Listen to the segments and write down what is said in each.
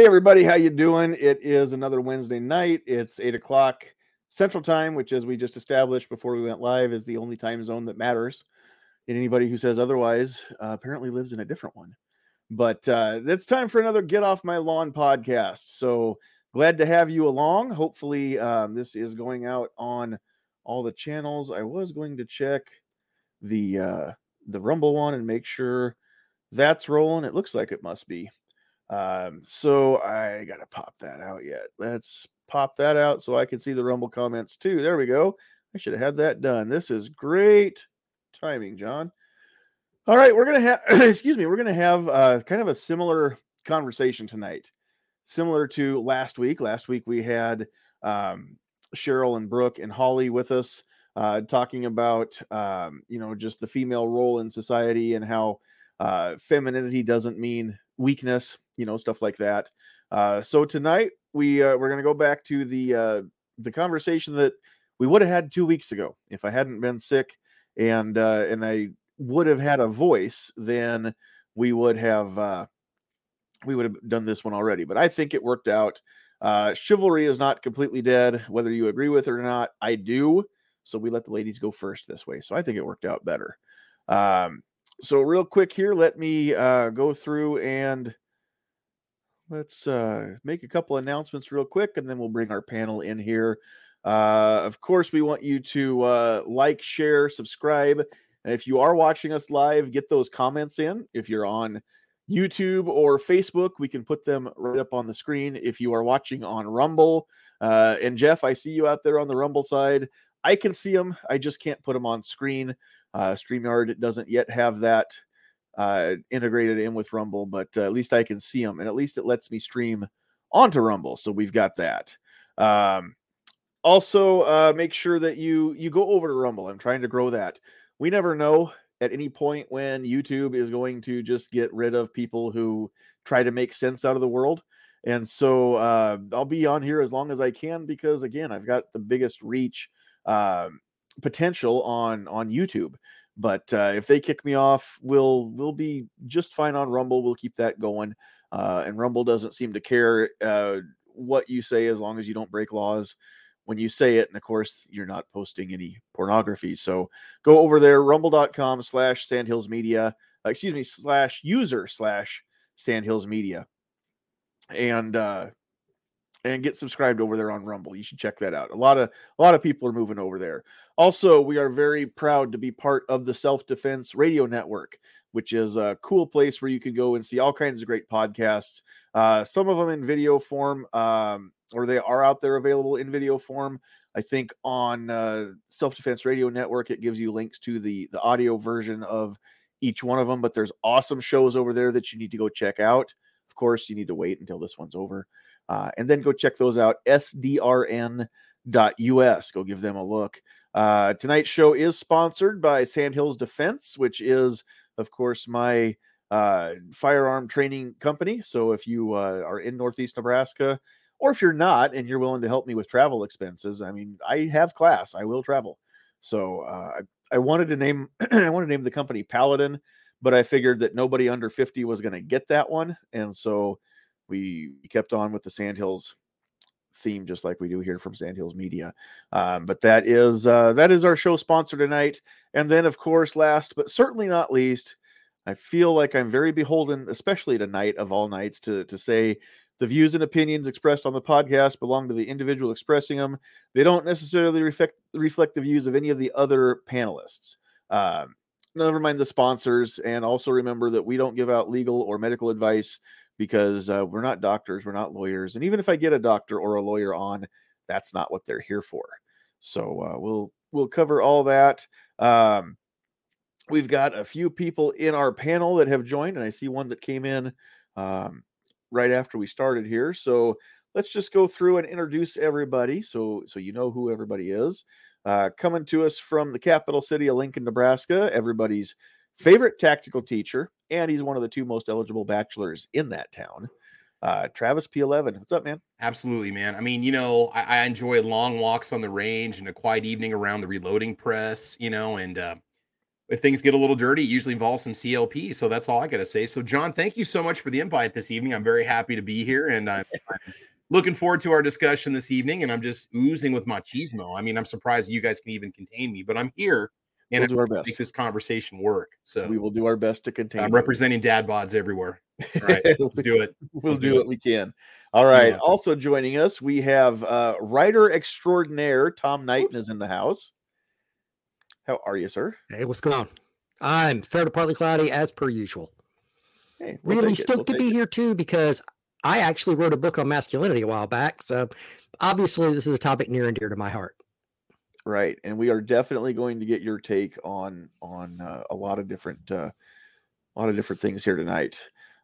Hey everybody, how you doing? It is another Wednesday night. It's eight o'clock Central Time, which, as we just established before we went live, is the only time zone that matters. And anybody who says otherwise uh, apparently lives in a different one. But uh, it's time for another Get Off My Lawn podcast. So glad to have you along. Hopefully, um, this is going out on all the channels. I was going to check the uh, the Rumble one and make sure that's rolling. It looks like it must be. Um, so I gotta pop that out yet. Let's pop that out so I can see the Rumble comments too. There we go. I should have had that done. This is great timing, John. All right, we're gonna have excuse me, we're gonna have uh, kind of a similar conversation tonight, similar to last week. Last week we had um, Cheryl and Brooke and Holly with us uh, talking about um, you know just the female role in society and how uh, femininity doesn't mean weakness, you know, stuff like that. Uh, so tonight we uh, we're going to go back to the uh, the conversation that we would have had two weeks ago if I hadn't been sick and uh, and I would have had a voice, then we would have uh, we would have done this one already. But I think it worked out. Uh, chivalry is not completely dead, whether you agree with it or not. I do. So we let the ladies go first this way. So I think it worked out better. Um, so real quick here, let me uh, go through and let's uh, make a couple announcements real quick, and then we'll bring our panel in here. Uh, of course, we want you to uh, like, share, subscribe. And if you are watching us live, get those comments in. If you're on YouTube or Facebook, we can put them right up on the screen. If you are watching on Rumble, uh, and Jeff, I see you out there on the Rumble side. I can see them. I just can't put them on screen. Uh, StreamYard doesn't yet have that uh, integrated in with Rumble, but uh, at least I can see them, and at least it lets me stream onto Rumble. So we've got that. Um, also, uh, make sure that you you go over to Rumble. I'm trying to grow that. We never know at any point when YouTube is going to just get rid of people who try to make sense out of the world. And so uh, I'll be on here as long as I can because again, I've got the biggest reach um, potential on on YouTube. But uh, if they kick me off, we'll we'll be just fine on Rumble. We'll keep that going. Uh, and Rumble doesn't seem to care uh, what you say as long as you don't break laws when you say it. And of course, you're not posting any pornography. So go over there, rumble.com slash sandhills media, uh, excuse me, slash user slash sandhills media. And uh, and get subscribed over there on Rumble. You should check that out. A lot of a lot of people are moving over there. Also, we are very proud to be part of the Self Defense Radio Network, which is a cool place where you can go and see all kinds of great podcasts. Uh, some of them in video form, um, or they are out there available in video form. I think on uh, Self Defense Radio Network, it gives you links to the the audio version of each one of them. But there's awesome shows over there that you need to go check out. Of course, you need to wait until this one's over. Uh, and then go check those out, sdrn.us. Go give them a look. Uh, tonight's show is sponsored by Sandhills Defense, which is, of course, my uh, firearm training company. So if you uh, are in Northeast Nebraska, or if you're not and you're willing to help me with travel expenses, I mean, I have class, I will travel. So uh, I, I wanted to name, I wanted to name the company Paladin, but I figured that nobody under 50 was going to get that one, and so we kept on with the Sandhills theme just like we do here from Sandhills Media. Um, but that is uh, that is our show sponsor tonight. And then, of course, last but certainly not least, I feel like I'm very beholden, especially tonight of all nights, to to say the views and opinions expressed on the podcast belong to the individual expressing them. They don't necessarily reflect reflect the views of any of the other panelists. Um, never mind the sponsors, and also remember that we don't give out legal or medical advice because uh, we're not doctors, we're not lawyers, and even if I get a doctor or a lawyer on, that's not what they're here for. So uh, we'll we'll cover all that. Um, we've got a few people in our panel that have joined, and I see one that came in um, right after we started here. So let's just go through and introduce everybody, so so you know who everybody is. Uh, coming to us from the capital city of Lincoln, Nebraska, everybody's favorite tactical teacher, and he's one of the two most eligible bachelors in that town. Uh, Travis P11, what's up, man? Absolutely, man. I mean, you know, I, I, enjoy long walks on the range and a quiet evening around the reloading press, you know, and uh, if things get a little dirty, it usually involves some CLP. So that's all I got to say. So, John, thank you so much for the invite this evening. I'm very happy to be here and I'm, I'm looking forward to our discussion this evening. And I'm just oozing with machismo. I mean, I'm surprised you guys can even contain me, but I'm here and we'll do our best. make this conversation work. So we will do our best to contain. I'm representing dad bods everywhere. All right, let's do it. we'll let's do, do what we can. All right. Yeah. Also joining us, we have uh, writer extraordinaire Tom Knighton Oops. is in the house. How are you, sir? Hey, what's going on? I'm fair to partly cloudy as per usual. Hey, we'll really stoked we'll to be it. here too because I actually wrote a book on masculinity a while back. So obviously, this is a topic near and dear to my heart. Right, and we are definitely going to get your take on on uh, a lot of different uh, a lot of different things here tonight.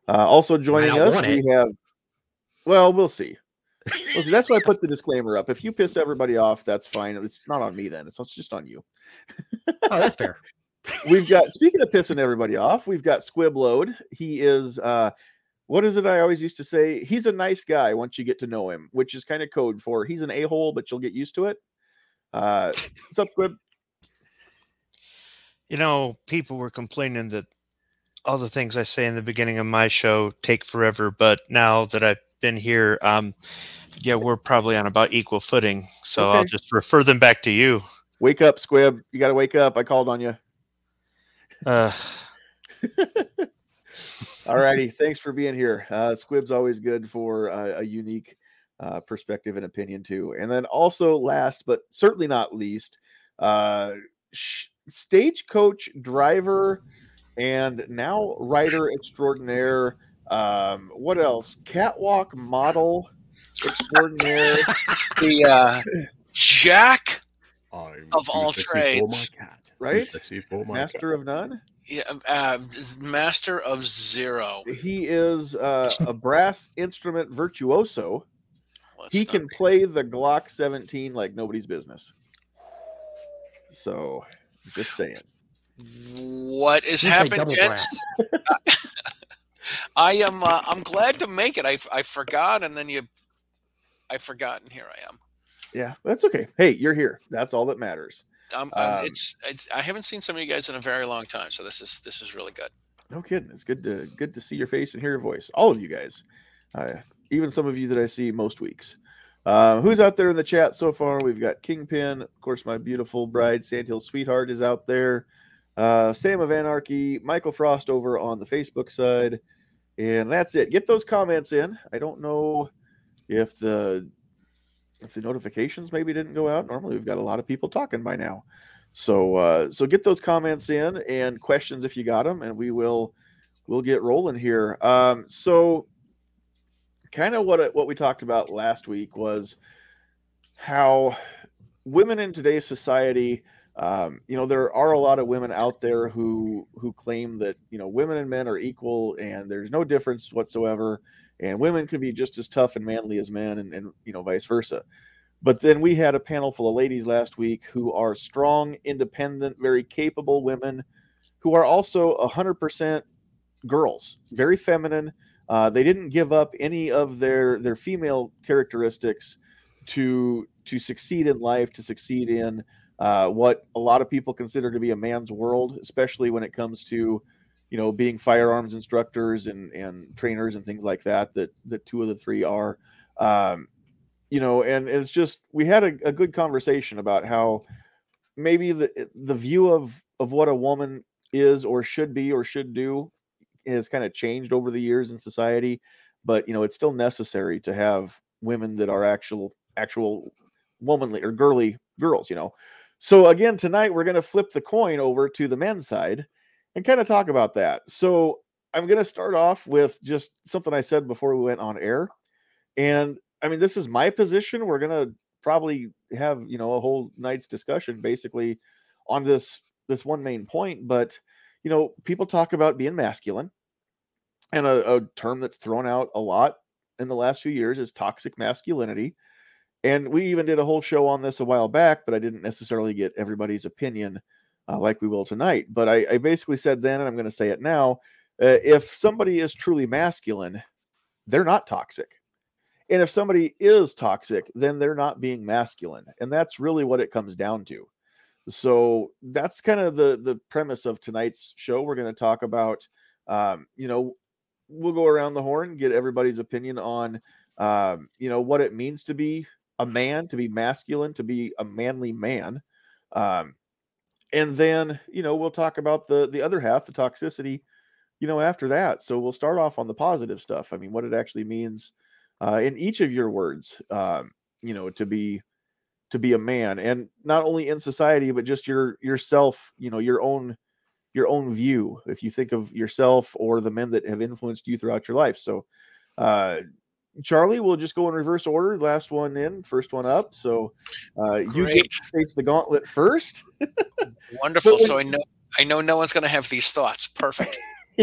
Uh, also joining us, we have. Well, we'll see. Well, see. That's why I put the disclaimer up. If you piss everybody off, that's fine. It's not on me then. It's just on you. oh, that's fair. we've got speaking of pissing everybody off, we've got Squib Load. He is uh what is it I always used to say? He's a nice guy once you get to know him, which is kind of code for he's an a-hole, but you'll get used to it. Uh what's up, Squib? You know, people were complaining that all the things I say in the beginning of my show take forever, but now that I've been here, um, yeah, we're probably on about equal footing. So okay. I'll just refer them back to you. Wake up, Squib. You got to wake up. I called on you. Uh. All righty. Thanks for being here. Uh, Squib's always good for uh, a unique uh, perspective and opinion, too. And then also, last but certainly not least, uh, sh- stagecoach driver and now writer extraordinaire. Um, what else? Catwalk model extraordinaire. the uh, Jack of all trades, right? Master of none. Yeah, uh, master of zero. He is uh, a brass instrument virtuoso. Let's he can play the Glock 17 like nobody's business. So, just saying. What is happening, gents? I am. Uh, I'm glad to make it. I I forgot, and then you, I forgot, and here I am. Yeah, that's okay. Hey, you're here. That's all that matters. Um, um, it's it's. I haven't seen some of you guys in a very long time, so this is this is really good. No kidding. It's good to good to see your face and hear your voice. All of you guys, uh, even some of you that I see most weeks. Uh, who's out there in the chat so far? We've got Kingpin, of course. My beautiful bride, Sandhill Sweetheart, is out there. Uh, Sam of Anarchy, Michael Frost over on the Facebook side, and that's it. Get those comments in. I don't know if the if the notifications maybe didn't go out. Normally we've got a lot of people talking by now. So uh, so get those comments in and questions if you got them, and we will we'll get rolling here. Um, so kind of what what we talked about last week was how women in today's society um, you know there are a lot of women out there who who claim that you know women and men are equal and there's no difference whatsoever and women can be just as tough and manly as men and, and you know vice versa. But then we had a panel full of ladies last week who are strong independent very capable women who are also 100% girls very feminine uh, they didn't give up any of their their female characteristics to to succeed in life to succeed in uh, what a lot of people consider to be a man's world, especially when it comes to, you know, being firearms instructors and and trainers and things like that. That that two of the three are, um, you know, and, and it's just we had a, a good conversation about how maybe the the view of of what a woman is or should be or should do has kind of changed over the years in society but you know it's still necessary to have women that are actual actual womanly or girly girls you know so again, tonight we're going to flip the coin over to the men's side and kind of talk about that. So I'm going to start off with just something I said before we went on air. And I mean, this is my position. We're going to probably have, you know, a whole night's discussion basically on this this one main point, but you know, people talk about being masculine. And a, a term that's thrown out a lot in the last few years is toxic masculinity. And we even did a whole show on this a while back, but I didn't necessarily get everybody's opinion uh, like we will tonight. But I, I, basically said then, and I'm going to say it now uh, if somebody is truly masculine, they're not toxic. And if somebody is toxic, then they're not being masculine. And that's really what it comes down to. So that's kind of the the premise of tonight's show. We're going to talk about, um, you know, we'll go around the horn, get everybody's opinion on, um, you know, what it means to be a man, to be masculine, to be a manly man. Um, and then, you know, we'll talk about the the other half, the toxicity, you know, after that. So we'll start off on the positive stuff. I mean, what it actually means uh, in each of your words, um, you know, to be to be a man, and not only in society, but just your yourself, you know, your own your own view. If you think of yourself or the men that have influenced you throughout your life, so. Uh, Charlie, we'll just go in reverse order. Last one in, first one up. So uh, you get face the gauntlet first. Wonderful. so I know I know no one's going to have these thoughts. Perfect.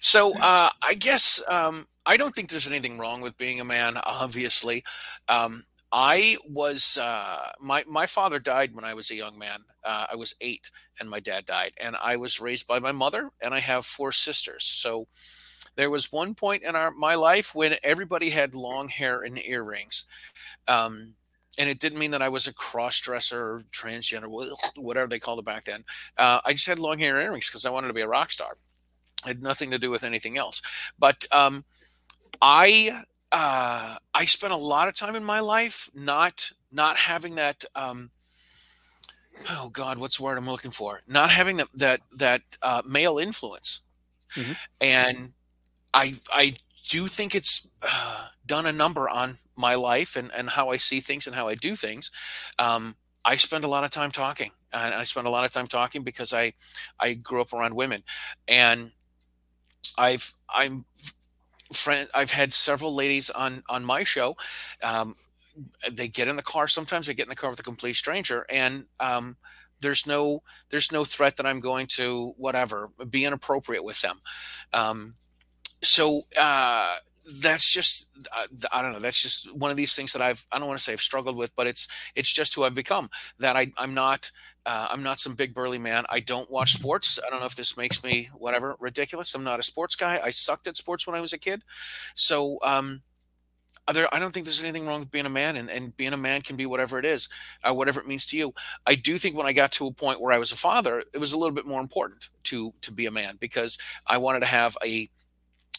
so uh, I guess um, I don't think there's anything wrong with being a man. Obviously, um, I was uh, my my father died when I was a young man. Uh, I was eight, and my dad died, and I was raised by my mother, and I have four sisters. So there was one point in our my life when everybody had long hair and earrings. Um, and it didn't mean that I was a cross dresser or transgender, whatever they called it back then. Uh, I just had long hair and earrings because I wanted to be a rock star. It had nothing to do with anything else. But um, I uh, I spent a lot of time in my life not not having that. Um, oh God, what's the word I'm looking for? Not having that that that uh, male influence, mm-hmm. and I I do think it's uh, done a number on my life and, and how I see things and how I do things. Um, I spend a lot of time talking, and I spend a lot of time talking because I I grew up around women, and I've I'm friend I've had several ladies on on my show. Um, they get in the car. Sometimes they get in the car with a complete stranger, and um, there's no there's no threat that I'm going to whatever be inappropriate with them. Um, so uh, that's just uh, I don't know. That's just one of these things that I've I don't want to say I've struggled with, but it's it's just who I've become. That I I'm not uh, I'm not some big burly man. I don't watch sports. I don't know if this makes me whatever ridiculous. I'm not a sports guy. I sucked at sports when I was a kid, so um, I don't think there's anything wrong with being a man, and, and being a man can be whatever it is, uh, whatever it means to you. I do think when I got to a point where I was a father, it was a little bit more important to to be a man because I wanted to have a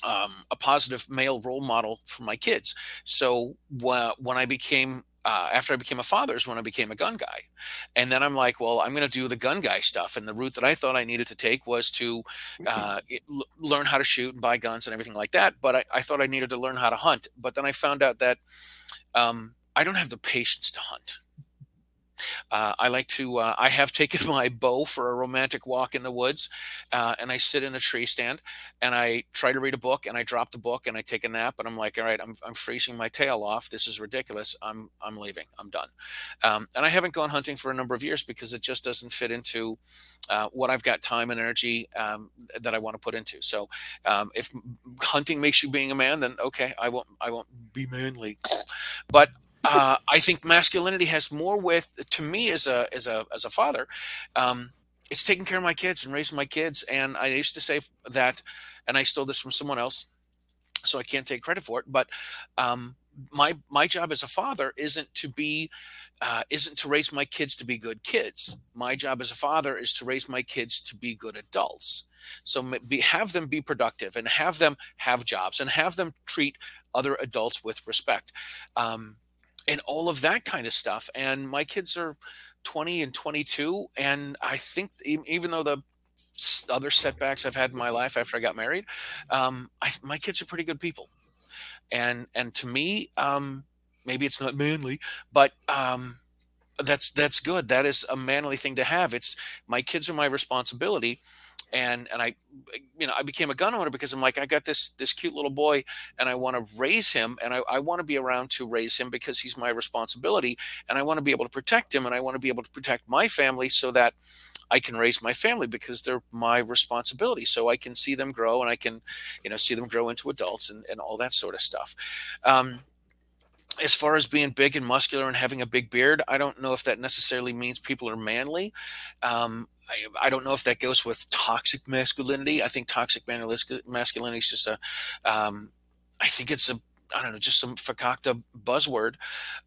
um, a positive male role model for my kids. So when I became uh, after I became a father is when I became a gun guy. And then I'm like, well, I'm going to do the gun guy stuff. And the route that I thought I needed to take was to mm-hmm. uh, l- learn how to shoot and buy guns and everything like that. But I, I, thought I needed to learn how to hunt. But then I found out that um, I don't have the patience to hunt. Uh, I like to. Uh, I have taken my bow for a romantic walk in the woods, uh, and I sit in a tree stand, and I try to read a book, and I drop the book, and I take a nap, and I'm like, all right, I'm I'm freezing my tail off. This is ridiculous. I'm I'm leaving. I'm done. Um, and I haven't gone hunting for a number of years because it just doesn't fit into uh, what I've got time and energy um, that I want to put into. So, um, if hunting makes you being a man, then okay, I won't I won't be manly. But uh, I think masculinity has more with to me as a as a as a father. Um, it's taking care of my kids and raising my kids. And I used to say that, and I stole this from someone else, so I can't take credit for it. But um, my my job as a father isn't to be uh, isn't to raise my kids to be good kids. My job as a father is to raise my kids to be good adults. So be, have them be productive and have them have jobs and have them treat other adults with respect. Um, and all of that kind of stuff. And my kids are 20 and 22. And I think even though the other setbacks I've had in my life after I got married, um, I, my kids are pretty good people. And, and to me, um, maybe it's not manly, but, um, that's, that's good. That is a manly thing to have. It's my kids are my responsibility and and I you know I became a gun owner because I'm like I got this this cute little boy and I want to raise him and I, I want to be around to raise him because he's my responsibility and I want to be able to protect him and I want to be able to protect my family so that I can raise my family because they're my responsibility. So I can see them grow and I can, you know, see them grow into adults and, and all that sort of stuff. Um, as far as being big and muscular and having a big beard, I don't know if that necessarily means people are manly. Um, I, I, don't know if that goes with toxic masculinity. I think toxic masculinity is just a, um, I think it's a, I don't know, just some fakakta buzzword.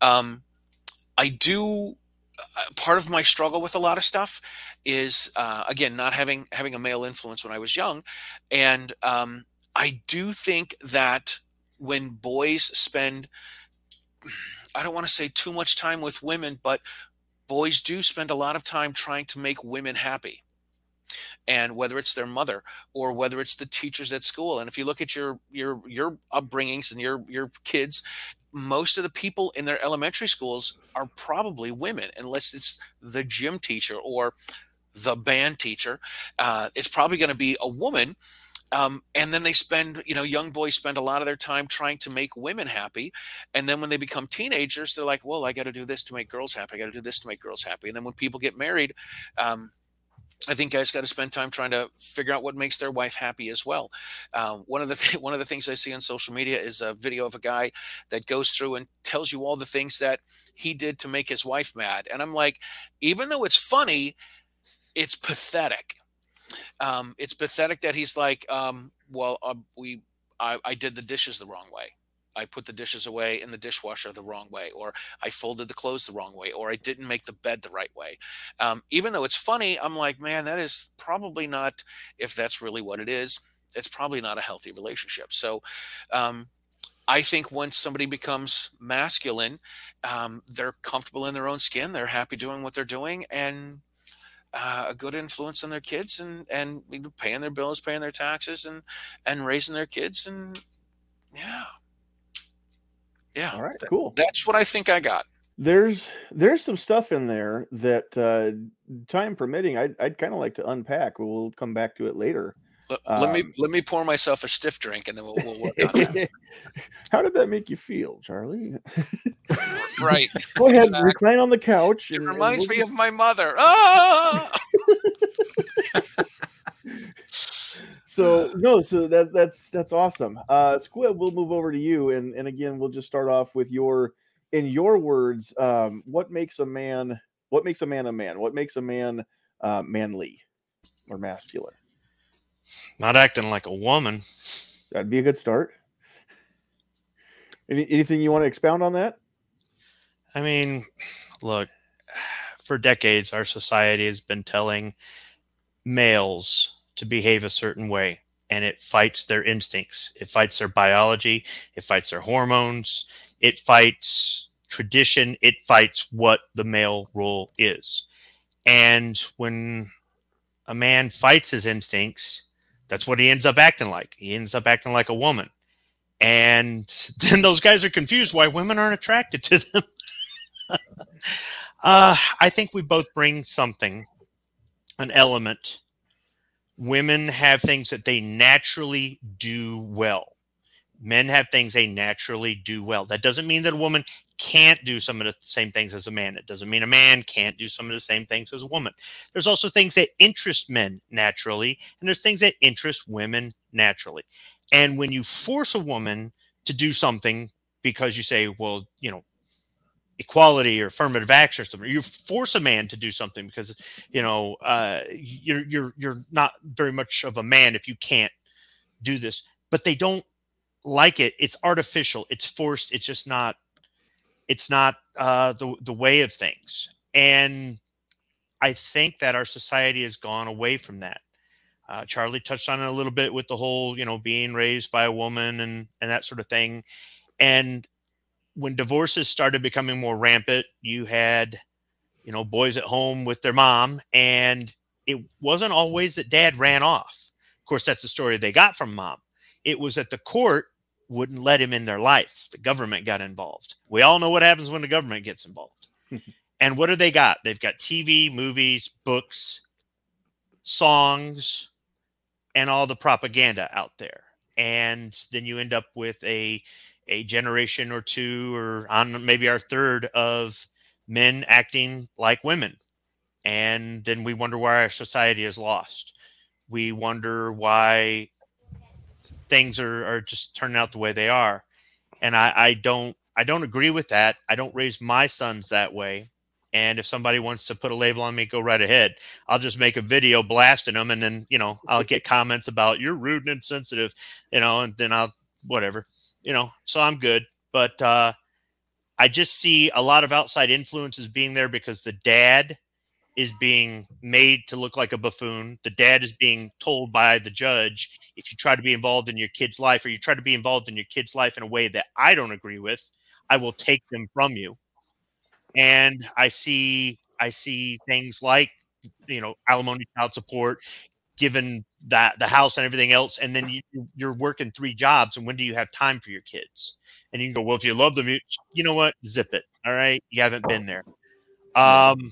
Um, I do uh, part of my struggle with a lot of stuff is uh, again not having having a male influence when I was young, and um, I do think that when boys spend, I don't want to say too much time with women, but boys do spend a lot of time trying to make women happy and whether it's their mother or whether it's the teachers at school and if you look at your your your upbringings and your your kids most of the people in their elementary schools are probably women, unless it's the gym teacher or the band teacher. Uh, it's probably going to be a woman. Um, and then they spend, you know, young boys spend a lot of their time trying to make women happy. And then when they become teenagers, they're like, well, I got to do this to make girls happy. I got to do this to make girls happy. And then when people get married, um, I think guys got to spend time trying to figure out what makes their wife happy as well. Um, one of the th- one of the things I see on social media is a video of a guy that goes through and tells you all the things that he did to make his wife mad, and I'm like, even though it's funny, it's pathetic. Um, it's pathetic that he's like, um, well, uh, we I, I did the dishes the wrong way. I put the dishes away in the dishwasher the wrong way, or I folded the clothes the wrong way, or I didn't make the bed the right way. Um, even though it's funny, I'm like, man, that is probably not, if that's really what it is, it's probably not a healthy relationship. So, um, I think once somebody becomes masculine, um, they're comfortable in their own skin, they're happy doing what they're doing, and uh, a good influence on their kids, and and paying their bills, paying their taxes, and and raising their kids, and yeah, yeah. All right. Cool. That's what I think I got. There's there's some stuff in there that uh, time permitting, I'd I'd kind of like to unpack. We'll come back to it later. Let, um, let, me um, let me pour myself a stiff drink and then we'll, we'll work on it. How did that make you feel, Charlie? right. Go ahead, exactly. recline on the couch. It and, reminds and we'll... me of my mother. Ah! so no, so that that's that's awesome. Uh, Squib, we'll move over to you, and and again, we'll just start off with your, in your words, um, what makes a man, what makes a man a man, what makes a man uh, manly or masculine? Not acting like a woman. That'd be a good start. Any, anything you want to expound on that? I mean, look, for decades, our society has been telling males to behave a certain way and it fights their instincts it fights their biology it fights their hormones it fights tradition it fights what the male role is and when a man fights his instincts that's what he ends up acting like he ends up acting like a woman and then those guys are confused why women aren't attracted to them uh, i think we both bring something an element women have things that they naturally do well. Men have things they naturally do well. That doesn't mean that a woman can't do some of the same things as a man. It doesn't mean a man can't do some of the same things as a woman. There's also things that interest men naturally, and there's things that interest women naturally. And when you force a woman to do something because you say, well, you know, equality or affirmative action or something. You force a man to do something because you know uh, you're you're you're not very much of a man if you can't do this. But they don't like it. It's artificial. It's forced. It's just not. It's not uh, the the way of things. And I think that our society has gone away from that. Uh, Charlie touched on it a little bit with the whole, you know, being raised by a woman and and that sort of thing. And when divorces started becoming more rampant, you had, you know, boys at home with their mom, and it wasn't always that dad ran off. Of course, that's the story they got from mom. It was that the court wouldn't let him in their life. The government got involved. We all know what happens when the government gets involved. and what do they got? They've got TV, movies, books, songs, and all the propaganda out there. And then you end up with a a generation or two or on maybe our third of men acting like women and then we wonder why our society is lost we wonder why things are, are just turning out the way they are. And I, I don't i don't agree with that. I don't raise my sons that way. And if somebody wants to put a label on me go right ahead. I'll just make a video blasting them and then you know i'll get comments about you're rude and insensitive you know and then i'll whatever you know, so I'm good. But uh, I just see a lot of outside influences being there because the dad is being made to look like a buffoon. The dad is being told by the judge if you try to be involved in your kid's life or you try to be involved in your kid's life in a way that I don't agree with, I will take them from you. And I see I see things like you know alimony child support given that the house and everything else and then you, you're working three jobs and when do you have time for your kids and you can go well if you love them you, you know what zip it all right you haven't been there um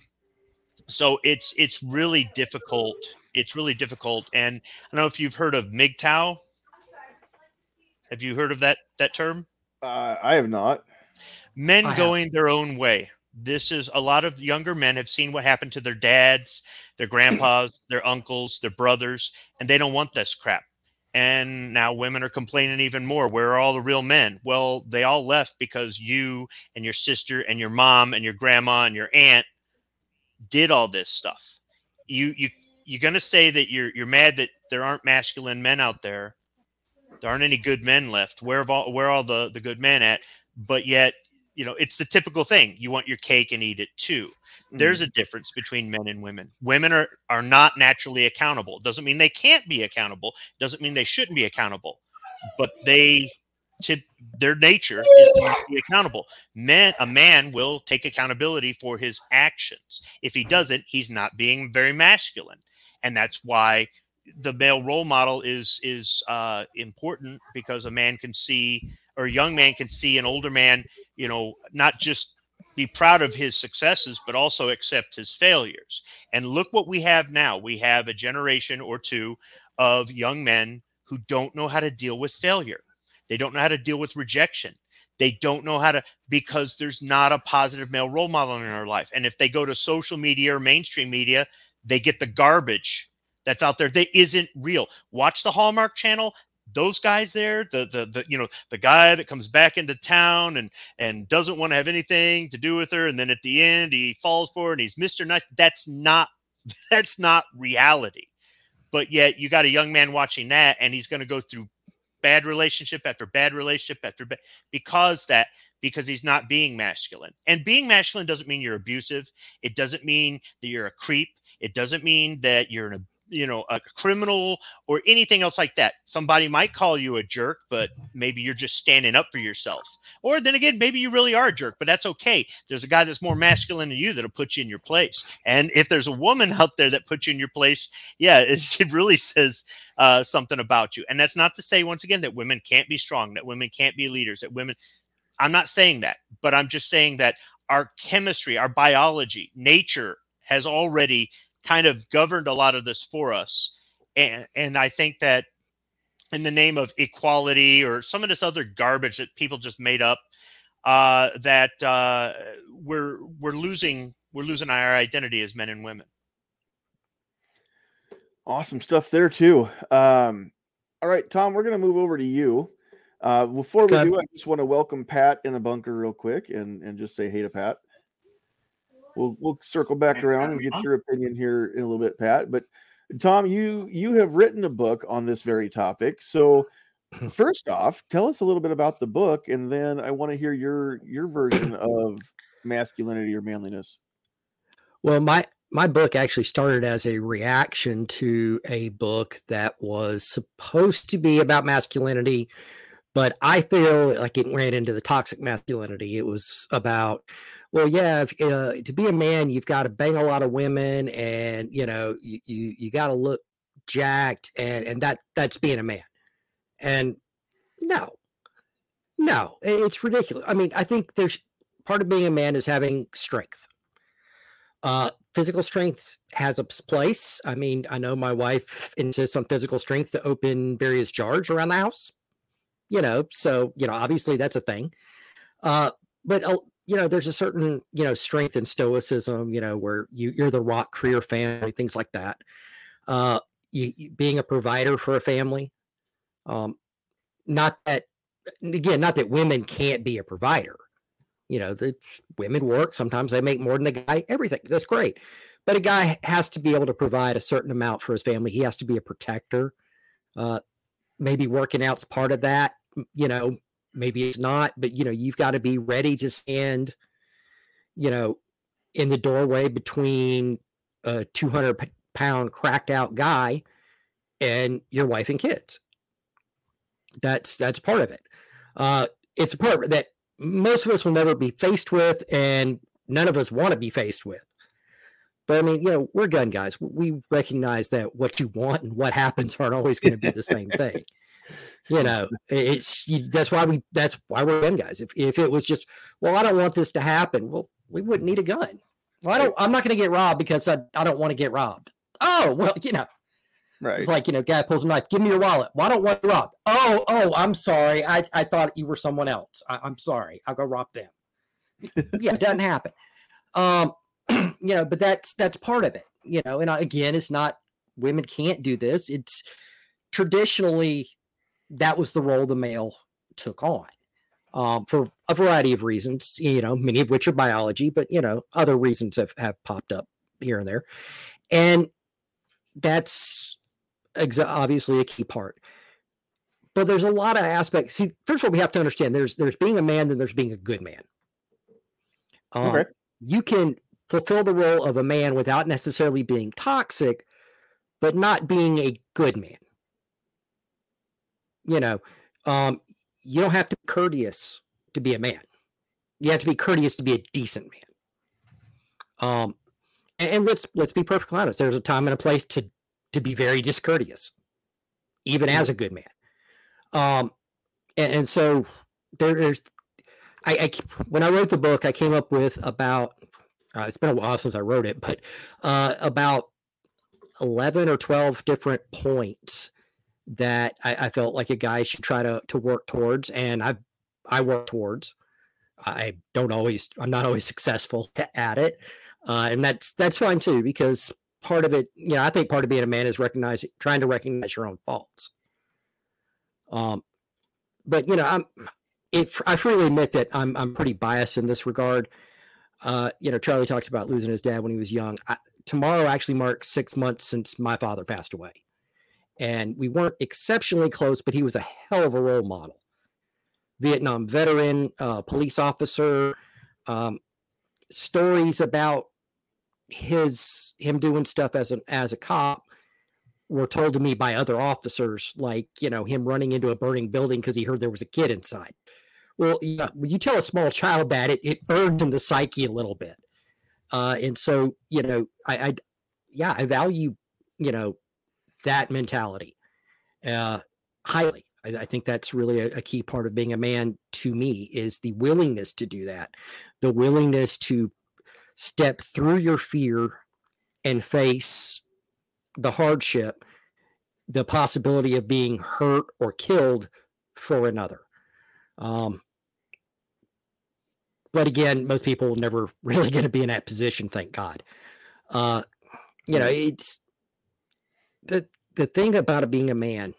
so it's it's really difficult it's really difficult and i don't know if you've heard of MGTOW have you heard of that that term uh, i have not men going their own way this is a lot of younger men have seen what happened to their dads, their grandpas, their uncles, their brothers, and they don't want this crap. And now women are complaining even more. Where are all the real men? Well, they all left because you and your sister and your mom and your grandma and your aunt did all this stuff. You you you're gonna say that you're you're mad that there aren't masculine men out there. There aren't any good men left. Where have all where are all the the good men at? But yet you know it's the typical thing you want your cake and eat it too mm. there's a difference between men and women women are are not naturally accountable doesn't mean they can't be accountable doesn't mean they shouldn't be accountable but they to their nature is to be accountable men a man will take accountability for his actions if he doesn't he's not being very masculine and that's why the male role model is is uh, important because a man can see or a young man can see an older man, you know, not just be proud of his successes, but also accept his failures. And look what we have now. We have a generation or two of young men who don't know how to deal with failure. They don't know how to deal with rejection. They don't know how to because there's not a positive male role model in their life. And if they go to social media or mainstream media, they get the garbage that's out there that isn't real. Watch the Hallmark channel those guys there the, the the you know the guy that comes back into town and and doesn't want to have anything to do with her and then at the end he falls for her and he's mr that's not that's not reality but yet you got a young man watching that and he's going to go through bad relationship after bad relationship after bad because that because he's not being masculine. And being masculine doesn't mean you're abusive. It doesn't mean that you're a creep. It doesn't mean that you're an you know a criminal or anything else like that. Somebody might call you a jerk but maybe you're just standing up for yourself. Or then again maybe you really are a jerk but that's okay. There's a guy that's more masculine than you that'll put you in your place. And if there's a woman out there that puts you in your place yeah it really says uh, something about you. And that's not to say once again that women can't be strong that women can't be leaders that women i'm not saying that but i'm just saying that our chemistry our biology nature has already kind of governed a lot of this for us. And, and I think that in the name of equality or some of this other garbage that people just made up, uh, that uh, we're we're losing we're losing our identity as men and women. Awesome stuff there too. Um, all right, Tom, we're going to move over to you. Uh, before we do, I just want to welcome Pat in the bunker real quick and and just say hey to Pat we'll we'll circle back around and get your opinion here in a little bit, Pat. But Tom, you you have written a book on this very topic. So first off, tell us a little bit about the book, and then I want to hear your your version of masculinity or manliness. Well, my my book actually started as a reaction to a book that was supposed to be about masculinity but I feel like it ran into the toxic masculinity. It was about, well, yeah, if, uh, to be a man, you've got to bang a lot of women, and you know, you you, you got to look jacked, and and that that's being a man. And no, no, it's ridiculous. I mean, I think there's part of being a man is having strength. Uh, physical strength has a place. I mean, I know my wife insists on physical strength to open various jars around the house you know, so, you know, obviously that's a thing. Uh, but, uh, you know, there's a certain, you know, strength in stoicism, you know, where you, you're the rock career family, things like that. Uh, you, you, being a provider for a family. Um, not that, again, not that women can't be a provider. You know, the women work. Sometimes they make more than the guy. Everything that's great, but a guy has to be able to provide a certain amount for his family. He has to be a protector. Uh, maybe working out's part of that you know, maybe it's not, but you know, you've got to be ready to stand, you know, in the doorway between a 200 pound cracked out guy and your wife and kids. That's that's part of it. Uh, it's a part that most of us will never be faced with, and none of us want to be faced with. But I mean, you know, we're gun guys. We recognize that what you want and what happens aren't always going to be the same thing. You know, it's that's why we that's why we're gun guys. If if it was just, well, I don't want this to happen, well, we wouldn't need a gun. Well, I don't. I'm not going to get robbed because I, I don't want to get robbed. Oh well, you know, right. It's like you know, guy pulls a knife. Give me your wallet. Well, I don't want to rob. Oh oh, I'm sorry. I I thought you were someone else. I, am sorry. I'll go rob them. yeah, it doesn't happen. Um, you know, but that's that's part of it. You know, and again, it's not women can't do this. It's traditionally that was the role the male took on um, for a variety of reasons, you know, many of which are biology, but, you know, other reasons have, have popped up here and there. And that's ex- obviously a key part. But there's a lot of aspects. See, first of all, we have to understand there's there's being a man, then there's being a good man. Um, okay. You can fulfill the role of a man without necessarily being toxic, but not being a good man you know, um, you don't have to be courteous to be a man. You have to be courteous to be a decent man. Um, and, and let's let's be perfectly honest. There's a time and a place to to be very discourteous, even as a good man. Um, and, and so there, there's, I, I when I wrote the book, I came up with about. Uh, it's been a while since I wrote it, but uh, about eleven or twelve different points that I, I, felt like a guy should try to to work towards, and I I work towards. I don't always I'm not always successful at it, uh, and that's that's fine too because part of it, you know, I think part of being a man is recognizing trying to recognize your own faults. Um, but you know, I'm it. I freely admit that I'm I'm pretty biased in this regard. Uh, you know, Charlie talked about losing his dad when he was young. I, tomorrow actually marks six months since my father passed away and we weren't exceptionally close, but he was a hell of a role model. Vietnam veteran, uh, police officer, um, stories about his him doing stuff as an as a cop were told to me by other officers, like you know him running into a burning building because he heard there was a kid inside. Well, yeah, when you tell a small child that, it it burns in the psyche a little bit, uh, and so you know I, I yeah I value you know that mentality uh, highly. I, I, think that's really a, a, key part of being a man to me is the willingness to do that, the willingness to step through your fear and face the hardship, the possibility of being hurt or killed for another. Um, but again, most people never really going to be in that position, thank God. Uh, you know, it's the the thing about it being a man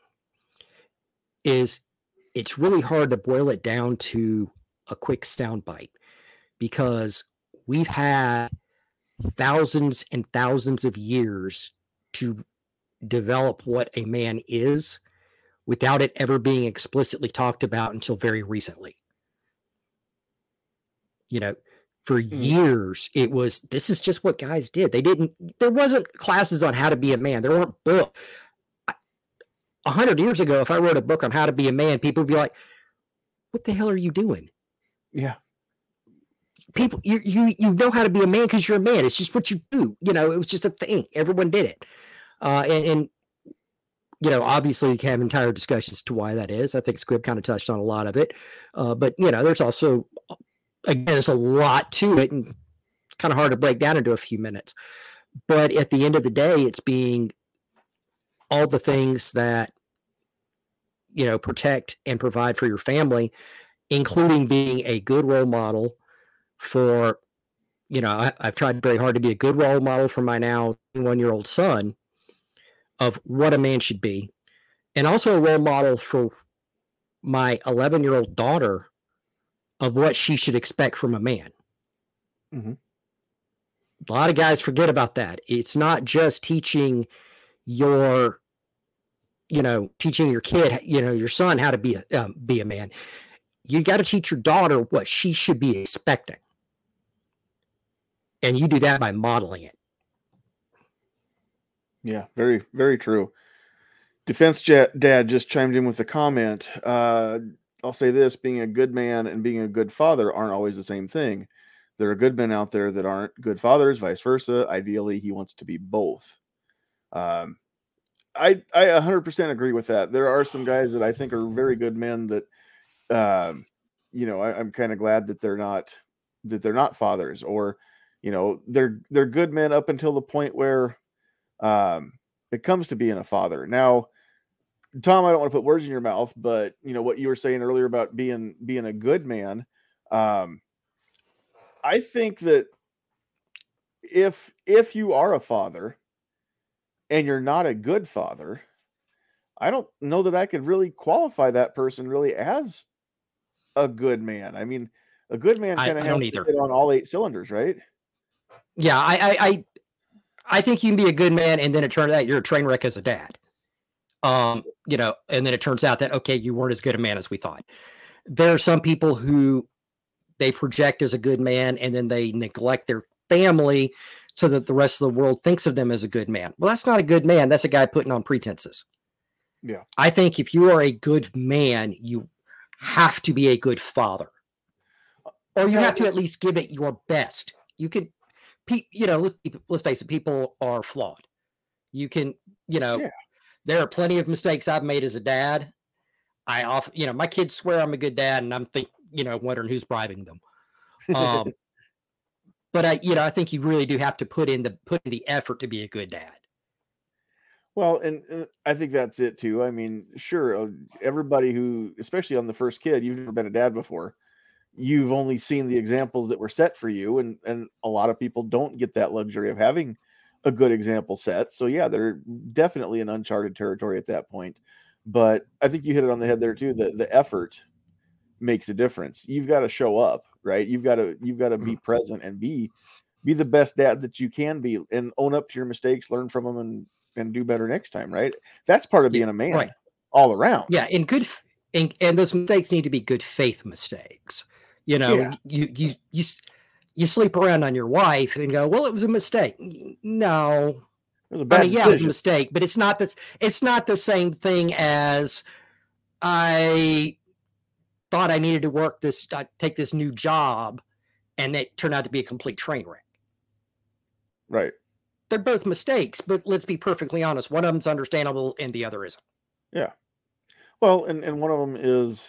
is it's really hard to boil it down to a quick soundbite because we've had thousands and thousands of years to develop what a man is without it ever being explicitly talked about until very recently. You know, for mm. years it was this is just what guys did they didn't there wasn't classes on how to be a man there weren't books hundred years ago if i wrote a book on how to be a man people would be like what the hell are you doing? Yeah. People you you you know how to be a man because you're a man. It's just what you do you know it was just a thing. Everyone did it. Uh, and, and you know, obviously, you can have entire discussions to why that is. I think Squib kind of touched on a lot of it, uh, but you know, there's also again, there's a lot to it, and it's kind of hard to break down into a few minutes. But at the end of the day, it's being all the things that you know protect and provide for your family, including being a good role model for you know I, have tried very hard to be a good role model for my now one year old son of what a man should be and also a role model for my 11 year old daughter of what she should expect from a man. Mm-hmm. A lot of guys forget about that. It's not just teaching your, you know, teaching your kid, you know, your son how to be a um, be a man. you got to teach your daughter what she should be expecting. And you do that by modeling it. Yeah, very, very true. Defense Jet Dad just chimed in with a comment. Uh, I'll say this being a good man and being a good father aren't always the same thing. There are good men out there that aren't good fathers, vice versa. Ideally, he wants to be both. Um, I I 100% agree with that. There are some guys that I think are very good men that, um, you know, I, I'm kind of glad that they're not that they're not fathers, or you know, they're they're good men up until the point where, um, it comes to being a father. Now, Tom, I don't want to put words in your mouth, but you know what you were saying earlier about being being a good man. Um, I think that if if you are a father and you're not a good father, I don't know that I could really qualify that person really as a good man. I mean, a good man kind of has to hit on all eight cylinders, right? Yeah, I, I, I, I think you can be a good man, and then it turns out you're a train wreck as a dad. Um, you know, and then it turns out that okay, you weren't as good a man as we thought. There are some people who they project as a good man, and then they neglect their family so that the rest of the world thinks of them as a good man. Well, that's not a good man. That's a guy putting on pretenses. Yeah. I think if you are a good man, you have to be a good father. Or you have to at least give it your best. You can you know, let's let's face it, people are flawed. You can, you know, yeah. there are plenty of mistakes I've made as a dad. I off, you know, my kids swear I'm a good dad, and I'm think, you know, wondering who's bribing them. Um, but I, you know, I think you really do have to put in the put in the effort to be a good dad. Well, and, and I think that's it too. I mean, sure, uh, everybody who, especially on the first kid, you've never been a dad before. You've only seen the examples that were set for you, and and a lot of people don't get that luxury of having a good example set. So yeah, they're definitely in uncharted territory at that point. But I think you hit it on the head there too. The the effort makes a difference. You've got to show up, right? You've got to you've got to be mm-hmm. present and be be the best dad that you can be and own up to your mistakes, learn from them and and do better next time, right? That's part of being a man right. all around. Yeah, and good and, and those mistakes need to be good faith mistakes. You know, yeah. you you you you sleep around on your wife and go, "Well, it was a mistake." No. It was a bad I mean, yeah, it was a mistake, but it's not this it's not the same thing as I thought I needed to work this, uh, take this new job, and it turned out to be a complete train wreck. Right. They're both mistakes, but let's be perfectly honest. One of them's understandable and the other isn't. Yeah. Well, and, and one of them is,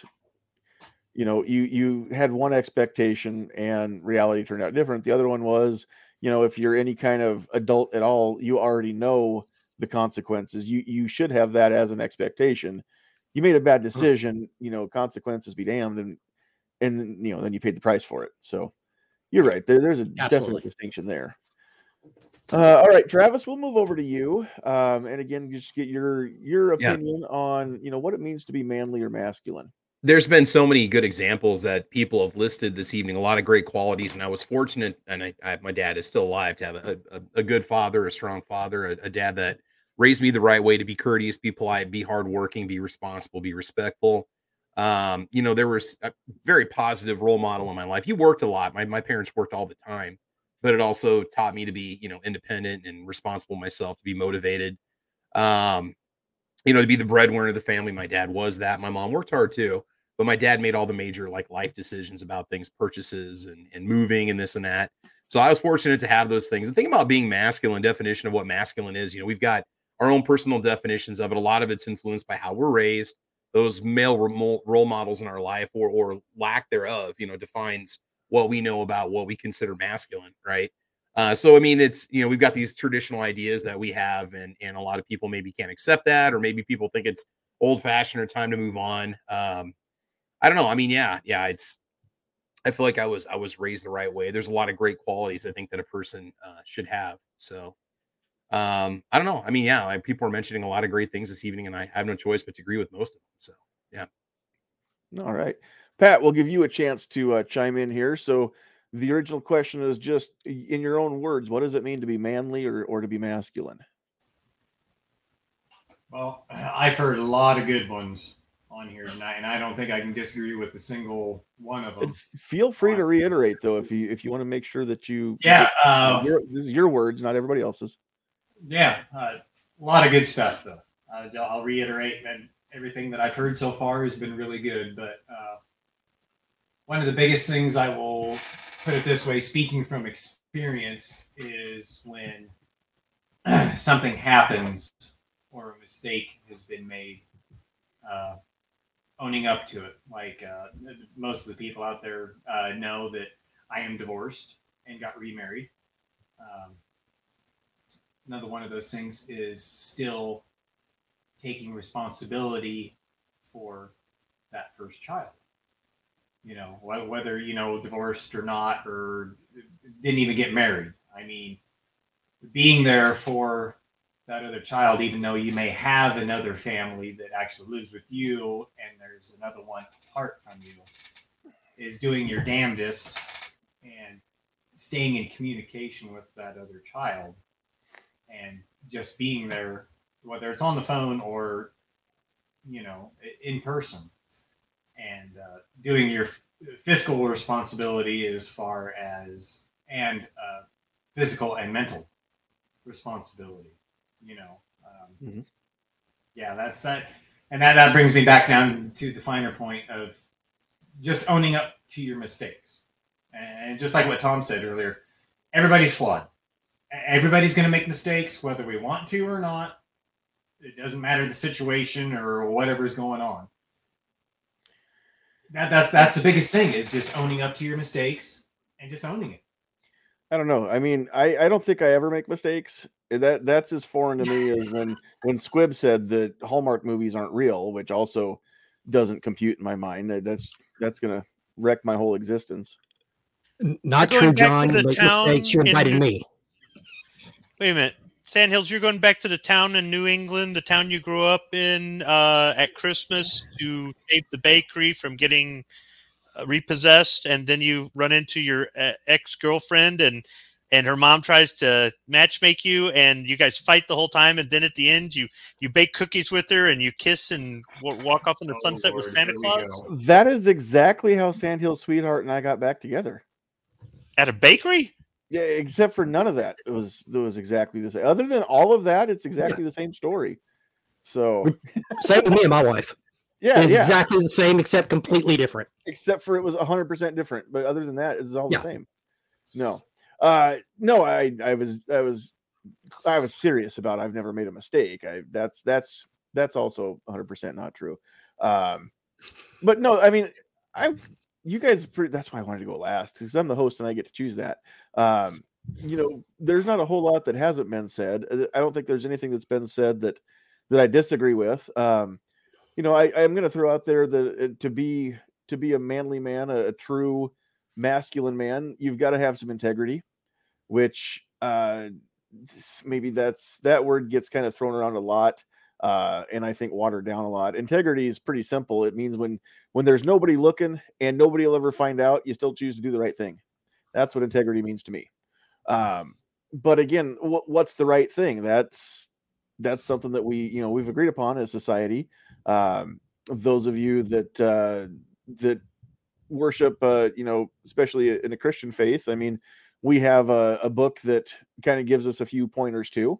you know, you you had one expectation and reality turned out different. The other one was, you know, if you're any kind of adult at all, you already know the consequences. You you should have that as an expectation you made a bad decision, you know, consequences be damned, and and you know then you paid the price for it. So you're right. There, there's a Absolutely. definite distinction there. Uh, all right, Travis, we'll move over to you, um, and again, just get your your opinion yeah. on you know what it means to be manly or masculine. There's been so many good examples that people have listed this evening. A lot of great qualities, and I was fortunate, and I, I my dad is still alive to have a, a, a good father, a strong father, a, a dad that raised me the right way to be courteous, be polite, be hardworking, be responsible, be respectful. Um, you know, there was a very positive role model in my life. He worked a lot. My my parents worked all the time, but it also taught me to be, you know, independent and responsible myself, to be motivated. Um, you know, to be the breadwinner of the family. My dad was that. My mom worked hard too, but my dad made all the major like life decisions about things, purchases and, and moving and this and that. So I was fortunate to have those things. The thing about being masculine, definition of what masculine is, you know, we've got our own personal definitions of it. A lot of it's influenced by how we're raised, those male role models in our life, or or lack thereof. You know, defines what we know about what we consider masculine, right? Uh, so I mean, it's you know we've got these traditional ideas that we have, and and a lot of people maybe can't accept that, or maybe people think it's old fashioned or time to move on. Um, I don't know. I mean, yeah, yeah, it's. I feel like I was I was raised the right way. There's a lot of great qualities I think that a person uh, should have. So um, I don't know. I mean, yeah, I, people are mentioning a lot of great things this evening, and I have no choice but to agree with most of them. So, yeah. All right, Pat, we'll give you a chance to uh, chime in here. So, the original question is just in your own words, what does it mean to be manly or, or to be masculine? Well, I've heard a lot of good ones on here, and I, and I don't think I can disagree with a single one of them. Feel free to reiterate though, if you if you want to make sure that you yeah, uh, your, this is your words, not everybody else's. Yeah, uh, a lot of good stuff though. Uh, I'll reiterate that everything that I've heard so far has been really good, but uh, one of the biggest things I will put it this way, speaking from experience, is when something happens or a mistake has been made. Uh, owning up to it. Like uh, most of the people out there uh, know that I am divorced and got remarried. Um, another one of those things is still taking responsibility for that first child. You know, whether, you know, divorced or not, or didn't even get married. I mean, being there for that other child, even though you may have another family that actually lives with you and there's another one apart from you, is doing your damnedest and staying in communication with that other child and just being there, whether it's on the phone or, you know, in person, and uh, doing your fiscal responsibility as far as and uh, physical and mental responsibility you know. Um, mm-hmm. Yeah, that's that, and that that brings me back down to the finer point of just owning up to your mistakes, and just like what Tom said earlier, everybody's flawed. Everybody's going to make mistakes, whether we want to or not. It doesn't matter the situation or whatever's going on. That, that's that's the biggest thing is just owning up to your mistakes and just owning it. I don't know. I mean, I, I don't think I ever make mistakes. That that's as foreign to me as when when Squib said that Hallmark movies aren't real, which also doesn't compute in my mind. That's that's gonna wreck my whole existence. Not true, John. You make mistakes. You invited me. Wait a minute, Sandhills. You're going back to the town in New England, the town you grew up in, uh, at Christmas to save the bakery from getting uh, repossessed, and then you run into your uh, ex girlfriend, and and her mom tries to matchmake you, and you guys fight the whole time, and then at the end you you bake cookies with her, and you kiss and w- walk off in the oh, sunset Lord, with Santa Claus. That is exactly how Sandhill Sweetheart and I got back together. At a bakery. Yeah, except for none of that. It was it was exactly the same. Other than all of that, it's exactly the same story. So same with me and my wife. Yeah, it's yeah. exactly the same, except completely different. Except for it was 100% different. But other than that, it's all the yeah. same. No, uh, no, I, I was, I was, I was serious about. I've never made a mistake. I that's that's that's also 100% not true. Um, but no, I mean, I, you guys, that's why I wanted to go last because I'm the host and I get to choose that. Um, you know, there's not a whole lot that hasn't been said. Uh, I don't think there's anything that's been said that that I disagree with. Um, you know, I, I'm going to throw out there that uh, to be to be a manly man, a, a true masculine man, you've got to have some integrity, which uh, maybe that's that word gets kind of thrown around a lot. Uh, and I think watered down a lot. Integrity is pretty simple. It means when when there's nobody looking and nobody will ever find out, you still choose to do the right thing. That's what integrity means to me. Um, but again, w- what's the right thing? That's that's something that we you know we've agreed upon as society um, those of you that uh, that worship, uh, you know, especially in a Christian faith, I mean, we have a, a book that kind of gives us a few pointers to,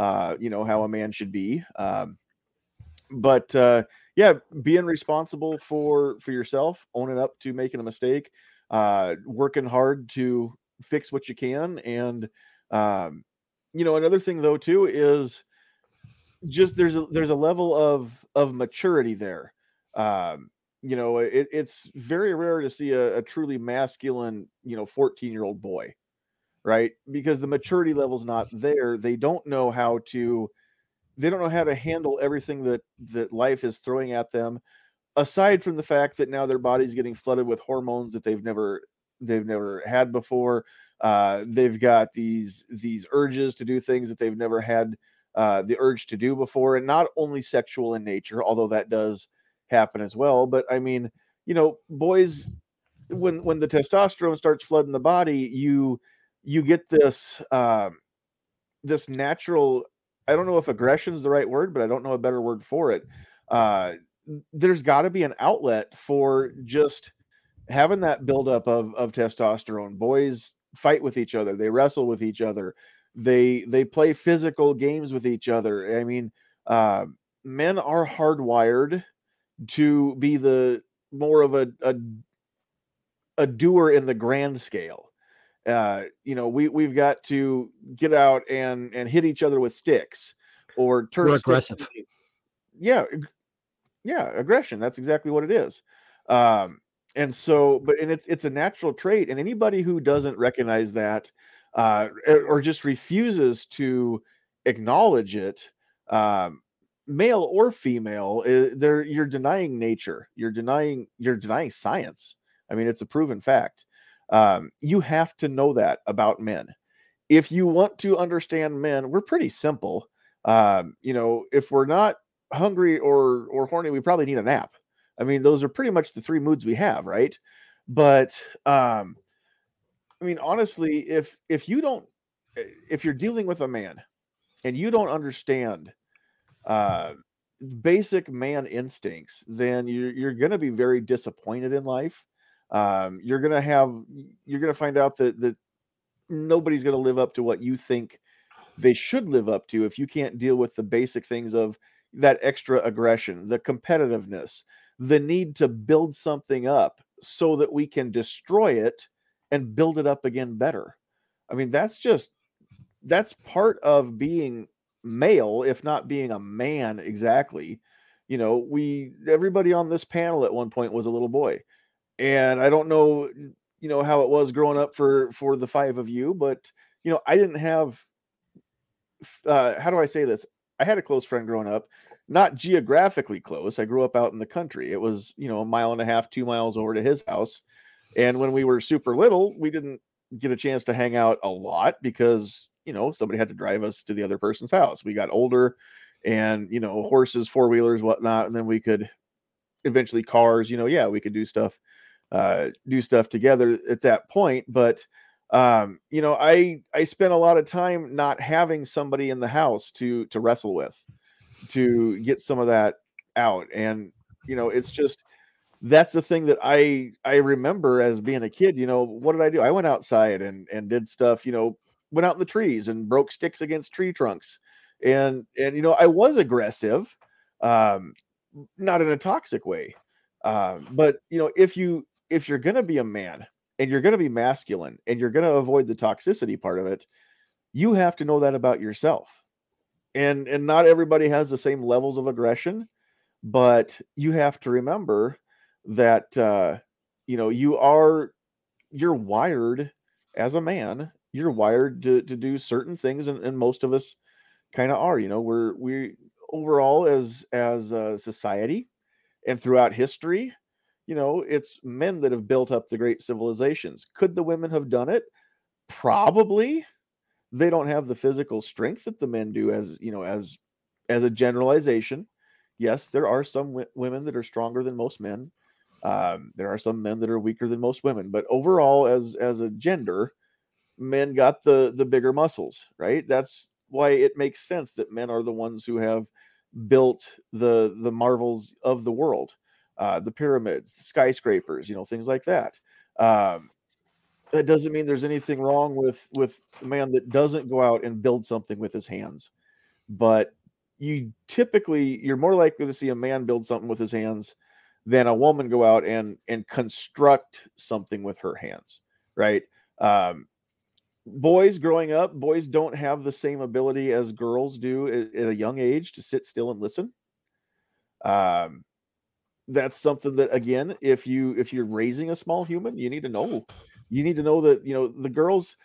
uh, you know, how a man should be. Um, but uh, yeah, being responsible for for yourself, owning up to making a mistake, uh, working hard to fix what you can, and um, you know, another thing though too is just there's a there's a level of of maturity there. Um, you know, it, it's very rare to see a, a truly masculine, you know, 14 year old boy, right? Because the maturity level's not there. They don't know how to, they don't know how to handle everything that that life is throwing at them. Aside from the fact that now their body's getting flooded with hormones that they've never they've never had before. Uh, they've got these these urges to do things that they've never had uh, the urge to do before, and not only sexual in nature, although that does happen as well. But I mean, you know, boys, when when the testosterone starts flooding the body, you you get this um, this natural. I don't know if aggression is the right word, but I don't know a better word for it. Uh, there's got to be an outlet for just having that buildup of of testosterone. Boys fight with each other, they wrestle with each other, they they play physical games with each other. I mean, uh, men are hardwired to be the more of a, a a doer in the grand scale. Uh, you know, we we've got to get out and and hit each other with sticks or turn We're aggressive. Yeah, yeah, aggression. That's exactly what it is. Um, and so, but and it's it's a natural trait, and anybody who doesn't recognize that uh, or just refuses to acknowledge it, um, male or female, eh, they're you're denying nature. You're denying you're denying science. I mean, it's a proven fact. Um, you have to know that about men. If you want to understand men, we're pretty simple. Um, you know, if we're not hungry or or horny, we probably need a nap. I mean, those are pretty much the three moods we have, right? But um, I mean, honestly, if if you don't, eh, if you're dealing with a man and you don't understand uh, basic man instincts, then you're you're going to be very disappointed in life. Um, you're to have you're to find out that that nobody's to live up to what you think they should live up to if you can't deal with the basic things of that extra aggression, the competitiveness, the need to build something up so that we can destroy it and build it up again better. I mean, that's just that's part of being male, if not being a man exactly. You know, we everybody on this panel at one point was a little boy. And I don't know, you know, how it was growing up for for the five of you, but you know, I didn't have uh how do I say this? I had a close friend growing up, not geographically close. I grew up out in the country. It was, you know, a mile and a half, 2 miles over to his house and when we were super little, we didn't get a chance to hang out a lot because, you know, somebody had to drive us to the other person's house. We got older and, you know, horses, four wheelers, whatnot. And then we could eventually cars, you know, yeah, we could do stuff, uh, do stuff together at that point. But, um, you know, I, I spent a lot of time not having somebody in the house to, to wrestle with, to get some of that out. And, you know, it's just, that's the thing that I I remember as being a kid. You know, what did I do? I went outside and and did stuff. You know, went out in the trees and broke sticks against tree trunks, and and you know I was aggressive, um, not in a toxic way, um, but you know if you if you're gonna be a man and you're gonna be masculine and you're gonna avoid the toxicity part of it, you have to know that about yourself, and and not everybody has the same levels of aggression, but you have to remember that uh, you know you are you're wired as a man. You're wired to, to do certain things and, and most of us kind of are you know we're we overall as as a society and throughout history you know it's men that have built up the great civilizations. Could the women have done it? Probably. They don't have the physical strength that the men do as you know as as a generalization. Yes there are some w- women that are stronger than most men. Um, there are some men that are weaker than most women, but overall, as as a gender, men got the the bigger muscles, right? That's why it makes sense that men are the ones who have built the the marvels of the world, uh, the pyramids, skyscrapers, you know, things like that. Um, that doesn't mean there's anything wrong with with a man that doesn't go out and build something with his hands, but you typically you're more likely to see a man build something with his hands than a woman go out and and construct something with her hands right? Um, boys growing up boys don't have the same ability as girls do at, at a young age to sit still and listen. Um, that's something that again if you if you're raising a small human you need to know. You need to know that you know the girls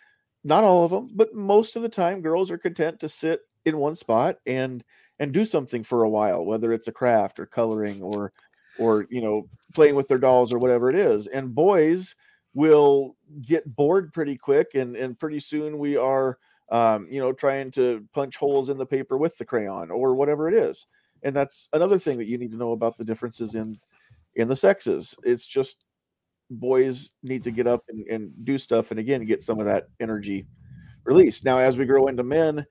not all of them but most of the time girls are content to sit in one spot and and do something for a while whether it's a craft or coloring or or you know playing with their dolls or whatever it is. And boys will get bored pretty quick and and pretty soon we are um, you know trying to punch holes in the paper with the crayon or whatever it is and that's another thing that you need to know about the differences in in the sexes it's just boys need to get up and, and do stuff and again get some of that energy released now as we grow into men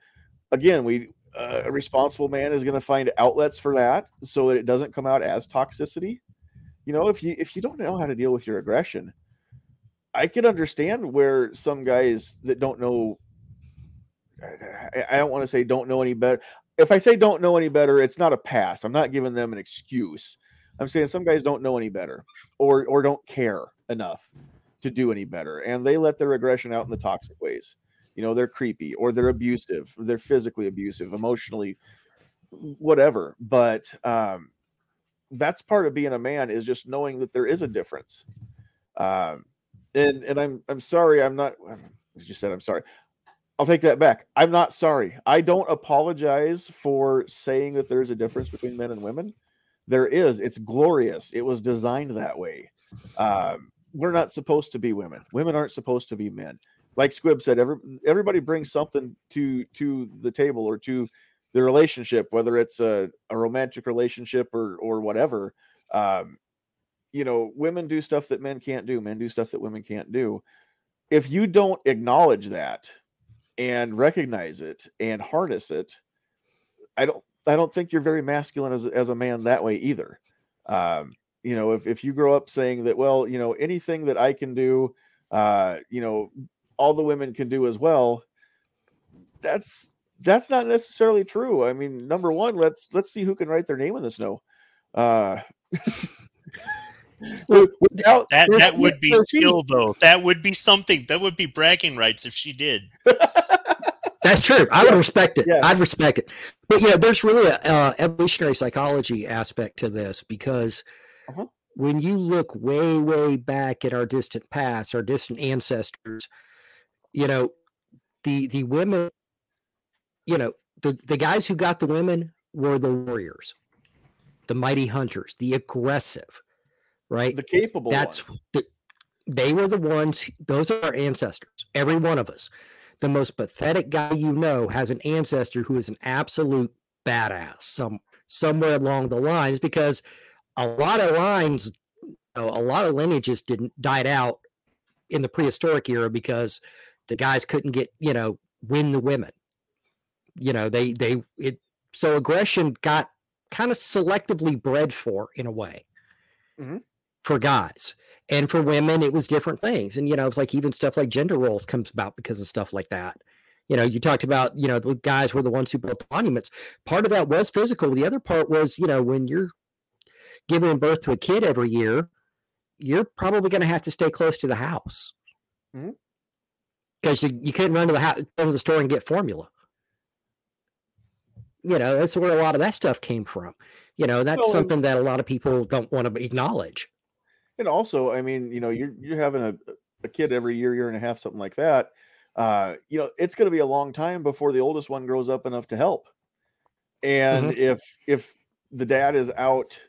again we uh, a responsible man is going to find outlets for that so that it doesn't come out as toxicity. You know, if you if you don't know how to deal with your aggression, I can understand where some guys that don't know I, I don't want to say don't know any better. If I say don't know any better, it's not a pass. I'm not giving them an excuse. I'm saying some guys don't know any better or or don't care enough to do any better and they let their aggression out in the toxic ways you know they're creepy or they're abusive they're physically abusive emotionally whatever but um that's part of being a man is just knowing that there is a difference um and and i'm i'm sorry i'm not as you said i'm sorry i'll take that back. I'm not sorry. I don't apologize for saying that there's a difference between men and women. There is. It's glorious. It was designed that way. Um we're not supposed to be women. Women aren't supposed to be men. Like Squib said, every, everybody brings something to to the table or to the relationship, whether it's a, a romantic relationship or or whatever. Um, you know, women do stuff that men can't do. Men do stuff that women can't do. If you don't acknowledge that and recognize it and harness it, I don't I don't think you're very masculine as as a man that way either. Um, you know, if if you grow up saying that, well, you know, anything that I can do, uh, you know, all the women can do as well that's that's not necessarily true i mean number one let's let's see who can write their name in the snow uh without that that would be skill though. That would be something. That would be bragging rights if she did. That's true. I would respect it. Yeah. i'd respect it. But yeah there's really a uh, evolutionary psychology aspect to this because uh-huh. when you look way way back at our distant past our distant ancestors you know, the the women, you know, the the guys who got the women were the warriors, the mighty hunters, the aggressive, right? The capable. That's the, they were the ones. Those are our ancestors. Every one of us. The most pathetic guy you know has an ancestor who is an absolute badass. Some somewhere along the lines because a lot of lines, you know, a lot of lineages didn't died out in the prehistoric era because the guys couldn't get you know win the women you know they they it so aggression got kind of selectively bred for in a way mm-hmm. For guys and for women it was different things and you know it's like even stuff like gender roles comes about because of stuff like that you know you talked about you know the guys were the ones who built the monuments part of that was physical the other part was you know when you're giving birth to a kid every year you're probably going to have to stay close to the house mm-hmm because you, you couldn't run to the house, go to the store and get formula. You know, that's where a lot of that stuff came from. You know, that's well, something that a lot of people don't want to acknowledge. And also, I mean, you know, you're you're having a, a kid every year, year and a half, something like that. Uh, you know, it's going to be a long time before the oldest one grows up enough to help. And mm-hmm. if if the dad is out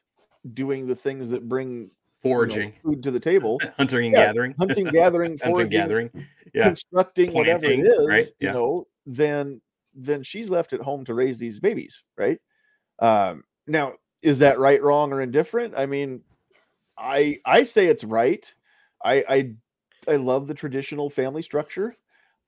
doing the things that bring foraging you know, food to the table, hunting and yeah, gathering, hunting, gathering, hunting, gathering, yeah. constructing Planting, whatever it is, right? Yeah. you know, then then she's left at home to raise these babies, right? Um, now, is that right, wrong, or indifferent? I mean, I I say it's right. I I I love the traditional family structure.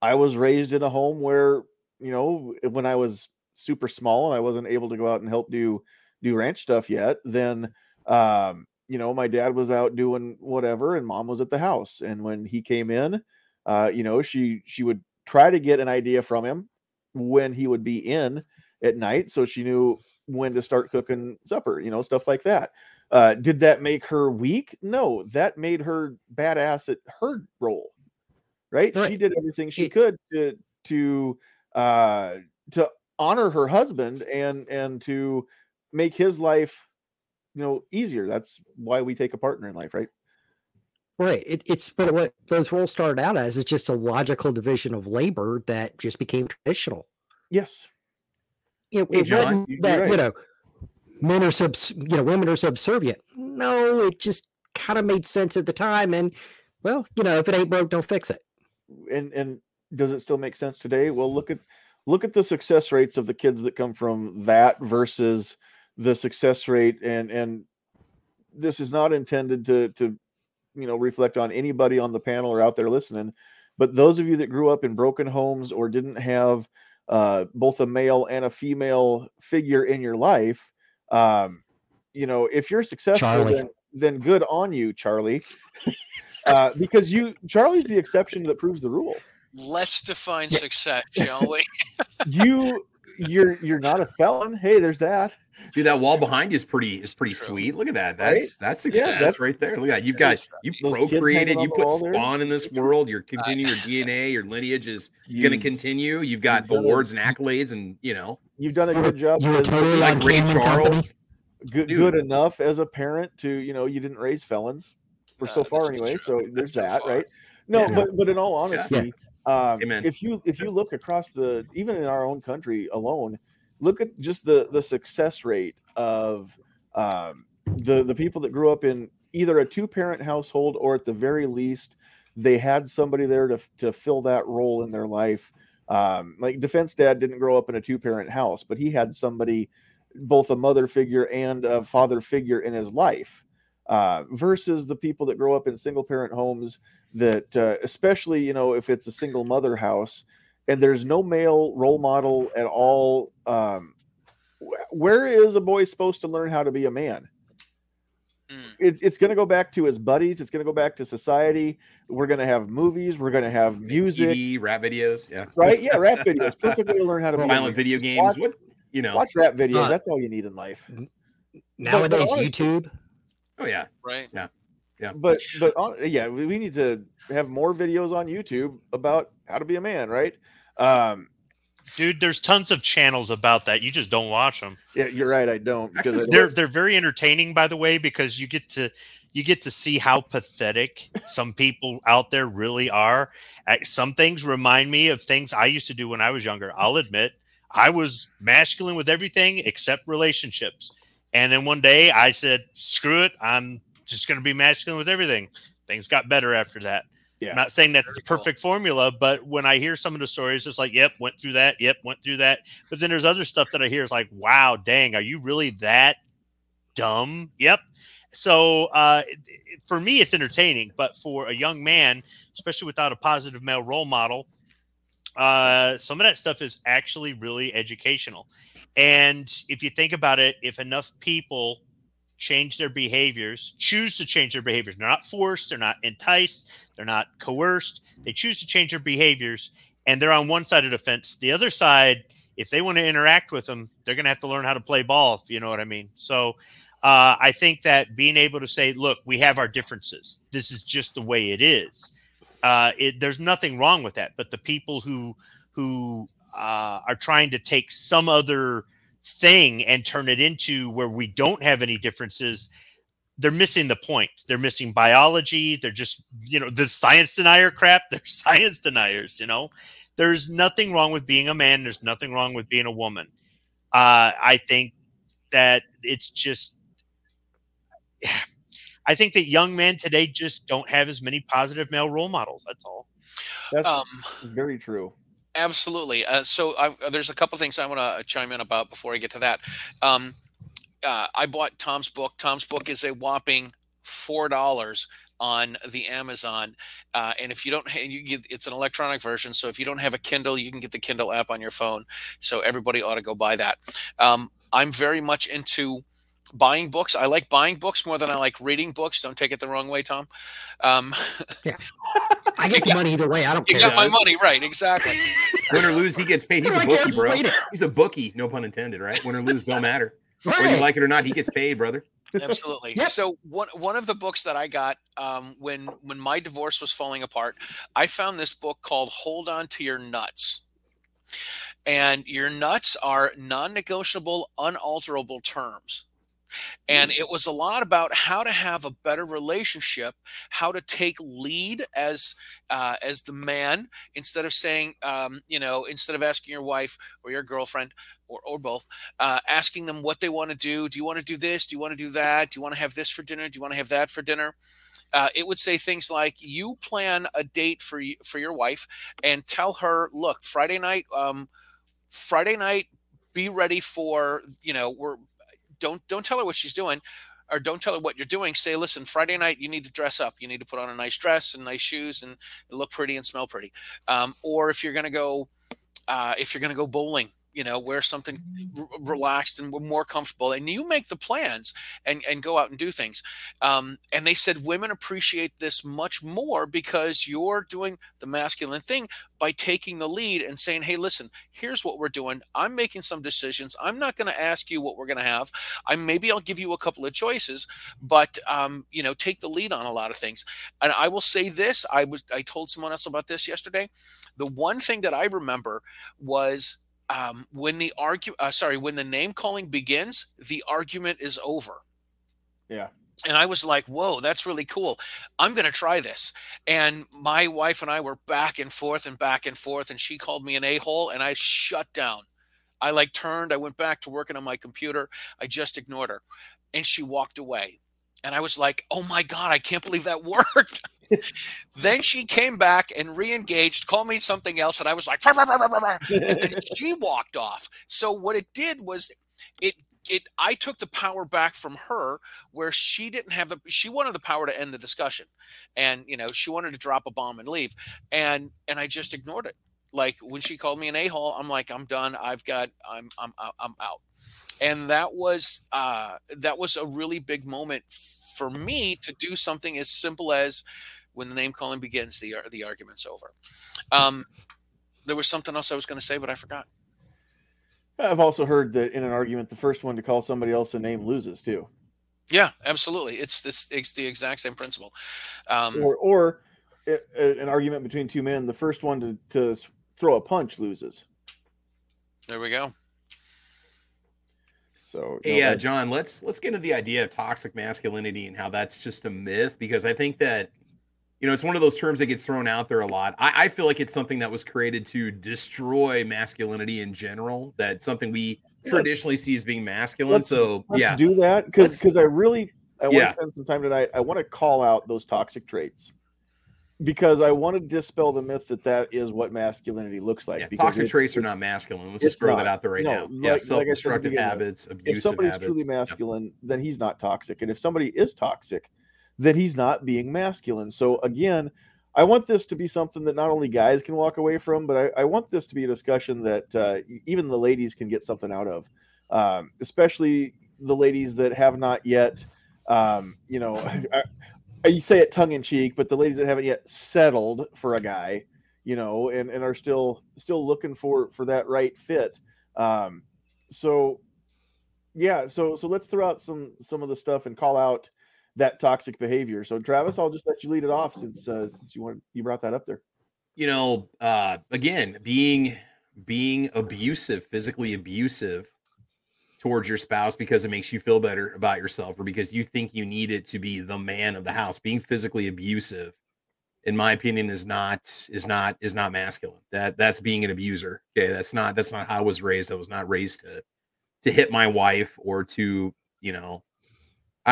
I was raised in a home where you know when I was super small and I wasn't able to go out and help do do ranch stuff yet, then um, you know, my dad was out doing whatever and mom was at the house. And when he came in, uh, you know, she she would try to get an idea from him when he would be in at night so she knew when to start cooking supper, you know, stuff like that. Uh, did that make her weak? No, that made her badass at her role. Right? right. She did everything she could to to uh to honor her husband and and to make his life you know easier that's why we take a partner in life right right it, it's but what those roles started out as is just a logical division of labor that just became traditional yes it, it John, wasn't that right. you know men are subs you know women are subservient. No it just kind of made sense at the time and well you know if it ain't broke don't fix it. And and does it still make sense today? Well look at look at the success rates of the kids that come from that versus the success rate and and this is not intended to to you know reflect on anybody on the panel or out there listening but those of you that grew up in broken homes or didn't have uh, both a male and a female figure in your life, um, you know, if you're successful, then, then, good on you, Charlie, uh, because you Charlie's the exception that proves the rule. Let's define success, shall we? you you're you're not a felon. Hey, there's that. Dude, that wall behind you is pretty is pretty sweet. Look at that. That's right? that's success yeah, that's, right there. Look at that. You've got you procreated, you put spawn in this world, you're continuing your DNA, your lineage is you, gonna continue. You've got awards and accolades, and you know you've done a good job. You're totally like Ray Charles. Good, good enough as a parent to you know you didn't raise felons for uh, so far anyway. So there's that, right? No, yeah. but but in all honesty, yeah. um, if you if you look across the even in our own country alone, look at just the the success rate of um, the the people that grew up in either a two parent household or at the very least they had somebody there to to fill that role in their life. Um, like defense dad didn't grow up in a two parent house, but he had somebody, both a mother figure and a father figure in his life. Uh, versus the people that grow up in single parent homes that, uh, especially you know if it's a single mother house, and there's no male role model at all. Um, where is a boy supposed to learn how to be a man? Mm. It, it's going to go back to his buddies. It's going to go back to society. We're going to have movies. We're going to have music, TV, rap videos. Yeah, right. Yeah, rap videos. Perfect way to learn how to be violent video games. Watch, what you know? Watch rap videos. Uh, That's all you need in life. Nowadays, but, but honestly, YouTube. Oh yeah, right. Yeah, yeah. But but yeah, we need to have more videos on YouTube about how to be a man, right? Um, Dude, there's tons of channels about that. You just don't watch them. Yeah, you're right. I don't because they're they're very entertaining, by the way, because you get to you get to see how pathetic some people out there really are. Some things remind me of things I used to do when I was younger. I'll admit I was masculine with everything except relationships. And then one day I said, "Screw it! I'm just going to be masculine with everything." Things got better after that. Yeah. I'm not saying that's the perfect cool. formula, but when I hear some of the stories, it's like, yep, went through that. Yep, went through that. But then there's other stuff that I hear is like, wow, dang, are you really that dumb? Yep. So uh, for me, it's entertaining, but for a young man, especially without a positive male role model, uh, some of that stuff is actually really educational. And if you think about it, if enough people change their behaviors, choose to change their behaviors. They're not forced, they're not enticed, they're not coerced. They choose to change their behaviors, and they're on one side of the fence. The other side, if they want to interact with them, they're going to have to learn how to play ball, if you know what I mean. So uh, I think that being able to say, look, we have our differences, this is just the way it is. Uh, it, there's nothing wrong with that. But the people who who uh, are trying to take some other thing and turn it into where we don't have any differences they're missing the point. They're missing biology. They're just you know the science denier crap they're science deniers you know? There's nothing wrong with being a man. There's nothing wrong with being a woman. Uh, i think that it's just i think that young men today just don't have as many positive male role models. That's all. That's um, very true Absolutely. Uh, so I, there's a couple things I want to chime in about before I get to that. Um, uh, I bought Tom's book. Tom's book is a whopping four dollars on the Amazon. Uh, and if you don't, you get, it's an electronic version. So if you don't have a Kindle, you can get the Kindle app on your phone. So everybody ought to go buy that. Um, I'm very much into buying books. I like buying books more than I like reading books. Don't take it the wrong way, Tom. Um, yeah. I get the money either way. I don't you care. You got my money, right? Exactly. Win or lose, he gets paid. He's a bookie, bro. He's a bookie. No pun intended, right? Win or lose, don't matter. Right. Whether you like it or not, he gets paid, brother. Absolutely. yep. So one one of the books that I got um, when when my divorce was falling apart, I found this book called "Hold On to Your Nuts." And your nuts are non-negotiable, unalterable terms and mm. it was a lot about how to have a better relationship how to take lead as uh, as the man instead of saying um, you know instead of asking your wife or your girlfriend or, or both uh, asking them what they want to do. Do you want to do this? Do you want to do that? Do you want to have this for dinner? Do you want to have that for dinner? Uh, it would say things like you plan a date for for your wife and tell her look friday night um, friday night be ready for you know we're don't don't tell her what she's doing or don't tell her what you're doing. Say listen friday night you need to dress up. You need to put on a nice dress and nice shoes and look pretty and smell pretty. Um, or if you're to go uh, if you're to go bowling you know wear something r- relaxed and more comfortable and you make the plans and and go out and do things. Um, and they said women appreciate this much more because you're doing the masculine thing by taking the lead and saying hey listen here's what we're doing. I'm making some decisions. I'm not going to ask you what we're going to have. I maybe i'll give you a couple of choices but um, you know take the lead on a lot of things. And i will say this i was i told someone else about this yesterday. The one thing that i remember was um, when the argue, uh, sorry, when the name calling begins, the argument is over. Yeah. And I was like, whoa, that's really cool. I'm going to try this. And my wife and I were back and forth and back and forth. And she called me an a hole and I shut down. I like turned, I went back to working on my computer. I just ignored her. And she walked away. And I was like, oh my God, I can't believe that worked then she came back and re-engaged, called me something else, and I was like, and she walked off. So what it did was it it I took the power back from her where she didn't have the she wanted the power to end the discussion. And you know, she wanted to drop a bomb and leave. And and I just ignored it. Like when she called me an a-hole, I'm like, I'm done. I've got I'm I'm I'm out. And that was uh that was a really big moment for me to do something as simple as when the name calling begins, the the argument's over. Um, there was something else I was going to say, but I forgot. I've also heard that in an argument, the first one to call somebody else a name loses too. Yeah, absolutely. It's this. It's the exact same principle. Um, or, or it, an argument between two men, the first one to, to throw a punch loses. There we go. So hey, yeah, uh, John, let's let's get into the idea of toxic masculinity and how that's just a myth because I think that you know, it's one of those terms that gets thrown out there a lot. I, I, feel like it's something that was created to destroy masculinity in general. That something we traditionally see as being masculine. Let's, so let's yeah, do that because because I really I want yeah. to spend some time tonight. I want to call out those toxic traits because I want to dispel the myth that that is what masculinity looks like. Yeah, toxic it, traits are not masculine. Let's just throw not. that out there right no, now. Like, yeah, self-destructive like habits, abusive If somebody's habits. truly masculine, then he's not toxic, and if somebody is toxic that he's not being masculine. So again, I want this to be something that not only guys can walk away from, but I, I want this to be a discussion that uh, even the ladies can get something out of, um, especially the ladies that have not yet, um, you know, I, I say it tongue in cheek, but the ladies that haven't yet settled for a guy, you know, and, and are still still looking for for that right fit. Um, so yeah, so so let's throw out some some of the stuff and call out that toxic behavior. So Travis, I'll just let you lead it off since uh, since you want you brought that up there. You know, uh, again, being being abusive, physically abusive towards your spouse because it makes you feel better about yourself or because you think you need it to be the man of the house. Being physically abusive, in my opinion, is not is not is not masculine. That that's being an abuser. Okay, that's not that's not how I was raised. I was not raised to to hit my wife or to you know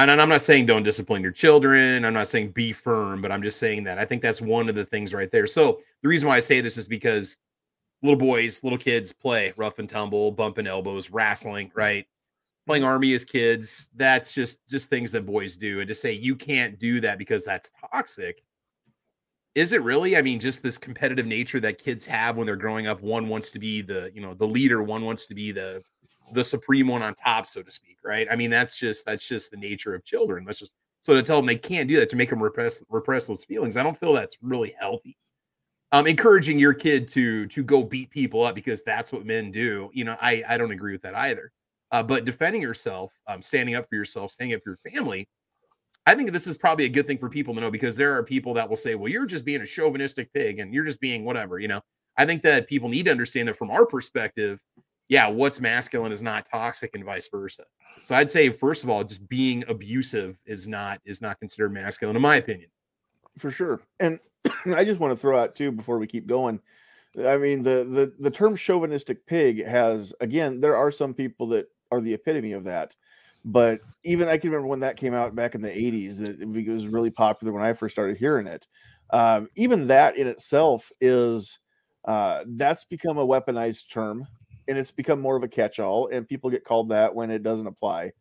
and I'm not saying don't discipline your children. I'm not saying be firm, but I'm just saying that I think that's one of the things right there. So the reason why I say this is because little boys, little kids play rough and tumble, bumping elbows, wrestling, right? Playing army as kids. That's just just things that boys do. And to say you can't do that because that's toxic. Is it really? I mean, just this competitive nature that kids have when they're growing up. One wants to be the, you know, the leader, one wants to be the the supreme one on top, so to speak, right? I mean, that's just that's just the nature of children. That's just so to tell them they can't do that to make them repress repress those feelings. I don't feel that's really healthy. Um, encouraging your kid to to go beat people up because that's what men do. You know, I I don't agree with that either. Uh, but defending yourself, um, standing up for yourself, standing up for your family, I think this is probably a good thing for people to know because there are people that will say, "Well, you're just being a chauvinistic pig and you're just being whatever." You know, I think that people need to understand that from our perspective, yeah, what's masculine is not toxic and vice versa. So I'd say first of all, just being abusive is not is not considered masculine in my opinion. For sure. And I just want to throw out too before we keep going. I mean, the the the term chauvinistic pig has again, there are some people that are the epitome of that. But even I can remember when that came out back in the 80s, that it was really popular when I first started hearing it. Um, even that in itself is uh, that's become a weaponized term and it's become more of a catch-all, and people get called that when it doesn't apply.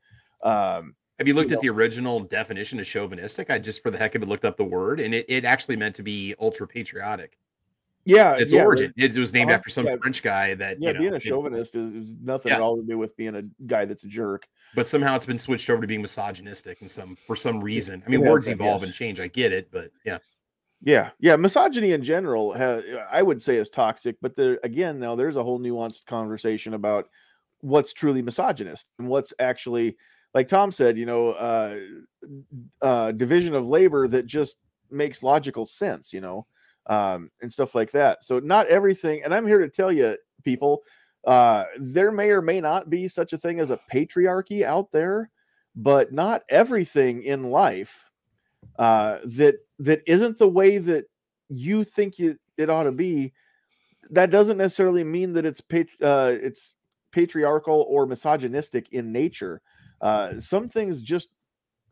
Um, have you looked you at know, the original definition of chauvinistic? I just for the heck of it looked up the word, and it, it actually meant to be ultra patriotic. Yeah, its yeah, origin. It was named uh-huh, after some yeah. French guy that Yeah, you know, being a chauvinist is, is nothing Yeah. at all to do with being a guy that's a jerk. but somehow it's been switched over to being misogynistic and some for some reason. I mean, words evolve yes. and change. I get it, but yeah, Yeah, yeah, misogyny in general, ha- I would say is toxic. But there again, now there's a whole nuanced conversation about what's truly misogynist and what's actually, like Tom said, you know, uh, uh, division of labor that just makes logical sense, you know, um, and stuff like that. So not everything, and I'm here to tell you, people, uh, there may or may not be such a thing as a patriarchy out there, but not everything in life uh, that that isn't the way that you think you, it ought to be. That doesn't necessarily mean that it's pat- uh, it's patriarchal or misogynistic in nature. Uh, some things just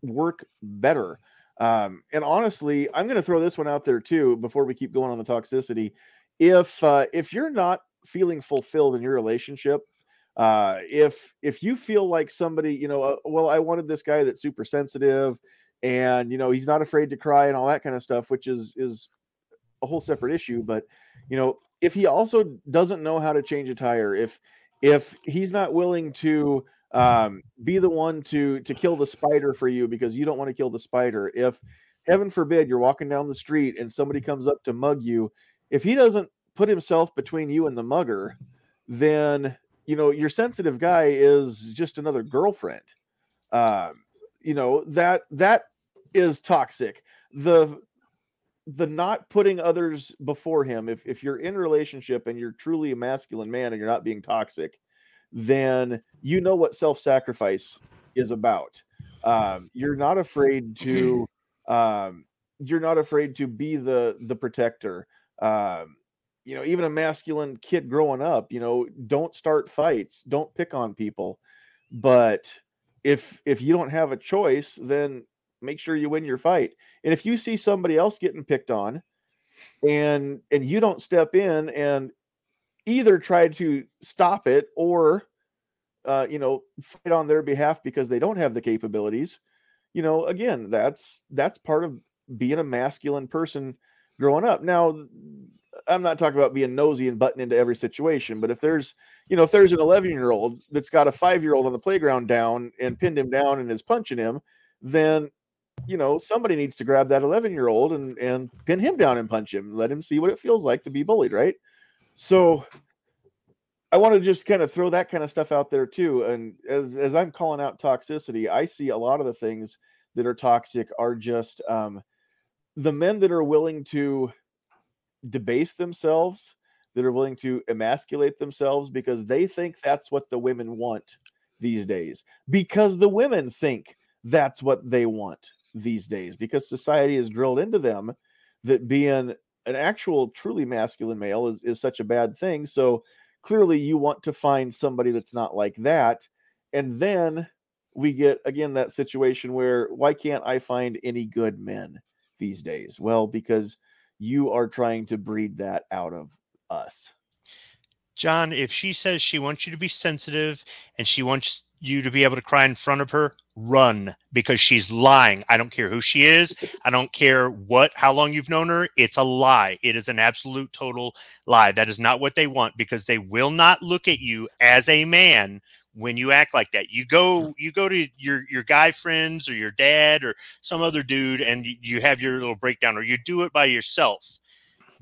work better. Um, and honestly, I'm going to throw this one out there too before we keep going on the toxicity. If uh, if you're not feeling fulfilled in your relationship, uh, if if you feel like somebody, you know, uh, well, I wanted this guy that's super sensitive, and you know he's not afraid to cry and all that kind of stuff, which is is a whole separate issue. But you know, if he also doesn't know how to change a tire, if if he's not willing to um, be the one to to kill the spider for you because you don't want to kill the spider, if heaven forbid you're walking down the street and somebody comes up to mug you, if he doesn't put himself between you and the mugger, then you know your sensitive guy is just another girlfriend. Um, you know that that is toxic. The the not putting others before him. If if you're in a relationship and you're truly a masculine man and you're not being toxic, then you know what self-sacrifice is about. Um, you're not afraid to um, you're not afraid to be the the protector. Um, you know, even a masculine kid growing up, you know, don't start fights, don't pick on people. But if if you don't have a choice, then make sure you win your fight. And if you see somebody else getting picked on and and you don't step in and either try to stop it or uh, you know fight on their behalf because they don't have the capabilities you know again that's that's part of being a masculine person growing up now i'm not talking about being nosy and butting into every situation but if there's you know if there's an 11 year old that's got a five year old on the playground down and pinned him down and is punching him then you know somebody needs to grab that 11 year old and and pin him down and punch him let him see what it feels like to be bullied right? So i want to just kind of throw that kind of stuff out there too and as as i'm calling out toxicity i see a lot of the things that are toxic are just um the men that are willing to debase themselves that are willing to emasculate themselves because they think that's what the women want these days because the women think that's what they want these days because society has drilled into them that being an actual truly masculine male is, is such a bad thing. So clearly you want to find somebody that's not like that. And then we get again that situation where why can't i find any good men these days? Well because you are trying to breed that out of us John, if she says she wants you to be sensitive and she wants you to be able to cry in front of her, run because she's lying. I don't care who she is. I don't care what how long you've known her. It's a lie. It is an absolute total lie. That is not what they want because they will not look at you as a man when you act like that. You go you go to your your guy friends or your dad or some other dude and you- have your little breakdown or you do it by yourself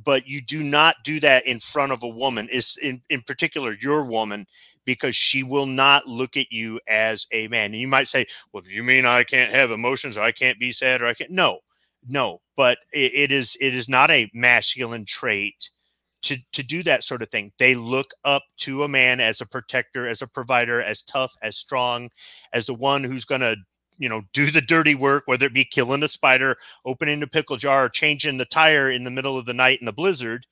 but you do not do that in front of a woman is in, in particular your woman because she will not look at you as a man and you might say well you mean i can't have emotions or i can't be sad or i can't no no but it, it is it is not a masculine trait to to do that sort of thing they look up to a man as a protector as a provider as tough as strong as the one who's going to you know do the dirty work whether it be killing a spider opening the pickle jar, changing the tire in the middle of the night in the blizzard.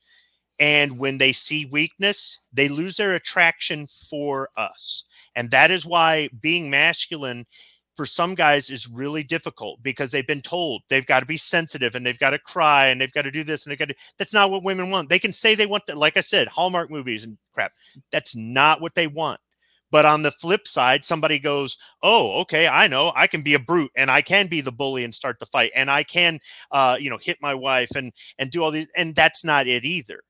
And when they see weakness, they lose their attraction for us. And that is why being masculine for some guys is really difficult because they've been told they've got to be sensitive and they've got to cry and they've got to do this and they've got to. That's not what women want. They can say they want that, like I said, Hallmark movies and crap. That's not what they want. But on the flip side, somebody goes, "Oh, okay, I know. I can be a brute, and I can be the bully and start the fight, and I can, uh, you know, hit my wife and and do all these." And that's not it either.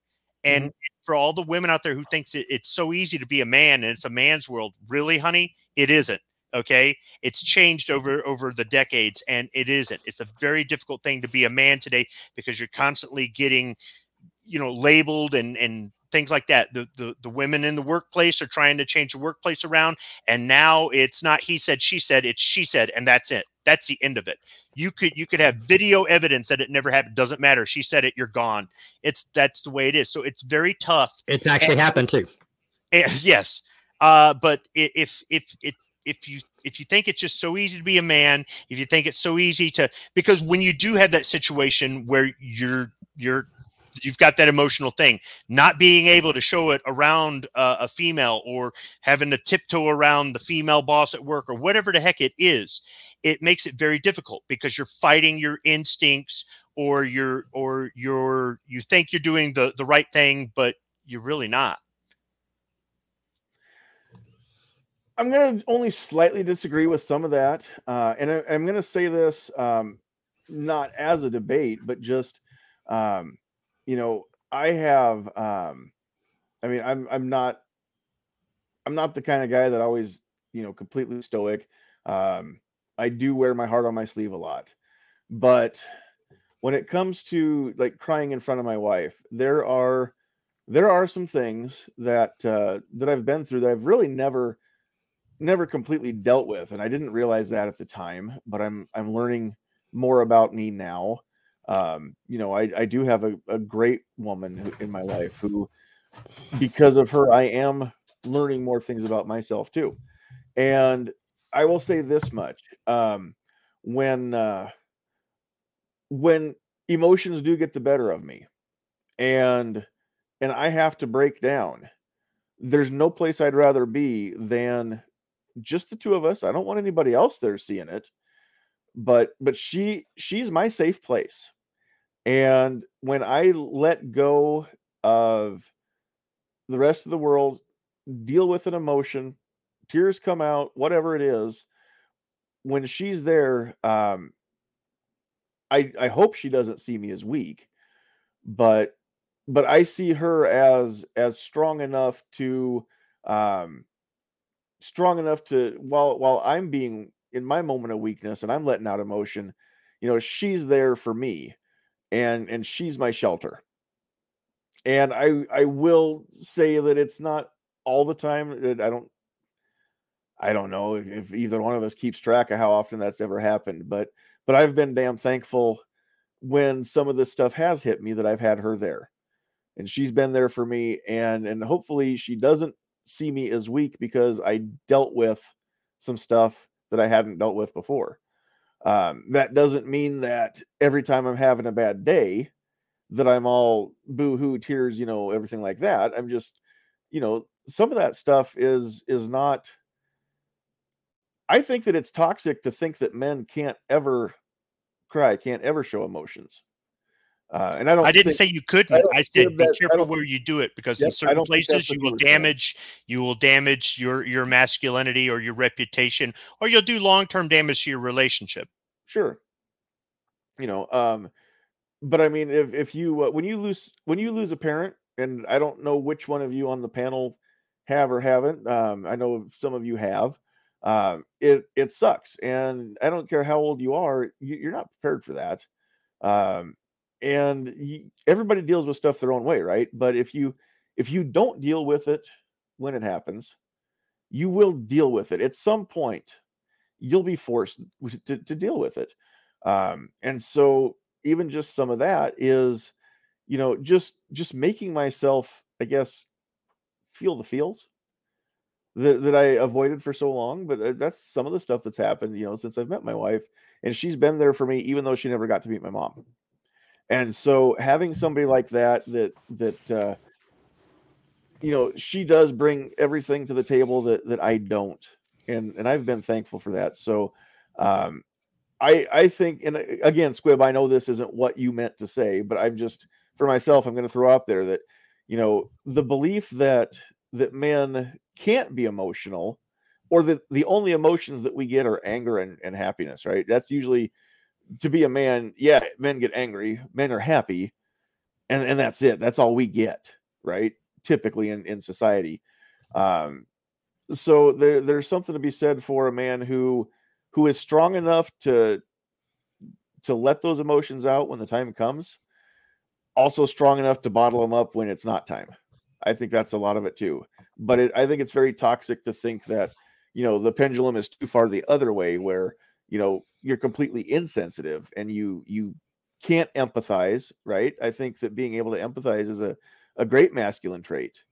And mm-hmm. for all the women out there who thinks it, it's so easy to be a man and it's a man's world, really, honey, it isn't. Okay, it's changed over over the decades, and it isn't. It's a very difficult thing to be a man today because you're constantly getting, you know, labeled and and things like that. The, the the women in the workplace are trying to change the workplace around, and now it's not he said she said it's she said, and that's it. That's the end of it. You could you could have video evidence that it never happened. Doesn't matter. She said it. You're gone. It's that's the way it is. So it's very tough. It's actually and, happened too. And, yes, uh, but if if if if you if you think it's just so easy to be a man, if you think it's so easy to because when you do have that situation where you're you're you've got that emotional thing not being able to show it around uh, a female or having to tiptoe around the female boss at work or whatever the heck it is it makes it very difficult because you're fighting your instincts or you're or you're you think you're doing the the right thing but you're really not i'm going to only slightly disagree with some of that uh, and I, am going to say this um, not as a debate but just um, you know i have um, i mean i'm i'm not i'm not the kind of guy that always you know completely stoic um, I do wear my heart on my sleeve a lot. But when it comes to like crying in front of my wife, there are there are some things that uh, that I've been through that I've really never never completely dealt with, and I didn't realize that at the time. But I'm I'm learning more about me now. Um, you know, I, I do have a, a great woman in my life who, because of her, I am learning more things about myself too. And I will say this much: um, when uh, when emotions do get the better of me, and and I have to break down, there's no place I'd rather be than just the two of us. I don't want anybody else there seeing it, but but she she's my safe place, and when I let go of the rest of the world, deal with an emotion tears come out, whatever it is, when she's there, um, I I hope she doesn't see me as weak, but but I see her as as strong enough to um strong enough to while while I'm being in my moment of weakness and I'm letting out emotion, you know, she's there for me and and she's my shelter. And I I will say that it's not all the time that I don't I don't know if, if, either one of us keeps track of how often that's ever happened, but but I've been damn thankful when some of this stuff has hit me that I've had her there. And she's been there for me and and hopefully she doesn't see me as weak because I dealt with some stuff that I hadn't dealt with before. Um, that doesn't mean that every time I'm having a bad day that I'm all boo-hoo tears, you know, everything like that. I'm just, you know, some of that stuff is is not I think that it's toxic to think that men can't ever cry, can't ever show emotions. Uh, and I don't. I didn't think, say you couldn't. I, I said be careful where you do it because yep, in certain places you will damage. Saying. You will damage your your masculinity or your reputation, or you'll do long term damage to your relationship. Sure. You know, um, but I mean, if if you uh, when you lose when you lose a parent, and I don't know which one of you on the panel have or haven't. Um, I know some of you have uh, it it sucks, and I don't care how old you are, you, are not prepared for that. Um, and you, everybody deals with stuff their own way, right? But if you if you don't deal with it when it happens, you will deal with it at some point. You'll be forced to, to deal with it, um, and so even just some of that is, you know, just just making myself, I guess, feel the feels that, that I avoided for so long. But uh, that's some of the stuff that's happened, you know, since I've met my wife. And she's been there for me, even though she never got to meet my mom. And so having somebody like that, that, that, uh, you know, she does bring everything to the table that, that I don't. And, and I've been thankful for that. So, um, I, I think, and uh, again, Squib, I know this isn't what you meant to say, but I'm just for myself, I'm going to throw out there that, you know, the belief that that men can't be emotional or that the only emotions that we get are anger and, and happiness, right? That's usually to be a man, yeah, men get angry, men are happy, and, and that's it. That's all we get. right? Typically in in society. Um, so there there's something to be said for a man who who is strong enough to to let those emotions out when the time comes also strong enough to bottle them up when it's not time i think that's a lot of it too but it, i think it's very toxic to think that you know the pendulum is too far the other way where you know you're completely insensitive and you you can't empathize right? I think that being able to empathize is a, a great masculine trait.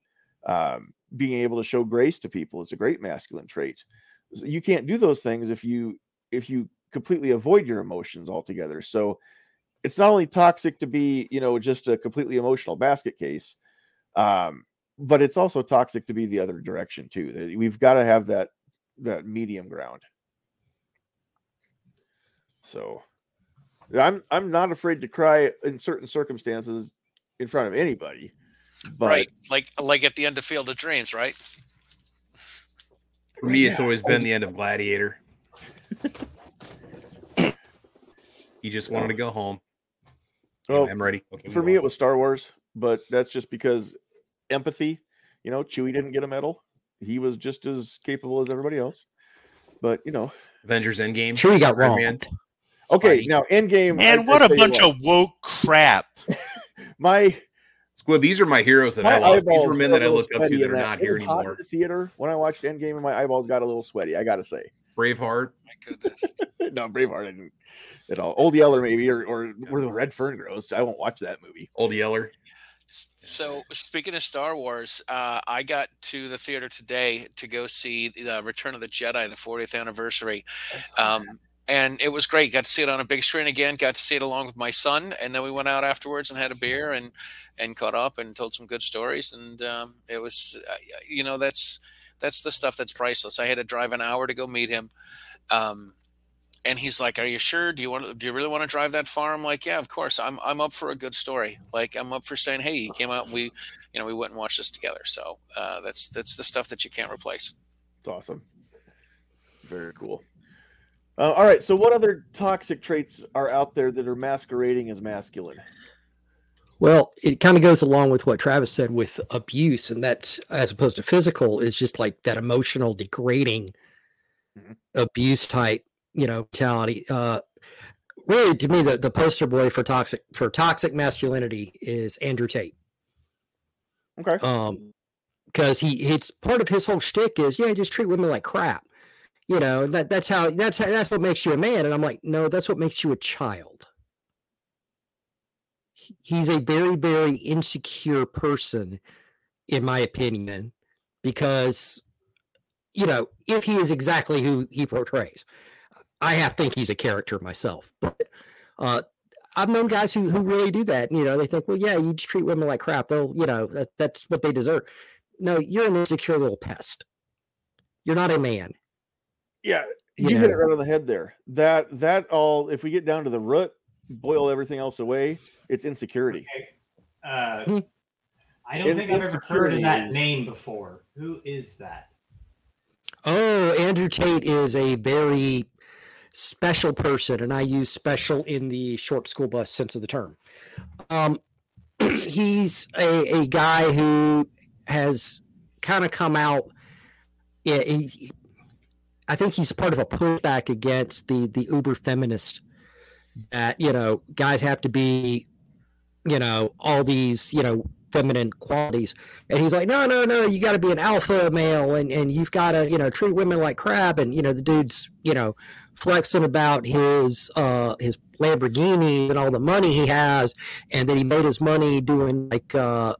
Um, being able to show grace to people is a great masculine trait. You can't do those things if you if you completely avoid your emotions altogether. So it's not only toxic to be you know just a completely emotional basket case um but it's also toxic to be the other direction too. We've got to have that that medium ground so i'm i'm not afraid to cry in certain circumstances in front of anybody but right like like at the end of field of dreams right for me, it's always been the end of Gladiator. he just wanted to go home. Well, I'm ready. Okay, for me, it was Star Wars, but that's just because empathy. You know, Chewie didn't get a medal. He was just as capable as everybody else. But you know, Avengers Endgame. Chewie got wrong. Man. Okay, now Endgame. Man, I, what I a bunch of woke crap. my well, these are my heroes that my I love. These were men that I look up to that are that. not here anymore. Hot in the theater when I watched Endgame, and my eyeballs got a little sweaty. I gotta say, Braveheart. My goodness, no Braveheart didn't at all. Old Yeller maybe, or or where the red fern grows. I won't watch that movie. Old Yeller. So speaking of Star Wars, uh, I got to the theater today to go see the Return of the Jedi, the 40th anniversary. Um, and it was great. Got to see it on a big screen again. Got to see it along with my son, and then we went out afterwards and had a beer and and caught up and told some good stories. And um, it was, uh, you know, that's that's the stuff that's priceless. I had to drive an hour to go meet him, um, and he's like, "Are you sure? Do you want? Do you really want to drive that far?" I'm like, "Yeah, of course. I'm I'm up for a good story. Like I'm up for saying, hey, he came out. And we, you know, we went and watched this together. So uh, that's that's the stuff that you can't replace. It's awesome. Very cool. Uh, all right. So, what other toxic traits are out there that are masquerading as masculine? Well, it kind of goes along with what Travis said with abuse, and that's as opposed to physical, is just like that emotional, degrading mm-hmm. abuse type, you know, mentality. Uh, really, to me, the, the poster boy for toxic for toxic masculinity is Andrew Tate. Okay. Um, because he it's part of his whole shtick is yeah, just treat women like crap you know that that's how that's how, that's what makes you a man and i'm like no that's what makes you a child he's a very very insecure person in my opinion because you know if he is exactly who he portrays i have think he's a character myself but uh I've known guys who, who really do that. You know, they think, well, yeah, you just treat women like crap. They'll, you know, that, that's what they deserve. No, you're an insecure little pest. You're not a man. Yeah, you, hit it right on the head there. That that all, if we get down to the root, boil everything else away, it's insecurity. Okay. Uh, hmm. I don't In, think I've ever heard of that name before. Who is that? Oh, Andrew Tate is a very special person, and I use special in the short school bus sense of the term. Um, he's a, a guy who has kind of come out. He, I think he's part of a pushback against the the uber feminist that you know guys have to be you know all these you know feminine qualities. And he's like no no no you got to be an alpha male and and you've got to you know treat women like crap. And you know the dude's you know flexing about his uh his lamborghini and all the money he has. And that he made his money doing like uh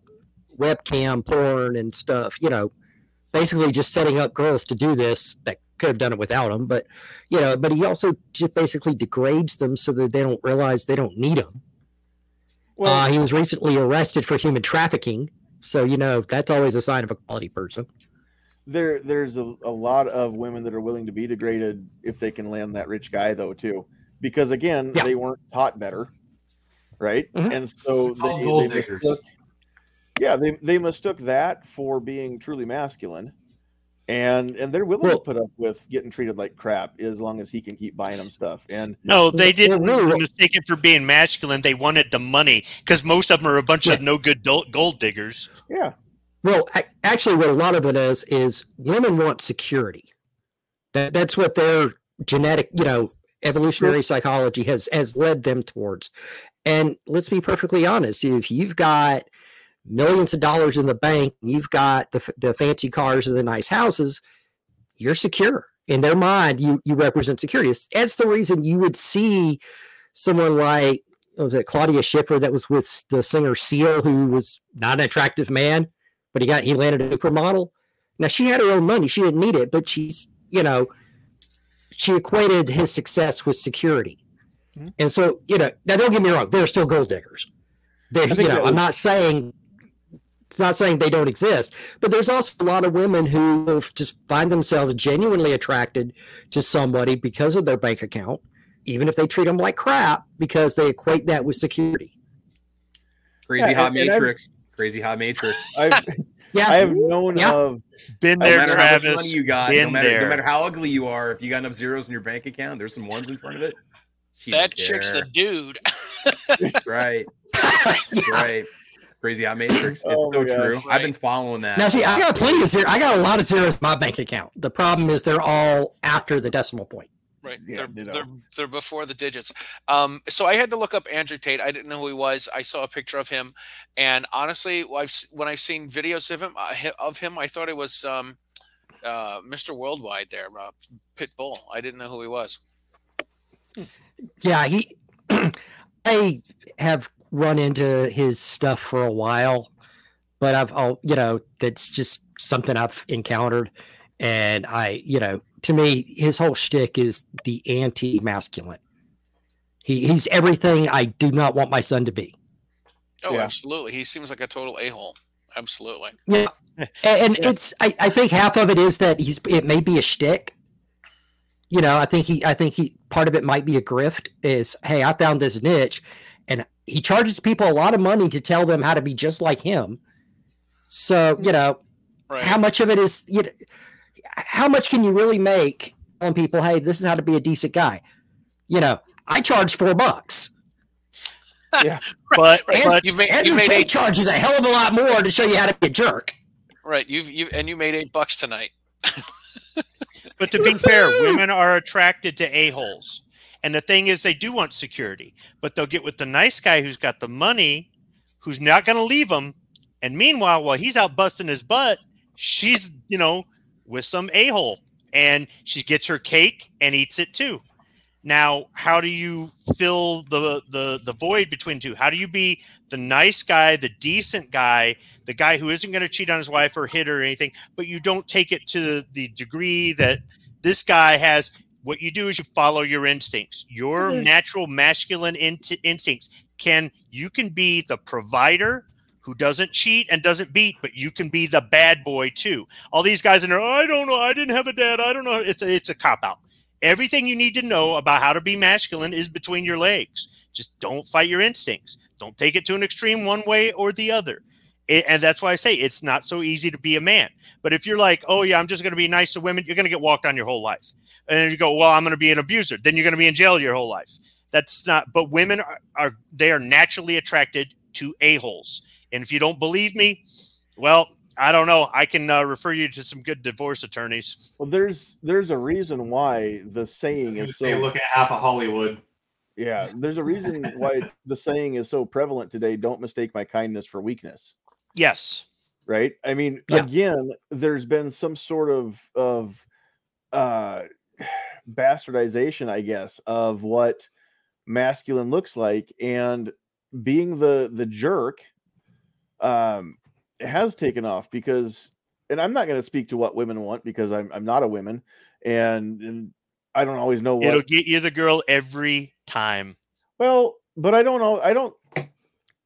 webcam porn and stuff you know basically just setting up girls to do this that could have done it without him, but you know, but he also just basically degrades them so that they don't realize they don't need him. Well, uh, he was recently arrested for human trafficking, so you know that's always a sign of a quality person. There, there's a, a lot of women that are willing to be degraded if they can land that rich guy, though, too, because again, yeah. they weren't taught better, right? Mm-hmm. And so they, they mistook, yeah, they they mistook that for being truly masculine and and they're willing well, to put up with getting treated like crap as long as he can keep buying them stuff. And no, they didn't well, mistake it for being masculine. They wanted the money because most of them are a bunch yeah. of no good gold diggers. Yeah. Well, actually, what a lot of it is is women want security. That that's what their genetic, you know, evolutionary psychology has has led them towards. And let's be perfectly honest: if you've got millions of dollars in the bank, you've got the, the fancy cars and the nice houses, you're secure. In their mind, you you represent security. That's the reason you would see someone like was it Claudia Schiffer that was with the singer Seal, who was not an attractive man, but he got he landed a supermodel. Now she had her own money; she didn't need it, but she's you know she equated his success with security. Mm-hmm. And so, you know, now don't get me wrong, they're still gold diggers. They, you know, was, I'm not saying it's not saying they don't exist, but there's also a lot of women who just find themselves genuinely attracted to somebody because of their bank account, even if they treat them like crap, because they equate that with security. Crazy yeah, hot matrix. Crazy hot matrix. I've, yeah, I have known yeah. of been there, no Travis. How much money you got, no matter, there. no matter how ugly you are, if you got enough zeros in your bank account, there's some ones in front of it. That chick's the dude. right. right. Crazy Hot Matrix. It's oh so true. Right. I've been following that. Now, see, I got plenty of zeros. I got a lot of zeros in my bank account. The problem is they're all after the decimal point. Right. Yeah, they're, they're, they're before the digits. Um, so I had to look up Andrew Tate. I didn't know who he was. I saw a picture of him, and honestly, I've when I've seen videos of him uh, of him, I thought it was um, uh, Mr. Worldwide there, uh, Pitbull. I didn't know who he was. Yeah, he. I have run into his stuff for a while, but I've, I'll, you know, that's just something I've encountered. And I, you know, to me, his whole shtick is the anti masculine. He, he's everything I do not want my son to be. Oh, yeah. absolutely. He seems like a total a hole. Absolutely. Yeah. And, yeah. it's, I, I think half of it is that he's, it may be a shtick. You know, I think he, I think he, part of it might be a grift is, hey, I found this niche and he charges people a lot of money to tell them how to be just like him. So, you know, right. how much of it is you know, how much can you really make on people, hey, this is how to be a decent guy? You know, I charge four bucks. Yeah. but, and, but you've made, Andrew you've made eight charges a hell of a lot more to show you how to be a jerk. Right. You've you and you made eight bucks tonight. but to be fair, women are attracted to a-holes. And the thing is, they do want security, but they'll get with the nice guy who's got the money, who's not going to leave them. And meanwhile, while he's out busting his butt, she's, you know, with some a hole and she gets her cake and eats it too. Now, how do you fill the, the the void between two? How do you be the nice guy, the decent guy, the guy who isn't going to cheat on his wife or hit her or anything, but you don't take it to the degree that this guy has what you do is you follow your instincts. Your mm-hmm. natural masculine in- instincts can you can be the provider who doesn't cheat and doesn't beat but you can be the bad boy too. All these guys in there i don't know i didn't have a dad i don't know it's a, it's a cop out. Everything you need to know about how to be masculine is between your legs. Just don't fight your instincts. Don't take it to an extreme one way or the other it, and that's why I say it's not so easy to be a man. But if you're like, oh yeah, I'm just going to be nice to women, you're going to get walked on your whole life. And you go, well, I'm going to be an abuser, then you're going to be in jail your whole life. That's not. But women are, are they are naturally attracted to a holes. And if you don't believe me, well, I don't know. I can uh, refer you to some good divorce attorneys. Well, there's there's a reason why the saying is so. Look at half of Hollywood. Yeah, there's a reason why the saying is so prevalent today. Don't mistake my kindness for weakness. Yes. Right. I mean, yeah. again, there's been some sort of of uh bastardization, I guess, of what masculine looks like, and being the the jerk um has taken off because and I'm not going to speak to what women want because I'm I'm not a woman and and I don't always know what it'll get you the girl every time. Well, but I don't know I don't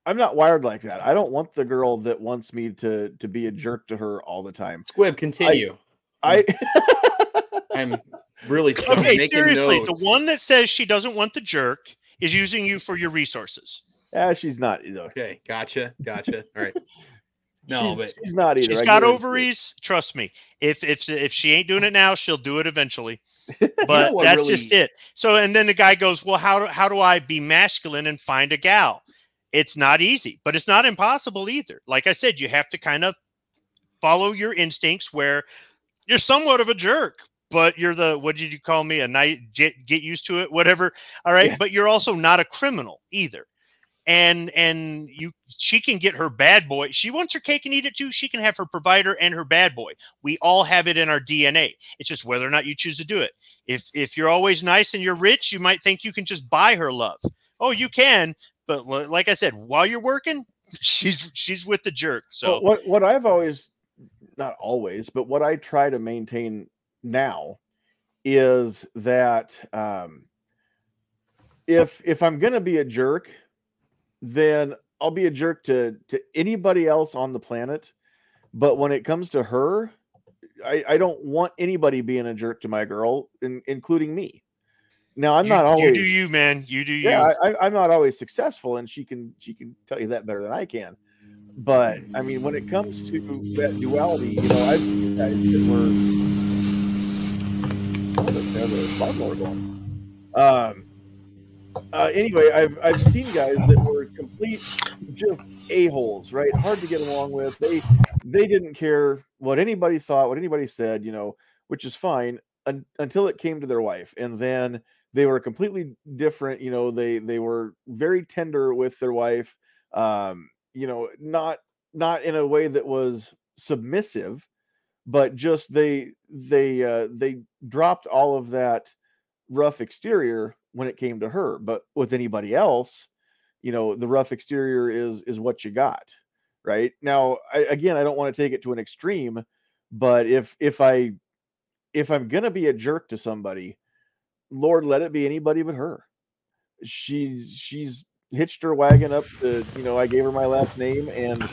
I'm not wired like that. I don't want the girl that wants me to to be a jerk to her all the time. Squib, continue. I, I am really okay. Seriously, notes. the one that says she doesn't want the jerk is using you for your resources. Yeah, she's not. Okay, gotcha, gotcha. All right. No, she's, but she's not either. She's I got guarantee it. ovaries. Trust me. If if if she ain't doing it now, she'll do it eventually. know But what that's just it. So and then the guy goes, "Well, how do how do I be masculine and find a gal?" It's not easy, but it's not impossible either. Like I said, you have to kind of follow your instincts where you're somewhat of a jerk, but you're the what did you call me? A night get, get used to it, whatever. All right, Yeah. but you're also not a criminal either. And and you she can get her bad boy. She wants her cake and eat it too. She can have her provider and her bad boy. We all have it in our DNA. It's just whether or not you choose to do it. If if you're always nice and you're rich, you might think you can just buy her love. Oh, you can, but like I said, while you're working, she's she's with the jerk. So Well, what what I've always not always, but what I try to maintain now is that um if if I'm gonna be a jerk, then I'll be a jerk to to anybody else on the planet. But when it comes to her, I, I don't want anybody being a jerk to my girl, in, including me. Now I'm you, not always you do you, man. You do you. yeah, I, I'm not always successful, and she can she can tell you that better than I can. But I mean, when it comes to that duality, you know, I've seen guys that were. Oh, that's there, the lawnmower going. Um. Uh, anyway, I've I've seen guys that were complete just a holes, right? Hard to get along with. They they didn't care what anybody thought, what anybody said, you know, which is fine un- until it came to their wife, and then they were completely different you know they they were very tender with their wife um you know not not in a way that was submissive but just they they uh they dropped all of that rough exterior when it came to her but with anybody else you know the rough exterior is is what you got right? Now I, again i don't want to take it to an extreme but if if i if i'm gonna be a jerk to somebody Lord, let it be anybody but her. She's she's hitched her wagon up to, you know, I gave her my last name and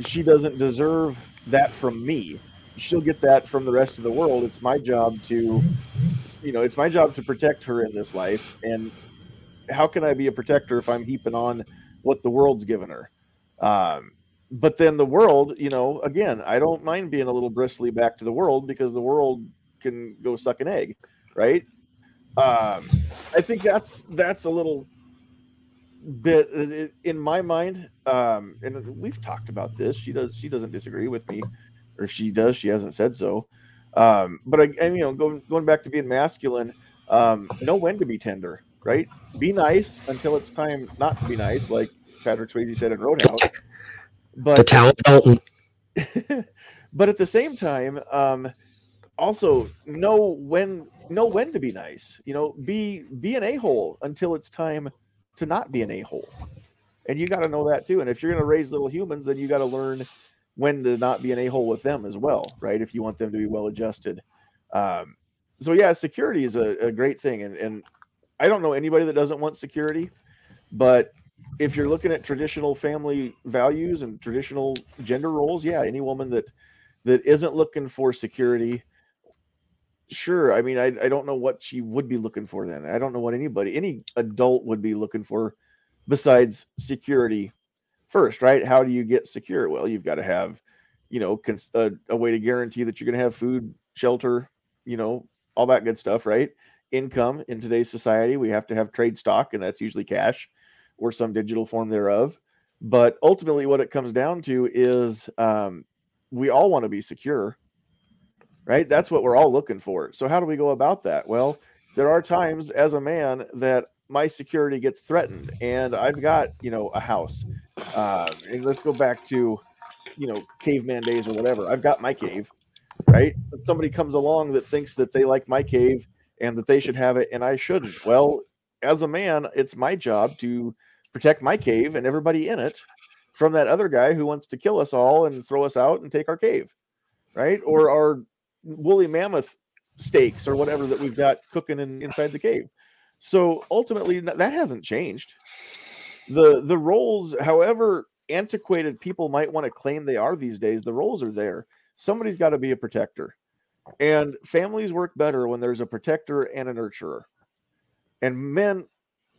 she doesn't deserve that from me. She'll get that from the rest of the world. It's my job to, you know, it's my job to protect her in this life. And how can I be a protector if I'm heaping on what the world's given her? Um, but then the world, you know, again, I don't mind being a little bristly back to the world because the world can go suck an egg, right? Um i think that's that's a little bit uh, in my mind um and we've talked about this she does she doesn't disagree with me or if she does she hasn't said so um but i and, you know going going back to being masculine um know when to be tender right be nice until it's time not to be nice like patrick swayze said in roadhouse the but talent Dalton. but at the same time um also know when know when to be nice you know be be an a-hole until it's time to not be an a-hole. And you got to know that too and if you're going to raise little humans then you got to learn when to not be an a-hole with them as well right if you want them to be well adjusted. Um, so yeah security is a, a great thing and, and i don't know anybody that doesn't want security but if you're looking at traditional family values and traditional gender roles yeah any woman that that isn't looking for security sure i mean I, I don't know what she would be looking for then i don't know what anybody any adult would be looking for besides security first right? How do you get secure? Well you've got to have you know cons- a, a way to guarantee that you're going to have food shelter you know all that good stuff right? Income in today's society we have to have trade stock and that's usually cash or some digital form thereof but ultimately what it comes down to is um, we all want to be secure right? That's what we're all looking for. So how do we go about that? Well there are times as a man that my security gets threatened and i've got you know a house. Uh, and let's go back to you know caveman days or whatever. I've got my cave right? But somebody comes along that thinks that they like my cave and that they should have it and i shouldn't. Well as a man it's my job to protect my cave and everybody in it from that other guy who wants to kill us all and throw us out and take our cave right? Or our woolly mammoth steaks or whatever that we've got cooking in, inside the cave. So ultimately, that, that hasn't changed. the The roles, however antiquated people might want to claim they are these days, the roles are there. Somebody's got to be a protector, and families work better when there's a protector and a nurturer. And men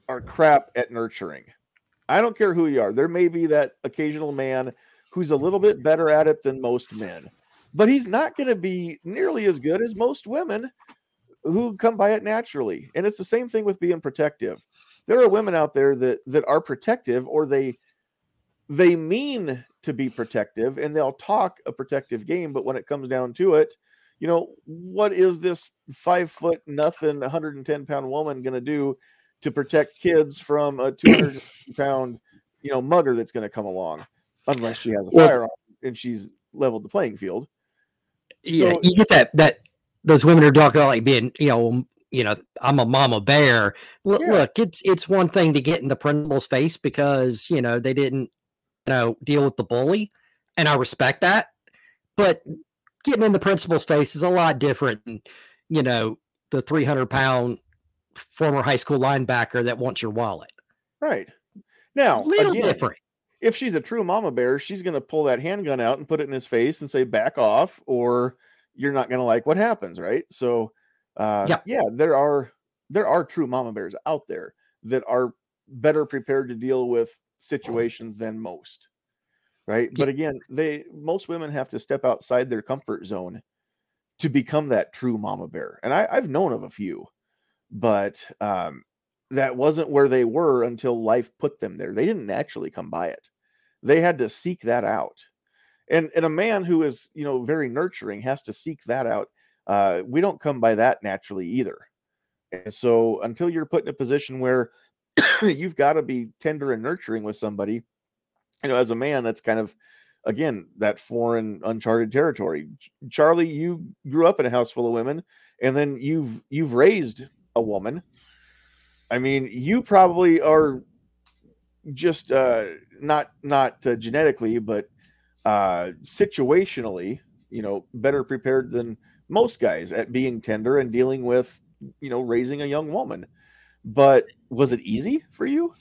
are crap at nurturing. I don't care who you are. There may be that occasional man who's a little bit better at it than most men, but he's not going to be nearly as good as most women who come by it naturally. And it's the same thing with being protective. There are women out there that that are protective or they they mean to be protective and they'll talk a protective game, but when it comes down to it, you know, what is this five foot nothing, 110 pound woman going to do to protect kids from a 200 pound, you know, mugger that's going to come along unless she has a well, firearm and she's leveled the playing field. Yeah, so, you get that that those women are talking about like being, you know, you know, I'm a mama bear. Look, yeah. look, it's it's one thing to get in the principal's face because you know they didn't, you know, deal with the bully, and I respect that. But getting in the principal's face is a lot different than, you know, the 300 pound former high school linebacker that wants your wallet. Right. Now, little again, different. If she's a true mama bear, she's going to pull that handgun out and put it in his face and say, back off, or you're not going to like what happens. Right. So, uh, yeah. yeah, there are, there are true mama bears out there that are better prepared to deal with situations than most right? But again, they most women have to step outside their comfort zone to become that true mama bear. And I, have known of a few, but um, that wasn't where they were until life put them there. They didn't naturally come by it. They had to seek that out. And and a man who is, you know, very nurturing has to seek that out. Uh, we don't come by that naturally either. And so until you're put in a position where you've got to be tender and nurturing with somebody, you know, as a man, that's kind of again that foreign, uncharted territory. Charlie, you grew up in a house full of women, and then you've you've raised a woman. I mean, you probably are just uh, not not uh, genetically, but uh, situationally, you know, better prepared than most guys at being tender and dealing with, you know, raising a young woman. But was it easy for you?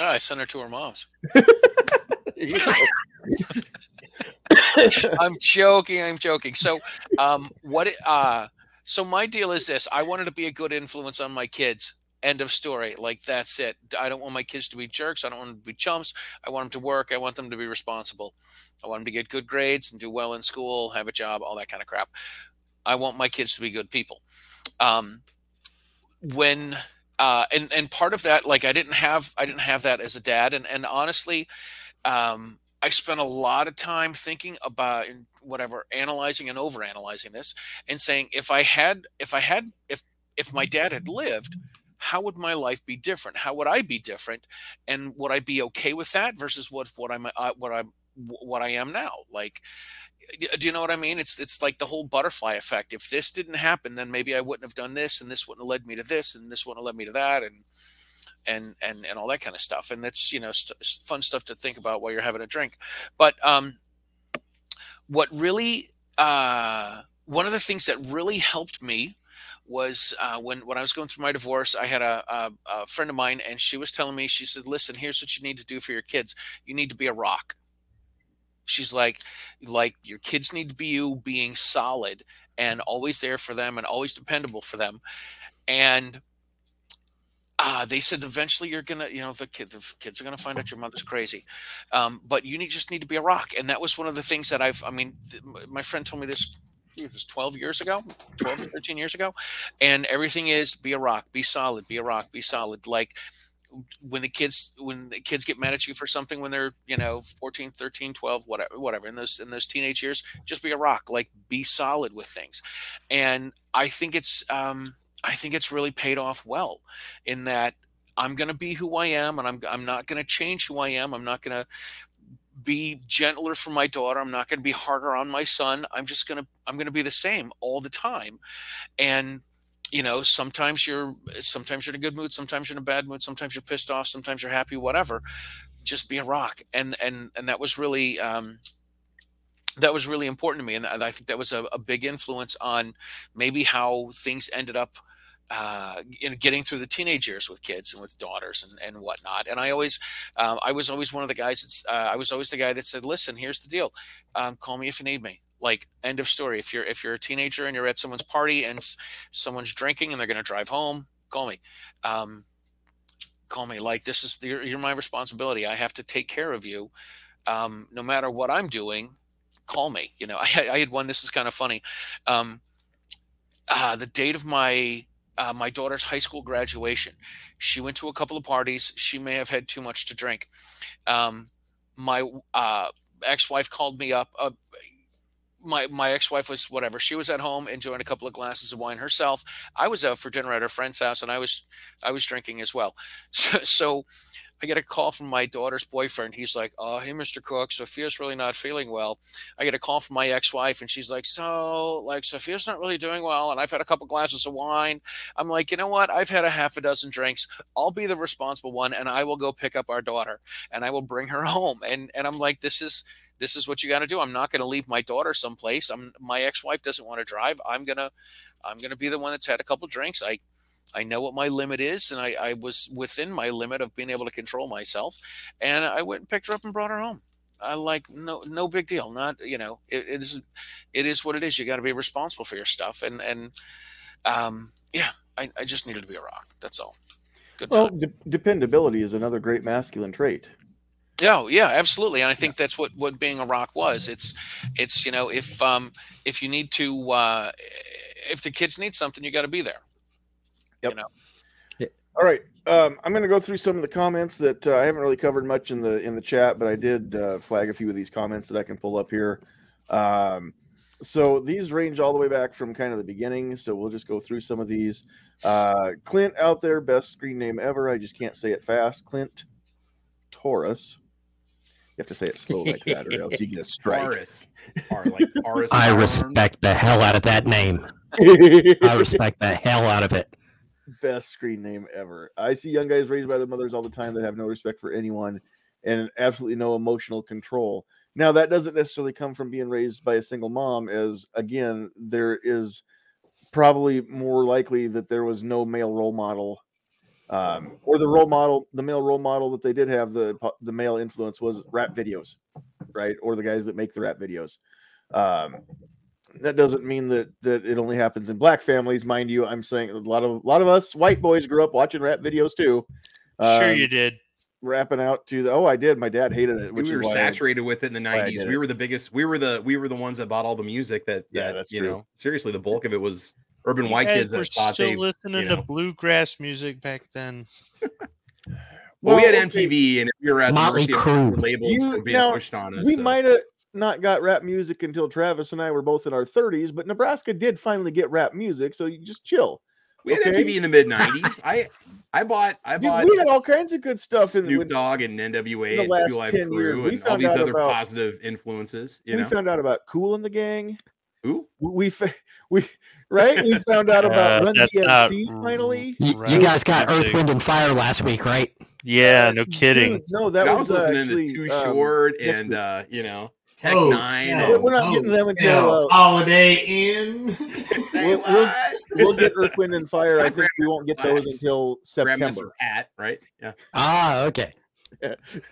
Oh, I sent her to her mom's. I'm joking. I'm joking. So, um, what? Uh, so my deal is this: I wanted to be a good influence on my kids. End of story. Like that's it. I don't want my kids to be jerks. I don't want them to be chumps. I want them to work. I want them to be responsible. I want them to get good grades and do well in school, have a job, all that kind of crap. I want my kids to be good people. Um, when uh, and and part of that, like I didn't have I didn't have that as a dad, and and honestly, um, I spent a lot of time thinking about whatever, analyzing and over analyzing this, and saying if I had, if I had, if if my dad had lived, how would my life be different? How would I be different? And would I be okay with that versus what what I'm uh, what I'm what I am now? Like, do you know what I mean? It's it's like the whole butterfly effect. If this didn't happen, then maybe I wouldn't have done this, and this wouldn't have led me to this, and this wouldn't have led me to that, and and and and all that kind of stuff. And that's you know st- fun stuff to think about while you're having a drink. But um, what really uh, one of the things that really helped me was uh, when when I was going through my divorce. I had a, a, a friend of mine, and she was telling me, she said, "Listen, here's what you need to do for your kids. You need to be a rock." She's like, like your kids need to be you being solid and always there for them and always dependable for them. And uh, they said eventually you're gonna, you know, the, kid, the kids are gonna find out your mother's crazy, um, but you need, just need to be a rock. And that was one of the things that I've, I mean, th- my friend told me this. It was 12 years ago, 12 or 13 years ago, and everything is be a rock, be solid, be a rock, be solid. Like when the kids when the kids get mad at you for something when they're you know 14 13 12 whatever whatever in those in those teenage years just be a rock like be solid with things and i think it's um I think it's really paid off well in that I'm going to be who I am and I'm, I'm not going to change who I am. I'm not going to be gentler for my daughter. I'm not going to be harder on my son. I'm just going to, I'm going to be the same all the time. And, you know, sometimes you're, sometimes you're in a good mood. Sometimes you're in a bad mood. Sometimes you're pissed off. Sometimes you're happy, whatever. Just be a rock. And, and, and that was really, um, that was really important to me. And I think that was a, a big influence on maybe how things ended up uh, you know, getting through the teenage years with kids and with daughters and, and whatnot. And I always, um, I was always one of the guys that's, uh, I was always the guy that said, listen, here's the deal. Um, call me if you need me. Like end of story. If you're, if you're a teenager and you're at someone's party and someone's drinking and they're going to drive home, call me. Um, call me like this is you're, you're my responsibility. I have to take care of you um, no matter what I'm doing, call me. You know, I, I had one. This is kind of funny. Um, uh, the date of my uh, my daughter's high school graduation. She went to a couple of parties. She may have had too much to drink. Um, my uh, ex-wife called me up. Uh, my my ex-wife was whatever. She was at home enjoying a couple of glasses of wine herself. I was out for dinner at a friend's house, and I was I was drinking as well. So, so I get a call from my daughter's boyfriend. He's like, "Oh, hey, Mr. Cook, Sophia's really not feeling well." I get a call from my ex-wife, and she's like, "So, like, Sophia's not really doing well, and I've had a couple glasses of wine." I'm like, "You know what? I've had a half a dozen drinks. I'll be the responsible one, and I will go pick up our daughter, and I will bring her home." And and I'm like, "This is." This is what you got to do. I'm not going to leave my daughter someplace. I'm my ex-wife doesn't want to drive. I'm gonna, I'm gonna be the one that's had a couple drinks. I I know what my limit is, and I, I, was within my limit of being able to control myself. And I went and picked her up and brought her home. I like no no big deal. Not you know it, it is it is what it is. You got to be responsible for your stuff. And and um, yeah, I, I just needed to be a rock. That's all. Good well, de- dependability is another great masculine trait. Yeah, yeah, absolutely, and I think yeah. that's what what being a rock was. It's it's you know if um if you need to uh, if the kids need something, you got to be there. Yep. You know? yeah. All right. Um, I'm going to go through some of the comments that uh, I haven't really covered much in the in the chat, but I did uh, flag a few of these comments that I can pull up here. Um, so these range all the way back from kind of the beginning. So we'll just go through some of these. Uh, Clint out there, best screen name ever. I just can't say it fast. Clint Taurus. You have to say it slow like that, or else you get a strike. Taurus. like I respect the hell out of that name. I respect the hell out of it best screen name ever. I see young guys raised by their mothers all the time that have no respect for anyone and absolutely no emotional control. Now, that doesn't necessarily come from being raised by a single mom, as again, there is probably more likely that there was no male role model. Um, or the role model, the male role model that they did have, the the male influence was rap videos, right? Or the guys that make the rap videos. Um, that doesn't mean that that it only happens in black families, mind you. I'm saying a lot of a lot of us white boys grew up watching rap videos too. Sure, um, you did. Rapping out to the oh, I did. My dad hated it. we were saturated with it in the '90s. We were the biggest. We were the we were the ones that bought all the music. That yeah, that, that's you true. know seriously, the bulk of it was urban you white kids that thought still they listening you know. to bluegrass music back then. well, well, we had MTV, okay. and we were at Motley the labels you, were being now, pushed on us. We so. might have not got rap music until Travis and I were both in our 30s, but Nebraska did finally get rap music, so you just chill. We had okay? MTV in the mid 90s. I I bought I Dude, bought we had all kinds of good stuff Snoop in, Dogg and NWA and Two Live Crew and all these other about, positive influences. You we know? found out about Cool and the Gang. Who? We we right? We found out about uh, Run DMC finally. You, you, guys got Earth, Wind, and Fire last week, right? Yeah, no kidding. Dude, no, that I was, was listening actually, to Too um, Short and uh, you know Tech oh, Nine. No, we're not oh, getting them until uh, Holiday Inn. we'll, we'll, we'll, get Earth, Wind, and Fire. I think we won't get those until September. Pat, right? Yeah. Ah, okay.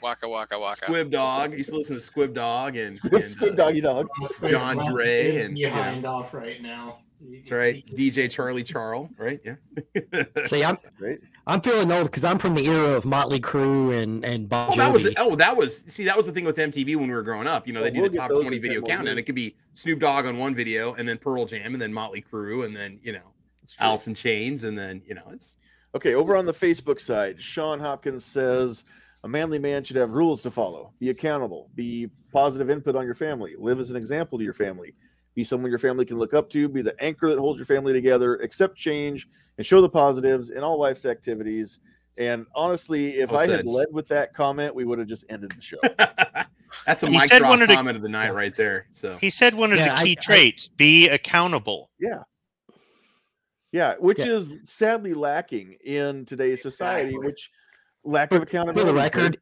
Waka waka waka. Squib Dog. used to listen to Squib Dog and, Squib, and Squib uh, Doggy Dog. John Dre and behind you know. off right now. That's right. DJ Charlie Charles, right? Yeah. See, I'm great. I'm feeling old because I'm from the era of Motley Crue and and Bon Oh, that was oh, that was see, that was the thing with MTV when we were growing up. You know, oh, they do we'll the top 20 video count, and it could be Snoop Dogg on one video, and then Pearl Jam, and then Motley Crue, and then you know, Alice in Chains, and then you know, it's okay. Over on the Facebook side, Sean Hopkins says a manly man should have rules to follow, be accountable, be positive input on your family, live as an example to your family be someone your family can look up to, be the anchor that holds your family together, accept change, and show the positives in all life's activities. And honestly, if well I had led with that comment, we would have just ended the show. That's a he mic drop comment of, of the night right there. So he said one of yeah, the key I, traits: I, be accountable. Yeah, yeah, which yeah. is sadly lacking in today's society. Exactly. Which lack of accountability. For the record,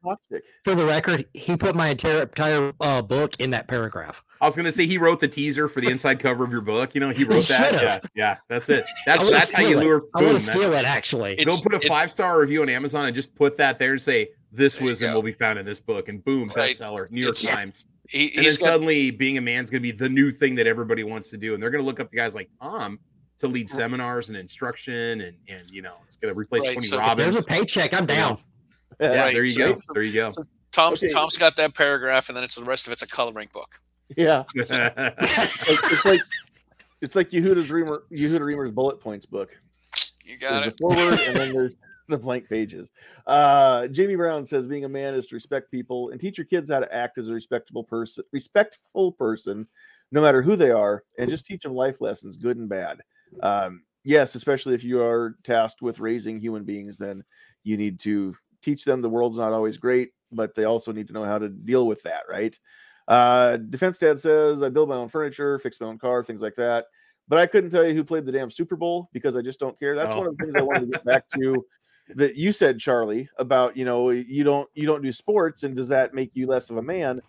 for the record, he put my entire entire uh, book in that paragraph. I was going to say he wrote the teaser for the inside cover of your book. You know, he wrote that. Yeah, yeah, that's it. That's that's how you lure. Boom, I want to steal it. Actually, go put a five star review on Amazon and just put that there and say this wisdom will be found in this book, and boom, right. bestseller, New York it's, Times. He, and then got, suddenly, being a man is going to be the new thing that everybody wants to do, and they're going to look up to guys like Tom to lead seminars and instruction, and and you know, it's going to replace right, Tony so Robbins. There's a paycheck. I'm down. Yeah, right. there you so, go. There you go. So, Tom's okay. Tom's got that paragraph, and then it's the rest of it's a coloring book. Yeah, it's, like, it's like it's like Yehuda Reamer Yehuda Reamer's bullet points book. You got there's it. The forward, and then there's the blank pages. Uh, Jamie Brown says being a man is to respect people and teach your kids how to act as a respectable person, respectful person, no matter who they are, and just teach them life lessons, good and bad. Um, yes, especially if you are tasked with raising human beings, then you need to teach them the world's not always great, but they also need to know how to deal with that, right? Uh, Defense Dad says, I build my own furniture, fix my own car, things like that. But I couldn't tell you who played the damn Super Bowl because I just don't care. That's oh. one of the things I wanted to get back to that you said, Charlie, about you know, you don't you don't do sports, and does that make you less of a man?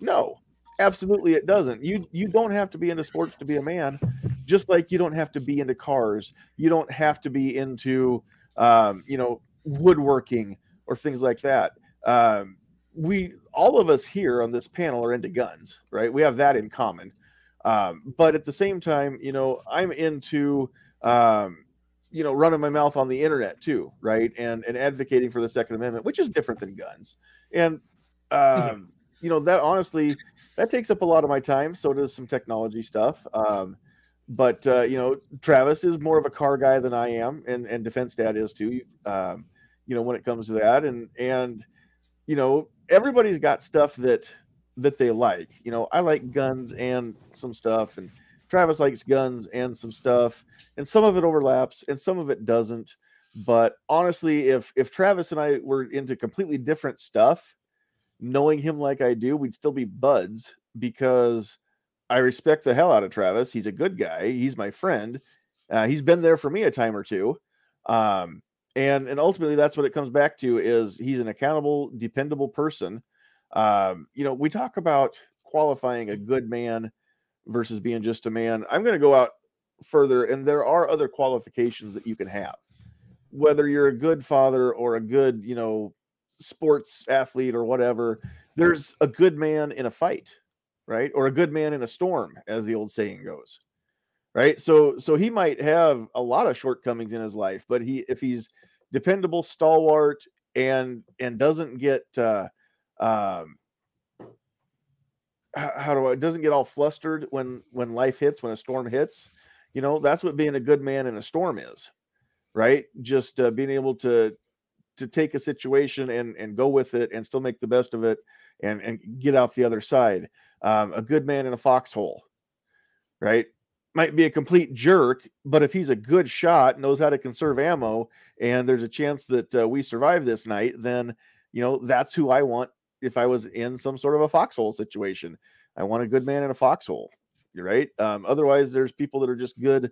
No, absolutely it doesn't. You you don't have to be into sports to be a man, just like you don't have to be into cars. You don't have to be into um, you know, woodworking or things like that. Um, we all of us here on this panel are into guns, right? We have that in common. Um, but at the same time, you know, I'm into um, you know running my mouth on the internet too, right? And and advocating for the Second Amendment, which is different than guns. And um, you know that honestly, that takes up a lot of my time. So does some technology stuff. Um, but uh, you know, Travis is more of a car guy than I am, and and Defense Dad is too. Um, you know, when it comes to that, and and you know, everybody's got stuff that that they like. You know, I like guns and some stuff, and Travis likes guns and some stuff, and some of it overlaps and some of it doesn't. But honestly, if if Travis and I were into completely different stuff, knowing him like I do, we'd still be buds because I respect the hell out of Travis. He's a good guy. He's my friend. Uh, he's been there for me a time or two. Um, and and ultimately that's what it comes back to is he's an accountable dependable person. Um, you know we talk about qualifying a good man versus being just a man. I'm going to go out further and there are other qualifications that you can have. Whether you're a good father or a good you know sports athlete or whatever there's a good man in a fight right? Or a good man in a storm as the old saying goes right? So so he might have a lot of shortcomings in his life, but he if he's dependable, stalwart, and and doesn't get uh, um, how do I doesn't get all flustered when when life hits when a storm hits, you know that's what being a good man in a storm is, right? Just uh, being able to to take a situation and and go with it and still make the best of it and and get out the other side. Um, a good man in a foxhole, right? Might be a complete jerk, but if he's a good shot, knows how to conserve ammo, and there's a chance that uh, we survive this night, then you know that's who I want. If I was in some sort of a foxhole situation, I want a good man in a foxhole. You're right. Um, otherwise, there's people that are just good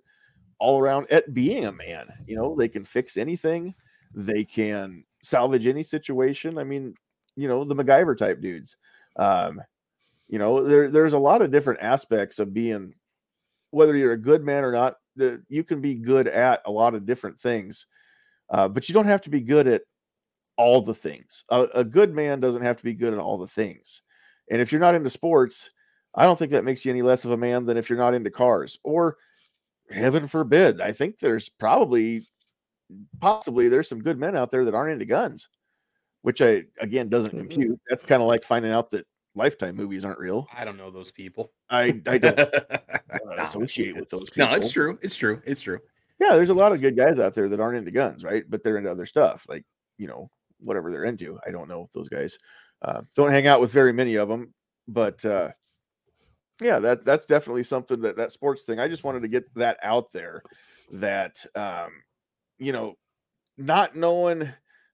all around at being a man. You know, they can fix anything, they can salvage any situation. I mean, you know, the MacGyver type dudes. Um, you know, there there's a lot of different aspects of being whether you're a good man or not, the, you can be good at a lot of different things, uh, but you don't have to be good at all the things. A, a, good man doesn't have to be good at all the things. And if you're not into sports, I don't think that makes you any less of a man than if you're not into cars. Or heaven forbid, I think there's probably, possibly, there's some good men out there that aren't into guns, which I again doesn't mm-hmm. compute. That's kind of like finding out that Lifetime movies aren't real. I don't know those people. I I don't uh, associate with those people. No, it's true. It's true. It's true. Yeah, there's a lot of good guys out there that aren't into guns, right? But they're into other stuff, like you know whatever they're into. I don't know those guys. Uh, don't hang out with very many of them, but uh, yeah, that that's definitely something that that sports thing. I just wanted to get that out there. That um, you know, not knowing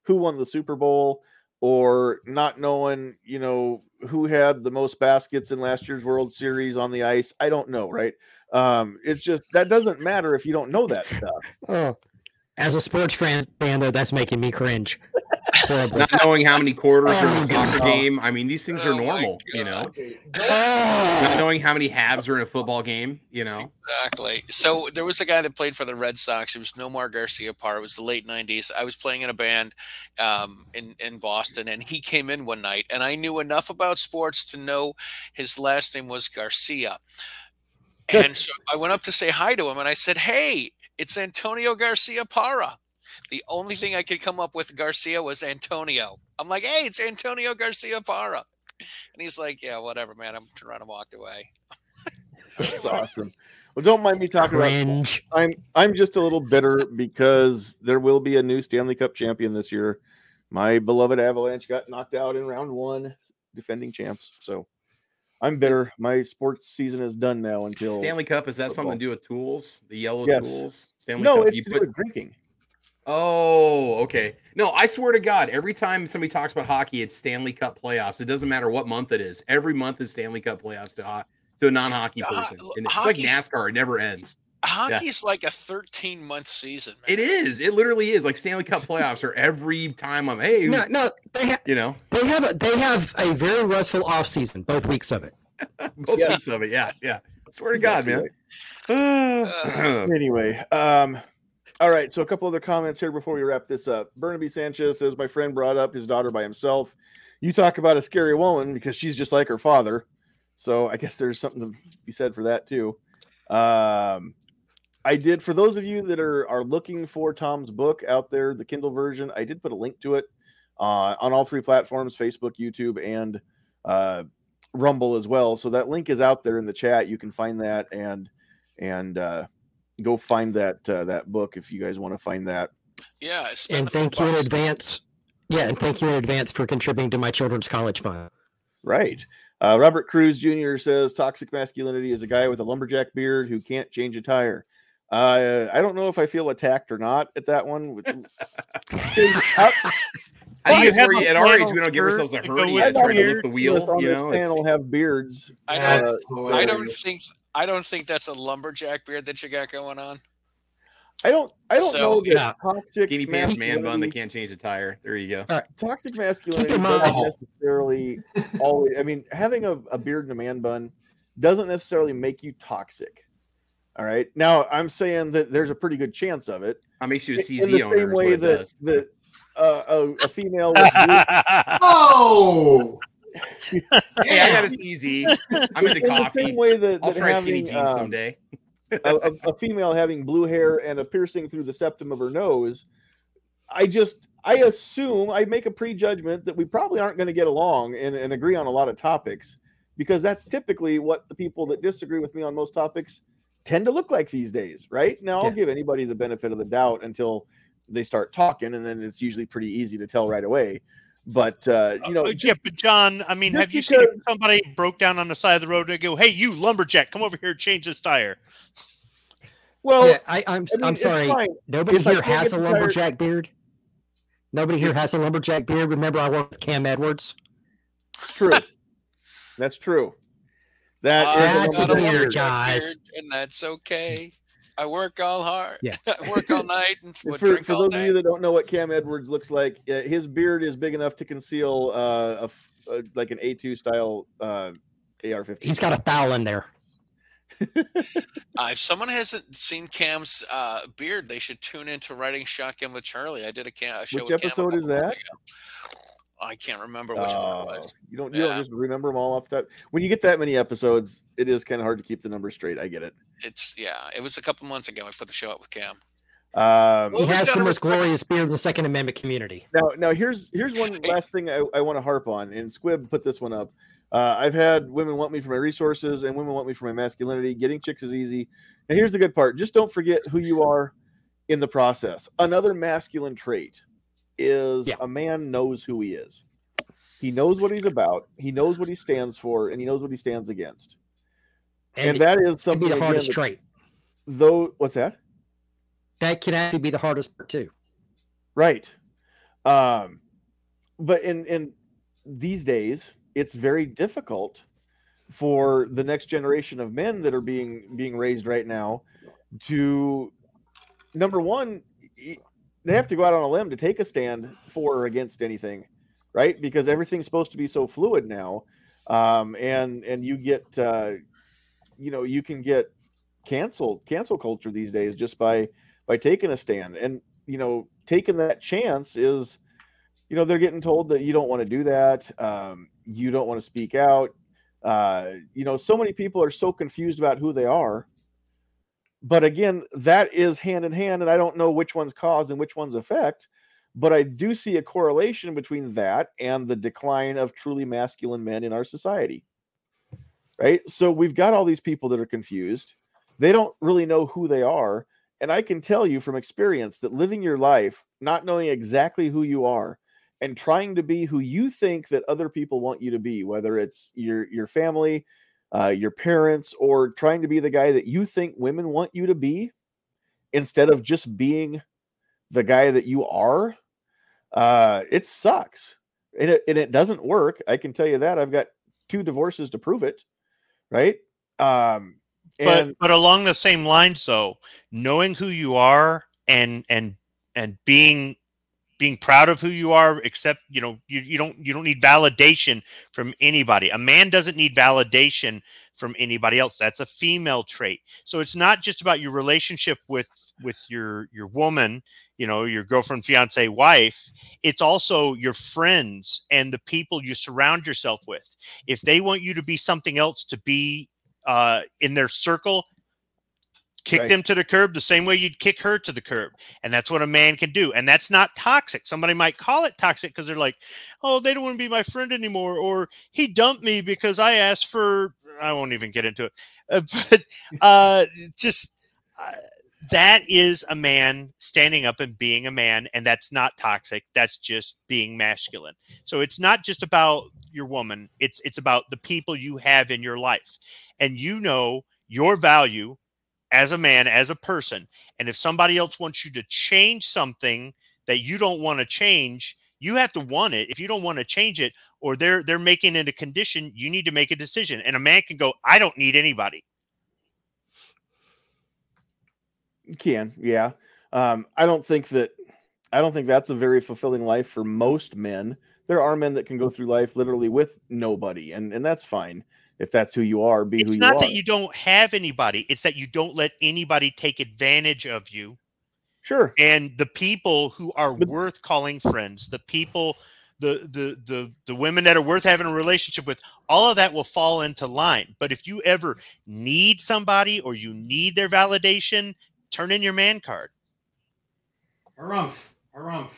who won the Super Bowl or not knowing, you know, who had the most baskets in last year's World Series on the ice. I don't know, right? Um, it's just that doesn't matter if you don't know that stuff. Oh, as a sports fan, though, that's making me cringe. Not knowing how many quarters oh, are in a soccer game. I mean, these things are oh normal, you know. Not knowing how many halves are in a football game, you know. Exactly. So there was a guy that played for the Red Sox. It was Nomar Garciaparra. It was the late '90s. I was playing in a band um, in in Boston, and he came in one night, and I knew enough about sports to know his last name was Garcia. And so I went up to say hi to him, and I said, "Hey, it's Antonio Garciaparra." The only thing I could come up with Garcia was Antonio. I'm like, hey, it's Antonio Garcia Parra. And he's like, yeah, whatever, man. I'm trying to walk away. That's awesome. Well, don't mind me talking Cringe. about. I'm I'm just a little bitter because there will be a new Stanley Cup champion this year. My beloved Avalanche got knocked out in round one, defending champs. So I'm bitter. My sports season is done now until Stanley Cup. Is that football. something to do with tools? The yellow yes. tools? Stanley no, Cup. it's you to put... do with drinking. Oh, okay. No, I swear to God, every time somebody talks about hockey, it's Stanley Cup playoffs. It doesn't matter what month it is. Every month is Stanley Cup playoffs to to a non-hockey person. Uh, and it's like NASCAR; it never ends. Hockey's yeah. like a 13 month season. Man. It is. It literally is. Like Stanley Cup playoffs are every time I'm hey, no, no, they have you know they have a they have a very restful off season, both weeks of it. both yeah. weeks of it, yeah, yeah. I swear to God, man. Uh, anyway, um, all right. So a couple other comments here before we wrap this up. Burnaby Sanchez says my friend brought up his daughter by himself. You talk about a scary woman because she's just like her father. So I guess there's something to be said for that too. Um, I did for those of you that are are looking for Tom's book out there, the Kindle version. I did put a link to it uh, on all three platforms: Facebook, YouTube, and uh, Rumble as well. So that link is out there in the chat. You can find that and and uh, go find that uh, that book if you guys want to find that. Yeah, and thank you in advance. Yeah, and thank you in advance for contributing to my children's college fund. Right. Uh, Robert Cruz Jr. says toxic masculinity is a guy with a lumberjack beard who can't change a tire. Uh, I don't know if I feel attacked or not at that one. I, I think it's where at our age we don't give ourselves a hernia trying to lift the wheel. You know, panel have beards. I don't. Uh, I don't think. I don't think that's a lumberjack beard that you got going on. I don't. I don't so, know that yeah. toxic skinny pants man bun that can't change a tire. There you go. Right. Toxic masculinity doesn't necessarily always. I mean, having a, a beard and a man bun doesn't necessarily make you toxic. All right. Now I'm saying that there's a pretty good chance of it. I makes you a CZ in the same way that that uh, a, a, female. oh. Hey, I got a CZ. I'm into coffee. The same way that, I'll try having, skinny jeans um, someday a, a, female having blue hair and a piercing through the septum of her nose, I just I assume I make a prejudgment that we probably aren't going to get along and, and agree on a lot of topics because that's typically what the people that disagree with me on most topics tend to look like these days, right? Now I'll give anybody the benefit of the doubt until they start talking, and then it's usually pretty easy to tell right away. But uh, you know, uh, yeah. But John, I mean, have you because, seen somebody broke down on the side of the road and go, "Hey, you lumberjack, come over here, change this tire"? Well, yeah, I, am I'm, I am sorry. Nobody if here has a lumberjack beard. Nobody here has a lumberjack beard. Remember, I worked with Cam Edwards. True. that's true. That uh, is a beard, guys, beard, and that's okay. I work all hard. Yeah, I work all night and for, for those day. of you that don't know what Cam Edwards looks like, uh, his beard is big enough to conceal uh, a, a, like an A2 style uh, AR-15. He's got a foul in there. uh, if someone hasn't seen Cam's uh, beard, they should tune into Riding Shotgun with Charlie. I did a, cam- a show. Which episode is that? I can't remember which uh, one it was. Oh, you don't. You yeah. don't just remember them all off the top. When you get that many episodes, it is kind of hard to keep the numbers straight. I get it. It's yeah. It was a couple months ago. I put the show up with Cam. Um, he has the most glorious beard in the Second Amendment community. Now, now here's here's one last thing I, I want to harp on, and Squib put this one up. Uh, I've had women want me for my resources, and women want me for my masculinity. Getting chicks is easy. And here's the good part: just don't forget who you are in the process. Another masculine trait is yeah. a man knows who he is. He knows what he's about. He knows what he stands for, and he knows what he stands against. And, and that is something. The hardest again, trait. Though, what's that? That can actually be the hardest part too. Right. Um, but in in these days, it's very difficult for the next generation of men that are being being raised right now to number one they have to go out on a limb to take a stand for or against anything right? Because everything's supposed to be so fluid now, um, and and you get uh, you know you can get canceled cancel culture these days just by by taking a stand, and you know taking that chance is you know they're getting told that you don't want to do that, um, you don't want to speak out. Uh, you know, so many people are so confused about who they are, but again, that is hand in hand, and I don't know which one's cause and which one's effect. But I do see a correlation between that and the decline of truly masculine men in our society. Right. So we've got all these people that are confused. They don't really know who they are. And I can tell you from experience that living your life, not knowing exactly who you are, and trying to be who you think that other people want you to be, whether it's your your family, uh, your parents, or trying to be the guy that you think women want you to be, instead of just being the guy that you are, uh, it sucks. And it, and it doesn't work. I can tell you that. I've got two divorces to prove it. Right. Um, and, but but along the same lines though, knowing who you are and and and being being proud of who you are except you know you, you don't you don't need validation from anybody a man doesn't need validation from anybody else. That's a female trait. So it's not just about your relationship with with your your woman you know your girlfriend fiance wife. It's also your friends and the people you surround yourself with. If they want you to be something else to be uh, in their circle kick right. them to the curb the same way you'd kick her to the curb and that's what a man can do and that's not toxic somebody might call it toxic because they're like oh they don't want to be my friend anymore or he dumped me because i asked for i won't even get into it uh, but uh, just uh, that is a man standing up and being a man and that's not toxic that's just being masculine so it's not just about your woman it's it's about the people you have in your life and you know your value as a man as a person and if somebody else wants you to change something that you don't want to change you have to want it if you don't want to change it or they're they're making it a condition you need to make a decision and a man can go i don't need anybody can, yeah. Um, I don't think that I don't think that's a very fulfilling life for most men. There are men that can go through life literally with nobody, and and that's fine if that's who you are. Be it's who you are. It's not that you don't have anybody; it's that you don't let anybody take advantage of you. Sure. And the people who are but, worth calling friends, the people, the the the the women that are worth having a relationship with, all of that will fall into line. But if you ever need somebody or you need their validation, turn in your man card. Harumph. Harumph.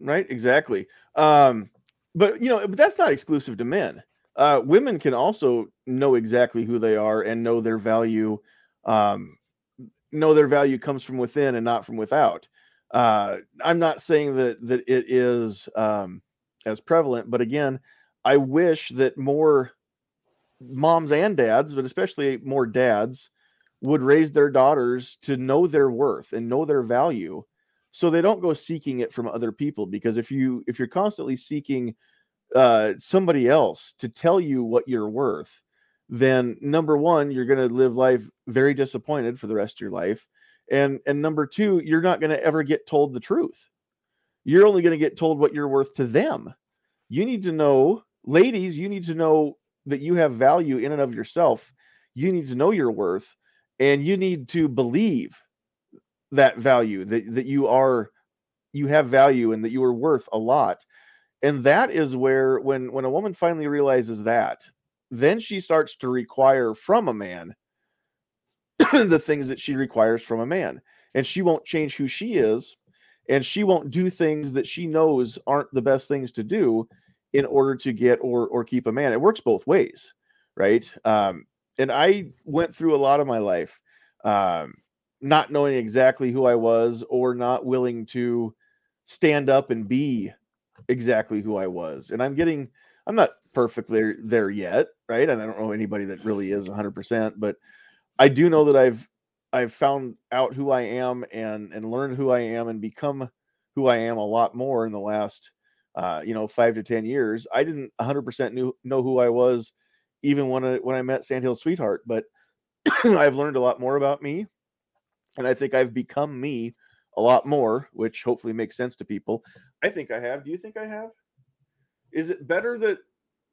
Right, exactly. Um, but you know, but that's not exclusive to men. Uh, women can also know exactly who they are and know their value. Um, know their value comes from within and not from without. Uh, I'm not saying that that it is um, as prevalent, but again, I wish that more moms and dads, but especially more dads, would raise their daughters to know their worth and know their value so they don't go seeking it from other people because if you if you're constantly seeking uh somebody else to tell you what you're worth then number one you're going to live life very disappointed for the rest of your life and and number two you're not going to ever get told the truth. You're only going to get told what you're worth to them. You need to know ladies you need to know that you have value in and of yourself. You need to know your worth and you need to believe that value that, that you are you have value and that you are worth a lot and that is where when when a woman finally realizes that then she starts to require from a man the things that she requires from a man. And she won't change who she is and she won't do things that she knows aren't the best things to do in order to get or or keep a man. It works both ways right? Um and I went through a lot of my life um, not knowing exactly who I was or not willing to stand up and be exactly who I was. And I'm getting, I'm not perfectly there yet, right? And I don't know anybody that really is 100%, but I do know that I've I've found out who I am and and learned who I am and become who I am a lot more in the last uh, you know, five to ten years. I didn't 100% knew know who I was even when I when I met Sandhill Sweetheart. But I've learned a lot more about me, and I think I've become me a lot more, which hopefully makes sense to people. I think I have. Do you think I have? Is it better that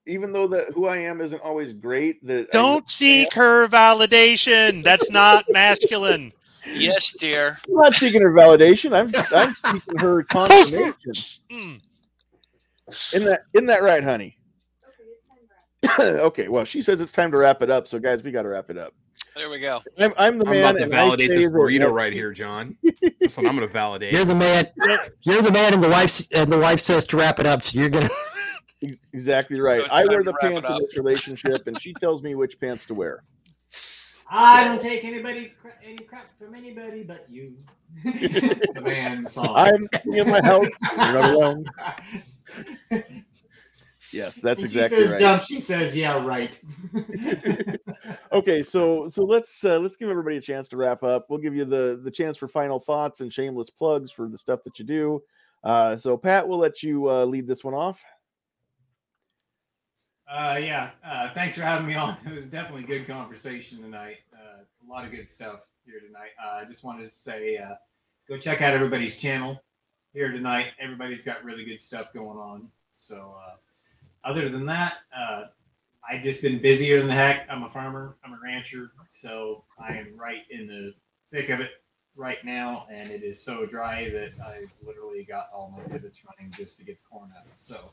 even though that who I am isn't always great, that don't I, seek her validation. That's not masculine. Yes, dear. I'm not seeking her validation. I'm I'm seeking her confirmation. Mm. in Isn't that isn't that right, honey? okay, well, she says it's time to wrap it up. So, guys, we got to wrap it up. There we go. I'm, I'm the I'm man. about to and validate say this that- burrito right here, John. That's what I'm going to validate. You're the man. You're the man, and the wife and the wife says to wrap it up. So you're gonna. Exactly right. Good I wear the pants in this relationship, and she tells me which pants to wear. I don't take anybody any crap from anybody but you. the man song. I'm in my house. You're not alone. Yes, that's And exactly she says right. dumb. She says, "Yeah, right." okay, so so let's uh, let's give everybody a chance to wrap up. We'll give you the the chance for final thoughts and shameless plugs for the stuff that you do. Uh, so Pat, we'll let you uh, lead this one off. Uh, yeah. Uh, thanks for having me on. It was definitely a good conversation tonight. Uh, a lot of good stuff here tonight. Uh, I just wanted to say, uh, go check out everybody's channel here tonight. Everybody's got really good stuff going on. So, uh, other than that, uh, I just been busier than the heck. I'm a farmer. I'm a rancher. So I am right in the thick of it right now, and it is so dry that I've literally got all my pivots running just to get the corn out. So,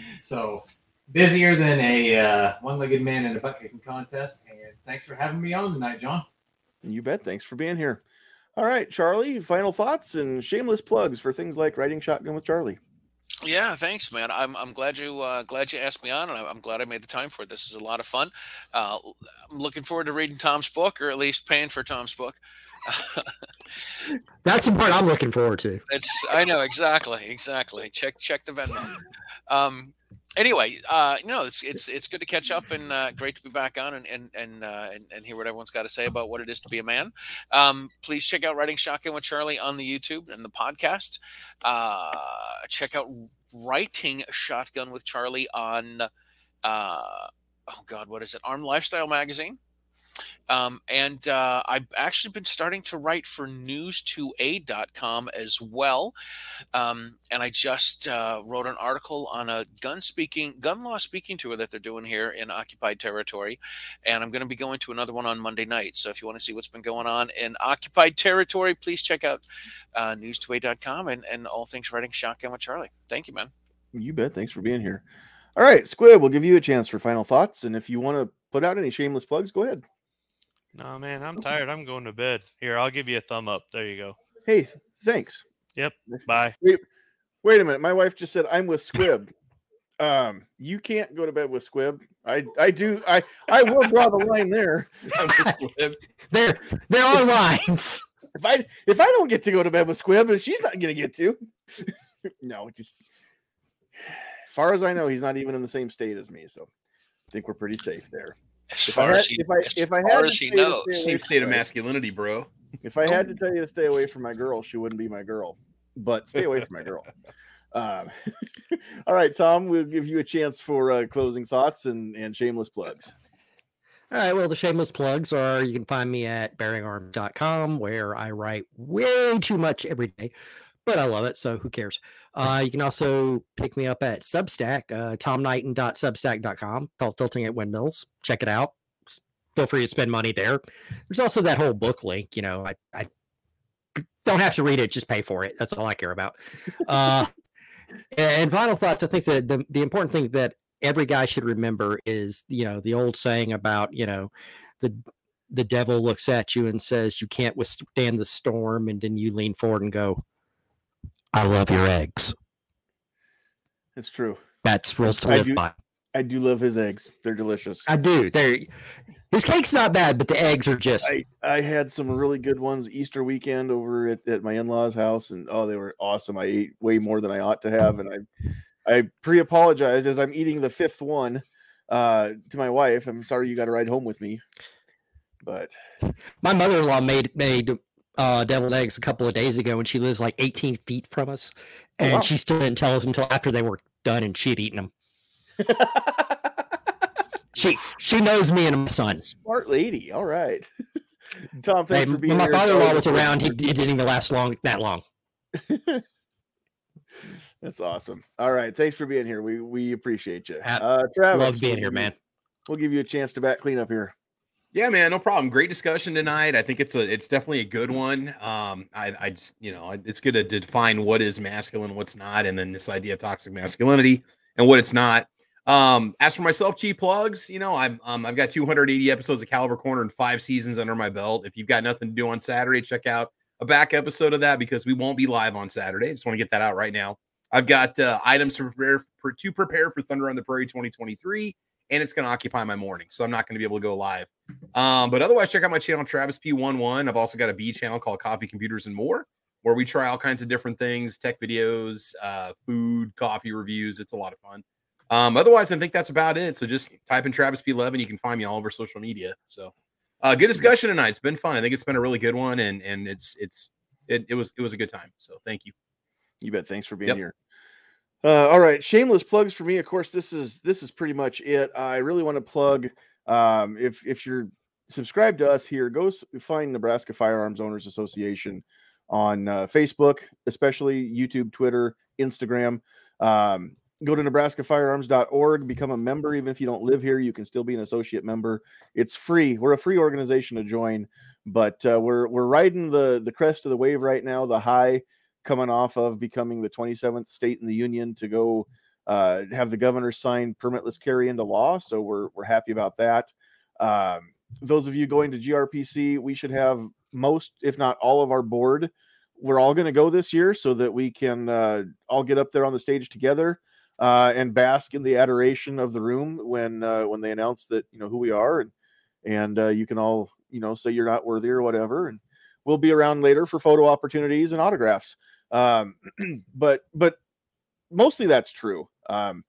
so busier than a uh, one-legged man in a butt kicking contest. And thanks for having me on tonight, John. You bet. Thanks for being here. All right, Charlie. Final thoughts and shameless plugs for things like riding shotgun with Charlie. Yeah, thanks, man. I'm I'm glad you uh, glad you asked me on, and I'm glad I made the time for it. This is a lot of fun. Uh, I'm looking forward to reading Tom's book, or at least paying for Tom's book. That's the part I'm looking forward to. It's I know exactly, exactly. Check check the Venmo. Um, anyway, uh, know, it's it's it's good to catch up and uh, great to be back on and and and, uh, and and hear what everyone's got to say about what it is to be a man. Um, please check out Riding Shotgun with Charlie on the YouTube and the podcast. Uh, check out Riding Shotgun with Charlie on uh, oh god, what is it? Arm Lifestyle Magazine. Um, and uh, I've actually been starting to write for news2a.com as well. Um, and I just uh, wrote an article on a gun speaking, gun law speaking tour that they're doing here in occupied territory. And I'm going to be going to another one on Monday night. So if you want to see what's been going on in occupied territory, please check out uh, news2a.com and, and all things riding shotgun with Charlie. Thank you, man. You bet. Thanks for being here. All right, Squib, we'll give you a chance for final thoughts. And if you want to put out any shameless plugs, go ahead. No, man, I'm tired. I'm going to bed. Here, I'll give you a thumb up. There you go. Hey, thanks. Yep. Bye. Wait a minute. My wife just said I'm with Squib. um, you can't go to bed with Squib. I I do. I I will draw the line there. I'm just with- There, there are lines. If I if I don't get to go to bed with Squib, and she's not going to get to. no, just as far as I know, he's not even in the same state as me. So I think we're pretty safe there. As If far I had- as he, if I- as if I far had as to he say knows. stay Same state of masculinity, bro. If I had to tell you to stay away from my girl, she wouldn't be my girl. But stay away from my girl. Um, all right, Tom, we'll give you a chance for uh, closing thoughts and, and shameless plugs. All right. Well, the shameless plugs are you can find me at bearingarms.com where I write way too much every day, but I love it. So who cares? Uh, you can also pick me up at Substack, uh, tomknighton.substack.com called Tilting at Windmills. Check it out. Feel free to spend money there. There's also that whole book link. You know, I, I don't have to read it, just pay for it. That's all I care about. Uh, and final thoughts I think that the, the important thing that every guy should remember is you know the old saying about you know the the devil looks at you and says you can't withstand the storm and then you lean forward and go i love your eggs It's true. that's rules to I live do- by I do love his eggs. They're delicious. i do there his cake's not bad but the eggs are just I, I had some really good ones Easter weekend over at, at my in-laws house and oh they were awesome. I ate way more than I ought to have and I I pre-apologize as I'm eating the fifth one uh to my wife. I'm sorry you got to ride home with me. But my mother-in-law made made uh deviled eggs a couple of days ago and she lives like 18 feet from us Oh, and wow. she still didn't tell us until after they were done and she had eaten them she she knows me and my son Smart lady. All right. Tom, Hey, thanks for being when my here. father-in-law was around, he, it didn't even last long that long. That's awesome. All right. Thanks for being here. We we appreciate you. Uh Travis. Love being here, man. We'll give you a chance to back clean up here. Yeah, man, no problem. Great discussion tonight. I think it's a it's definitely a good one. Um, I I just you know it's good to define what is masculine, what's not, and then this idea of toxic masculinity and what it's not. Um, as for myself, G plugs, you know, I'm um, I've got 280 episodes of Caliber Corner and five seasons under my belt. If you've got nothing to do on Saturday, check out a back episode of that because we won't be live on Saturday. Just want to get that out right now. I've got uh, items to prepare for to prepare for Thunder on the Prairie 2023, and it's going to occupy my morning, so I'm not going to be able to go live. Um, but otherwise, check out my channel Travis P11. I've also got a B channel called Coffee Computers and More, where we try all kinds of different things, tech videos, uh, food, coffee reviews. It's a lot of fun. Um, otherwise, I think that's about it. So just type in Travis P11. You can find me all over social media. So uh, good discussion tonight. It's been fun. I think it's been a really good one, and and it's it's it, it was it was a good time. So thank you. You bet. Thanks for being yep. here. Uh, all right, shameless plugs for me. Of course, this is this is pretty much it. I really want to plug. Um, if if you're subscribed to us here, go find Nebraska Firearms Owners Association on uh, Facebook, especially YouTube, Twitter, Instagram. Um, go to nebraskafirearms.org become a member even if you don't live here you can still be an associate member it's free we're a free organization to join but uh, we're we're riding the the crest of the wave right now the high coming off of becoming the 27th state in the union to go uh, have the governor sign permitless carry into law. So we're we're happy about that. Um, those of you going to grpc we should have most if not all of our board we're all going to go this year so that we can uh, all get up there on the stage together uh, and bask in the adoration of the room when uh, when they announce that you know who we are and and uh, you can all you know say you're not worthy or whatever. And we'll be around later for photo opportunities and autographs um, but but mostly that's true um,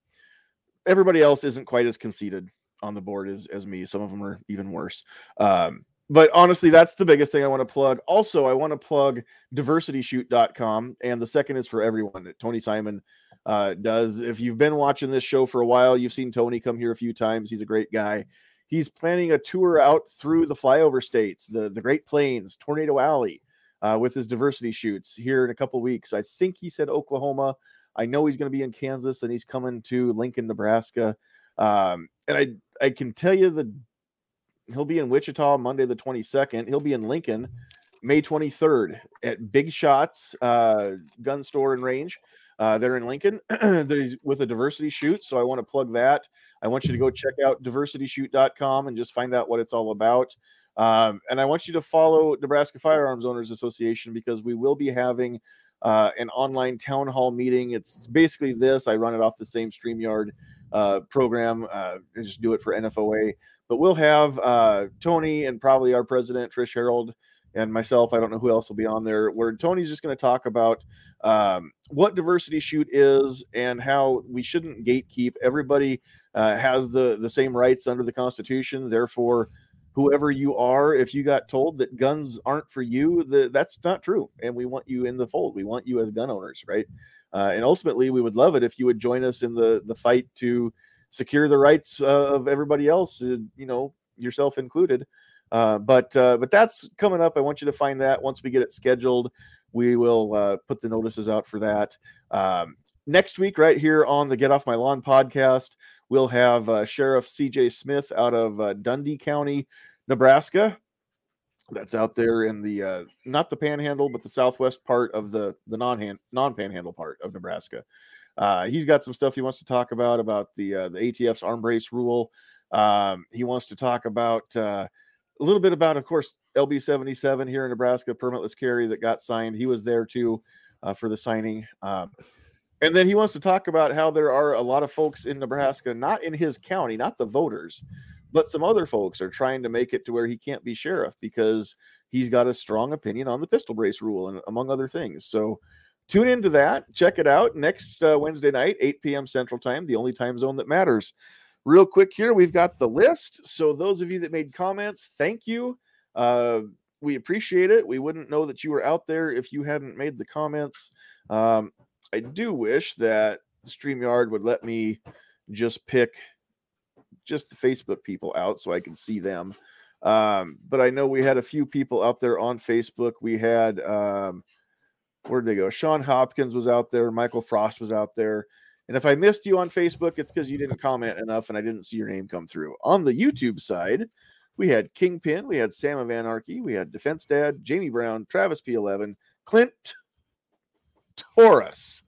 everybody else isn't quite as conceited on the board as, as me some of them are even worse um, but honestly that's the biggest thing i want to plug also i want to plug diversityshoot.com and the second is for everyone that tony simon uh, does. If you've been watching this show for a while, you've seen Tony come here a few times. He's a great guy. He's planning a tour out through the flyover states, the, the Great Plains, Tornado Alley, uh, with his diversity shoots here in a couple weeks. I think he said Oklahoma. I know he's going to be in Kansas and he's coming to Lincoln, Nebraska. Um, and I I can tell you that he'll be in Wichita Monday the 22nd. He'll be in Lincoln May 23rd at Big Shots uh, Gun Store and Range. Uh, they're in Lincoln with a diversity shoot. So I want to plug that. I want you to go check out diversityshoot.com and just find out what it's all about. Um, and I want you to follow Nebraska Firearms Owners Association because we will be having uh, an online town hall meeting. It's, basically this. I run it off the same StreamYard uh, program. Uh, I just do it for NFOA. But we'll have uh, Tony and probably our president, Trish Harold, and myself. I don't know who else will be on there. Where Tony's just going to talk about um, what diversity shoot is and how we shouldn't gatekeep. Everybody uh, has the the same rights under the Constitution. Therefore, whoever you are, if you got told that guns aren't for you, the, that's not true. And we want you in the fold. We want you as gun owners, right? Uh, and ultimately, we would love it if you would join us in the the fight to secure the rights uh, of everybody else, uh, you know, yourself included. Uh, but uh, but that's coming up. I want you to find that once we get it scheduled. We will put the notices out for that. Um, next week, right here on the Get Off My Lawn podcast, we'll have uh, Sheriff CJ Smith out of uh, Dundy County, Nebraska. That's out there in the uh, not the Panhandle, but the southwest part of the the non non Panhandle part of Nebraska. he's got some stuff he wants to talk about about the the ATF's arm brace rule. Um, he wants to talk about a little bit about, of course, LB 77 here in Nebraska, permitless carry that got signed. He was there too uh, for the signing. Um, and then he wants to talk about how there are a lot of folks in Nebraska, not in his county, not the voters, but some other folks are trying to make it to where he can't be sheriff because he's got a strong opinion on the pistol brace rule and among other things. So tune into that. Check it out next uh, Wednesday night, 8 p.m. Central Time, the only time zone that matters real quick here, we've got the list. So those of you that made comments, thank you. Uh, we appreciate it. We wouldn't know that you were out there if you hadn't made the comments. Um, I do wish that StreamYard would let me just pick just the Facebook people out so I can see them. Um, but I know we had a few people out there on Facebook. We had um, where did they go? Sean Hopkins was out there, Michael Frost was out there. And if I missed you on Facebook, it's because you didn't comment enough and I didn't see your name come through. On the YouTube side, we had Kingpin, we had Sam of Anarchy, we had Defense Dad, Jamie Brown, Travis P11, Clint Taurus.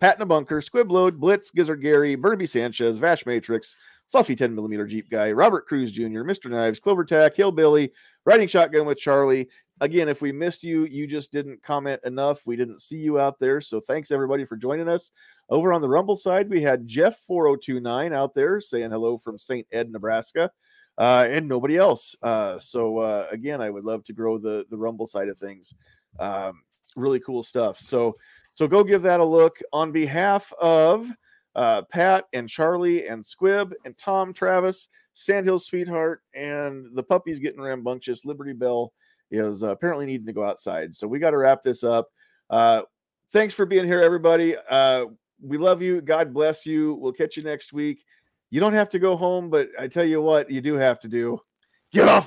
Pat in a Bunker, Squibload, Blitz, Gizzard Gary, Burnaby Sanchez, Vash Matrix, Fluffy 10 millimeter Jeep Guy, Robert Cruz Jr., Mr. Knives, Clover Tack, Hillbilly, Riding Shotgun with Charlie. Again, if we missed you, you just didn't comment enough. We didn't see you out there. So thanks everybody for joining us. Over on the Rumble side, we had Jeff4029 out there saying hello from St. Ed, Nebraska. Uh, and nobody else. Uh, so uh, again, I would love to grow the the Rumble side of things. Um, really cool stuff. So so go give that a look on behalf of uh, Pat and Charlie and Squib and Tom Travis, Sandhill Sweetheart, and the puppy's getting rambunctious. Liberty Bell is uh, apparently needing to go outside. So we got to wrap this up. Uh, thanks for being here, everybody. Uh, we love you. God bless you. We'll catch you next week. You don't have to go home, but I tell you what, you do have to do. Get off